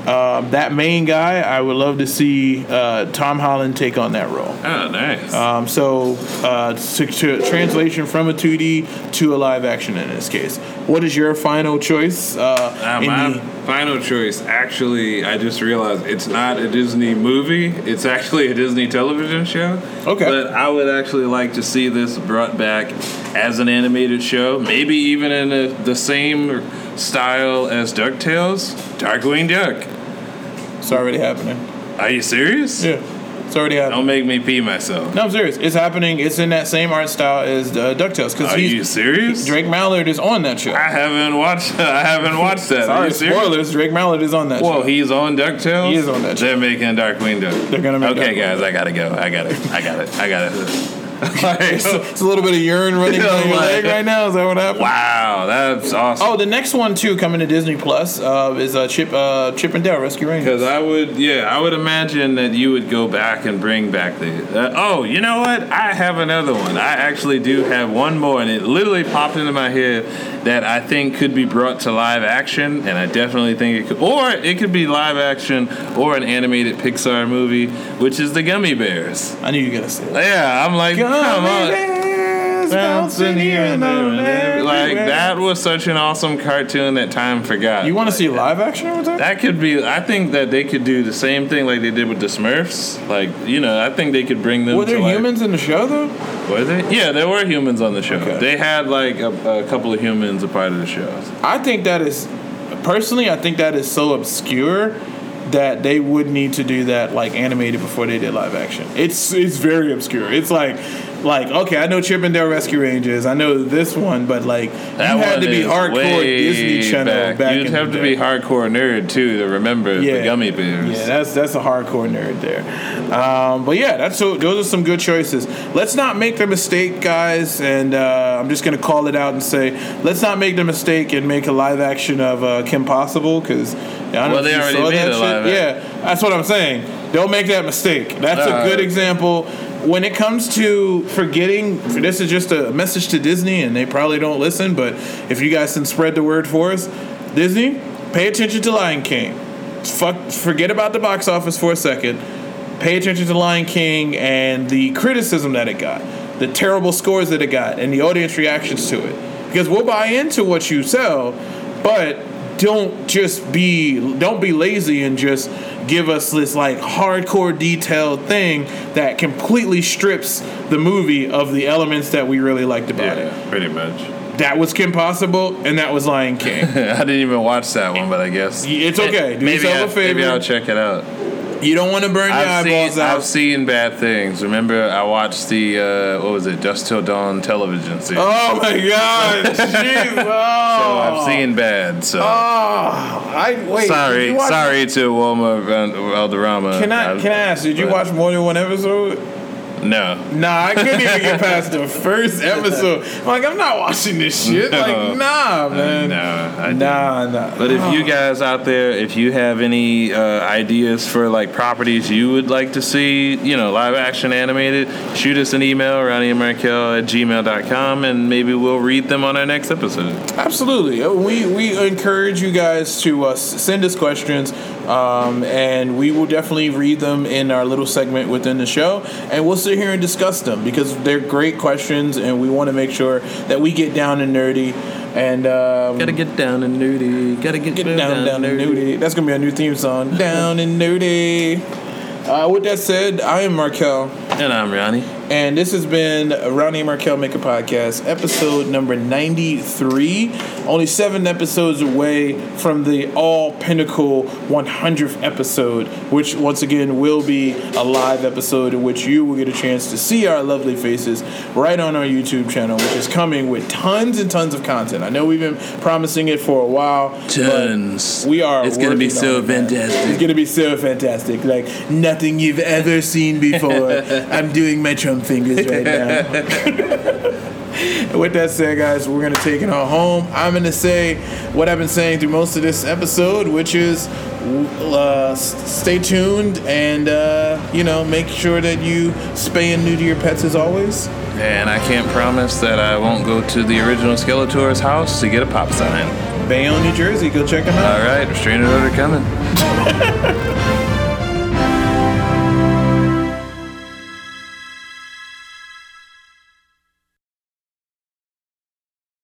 Um, that main guy, I would love to see uh, Tom Holland take on that role. Oh, nice. Um, so, uh, to, to translation from a 2D to a live action in this case. What is your final choice? Uh, Uh, in my the- final choice, actually, I just realized it's not a Disney movie. It's actually a Disney television show. Okay. But I would actually like to see this brought back as an animated show, maybe even in a, the same style as DuckTales. Darkwing Duck. it's already happening. Are you serious? Yeah, it's already happening. Don't make me pee myself. No, I'm serious. It's happening. It's in that same art style as uh, DuckTales because Are you serious? Drake Mallard is on that show. I haven't watched. I haven't watched that. Are Sorry, you serious? spoilers. Drake Mallard is on that Whoa, show. he's on DuckTales? He is on that show. They're making Darkwing Duck. They're gonna make Okay, Darkwing guys, I gotta go. I got it. I got it. I got it. it's, it's a little bit of urine running down your leg right now. Is that what happened? wow, that's awesome. Oh, the next one too coming to Disney Plus uh, is uh, Chip uh, Chip and Dale Rescue Rangers. Because I would, yeah, I would imagine that you would go back and bring back the. Uh, oh, you know what? I have another one. I actually do have one more, and it literally popped into my head that I think could be brought to live action, and I definitely think it could, or it could be live action or an animated Pixar movie, which is the Gummi Bears. I knew you were gonna say that. Yeah, I'm like, come on. Bouncing here and there. Like that was such an awesome cartoon that time forgot. You want to see live action with that? That could be. I think that they could do the same thing like they did with the Smurfs. Like you know, I think they could bring them. Were there to like- humans in the show though? Were they? Yeah, there were humans on the show. Okay. They had like a, a couple of humans a part of the show. I think that is personally, I think that is so obscure that they would need to do that like animated before they did live action. It's it's very obscure. It's like like okay, I know Chip and Dale Rescue Rangers. I know this one, but like That you had to be hardcore Disney Channel back, You'd in have to day. be hardcore nerd too to remember the gummy bears. Yeah, that's that's a hardcore nerd there. Um, but yeah, that's so. Those are some good choices. Let's not make the mistake, guys. And uh, I'm just gonna call it out and say, let's not make the mistake and make a live action of uh, Kim Possible because. Well, they already made a live Yeah, that's what I'm saying. Don't make that mistake. That's a Uh, good example. When it comes to forgetting, this is just a message to Disney, and they probably don't listen. But if you guys can spread the word for us, Disney, pay attention to Lion King. Fuck, forget about the box office for a second. Pay attention to Lion King and the criticism that it got, the terrible scores that it got, and the audience reactions to it. Because we'll buy into what you sell, but don't just be don't be lazy and just give us this like hardcore detailed thing that completely strips the movie of the elements that we really liked about it. Yeah, pretty much. That was Kim Possible, and that was Lion King. I didn't even watch that one, but I guess It's okay. Do maybe, yourself I, a favor. maybe I'll check it out. You don't want to burn your I've eyeballs seen, out. I've seen bad things. Remember, I watched the uh, what was it, Dusk Till Dawn television series. oh my God! Jeez! Oh. So I've seen bad. So Oh, I wait. sorry, sorry to Wilmer Valderrama. Can I can I ask? Did you watch more than one episode? No. Nah, I couldn't even get past the first episode. I'm like, I'm not watching this shit. No. Like, nah, man. No, I didn't. Nah, nah. But if you guys out there, if you have any uh, ideas for like properties you would like to see, you know, live action animated, shoot us an email, ronnieandmarkel at gmail.com, and maybe we'll read them on our next episode. Absolutely. Uh, We we encourage you guys to uh, send us questions, um, and we will definitely read them in our little segment within the show, and we'll sit here and discuss them because they're great questions, and we want to make sure that we get down and nerdy. And um, Gotta get down and nudie. Gotta get, get down, down, and nerdy. That's gonna be our new theme song. down and nerdy. Uh, with that said, I am Markel. And I'm Ronnie. And this has been Ronnie and Markel Make a Podcast, episode number 93. Only seven episodes away from the all pinnacle 100th episode, which once again will be a live episode in which you will get a chance to see our lovely faces right on our YouTube channel, which is coming with tons and tons of content. I know we've been promising it for a while. but Tons. We are. It's gonna be so on that. fantastic. It's gonna be so fantastic, like nothing you've ever seen before. I'm doing my Trump fingers right now. With that said, guys, we're gonna take it on home. I'm gonna say what I've been saying through most of this episode, which is uh, stay tuned and uh, you know make sure that you spay and neuter your pets as always. And I can't promise that I won't go to the original Skeletor's house to get a pop sign. Bayonne, New Jersey, go check them out. All right, restraining order coming.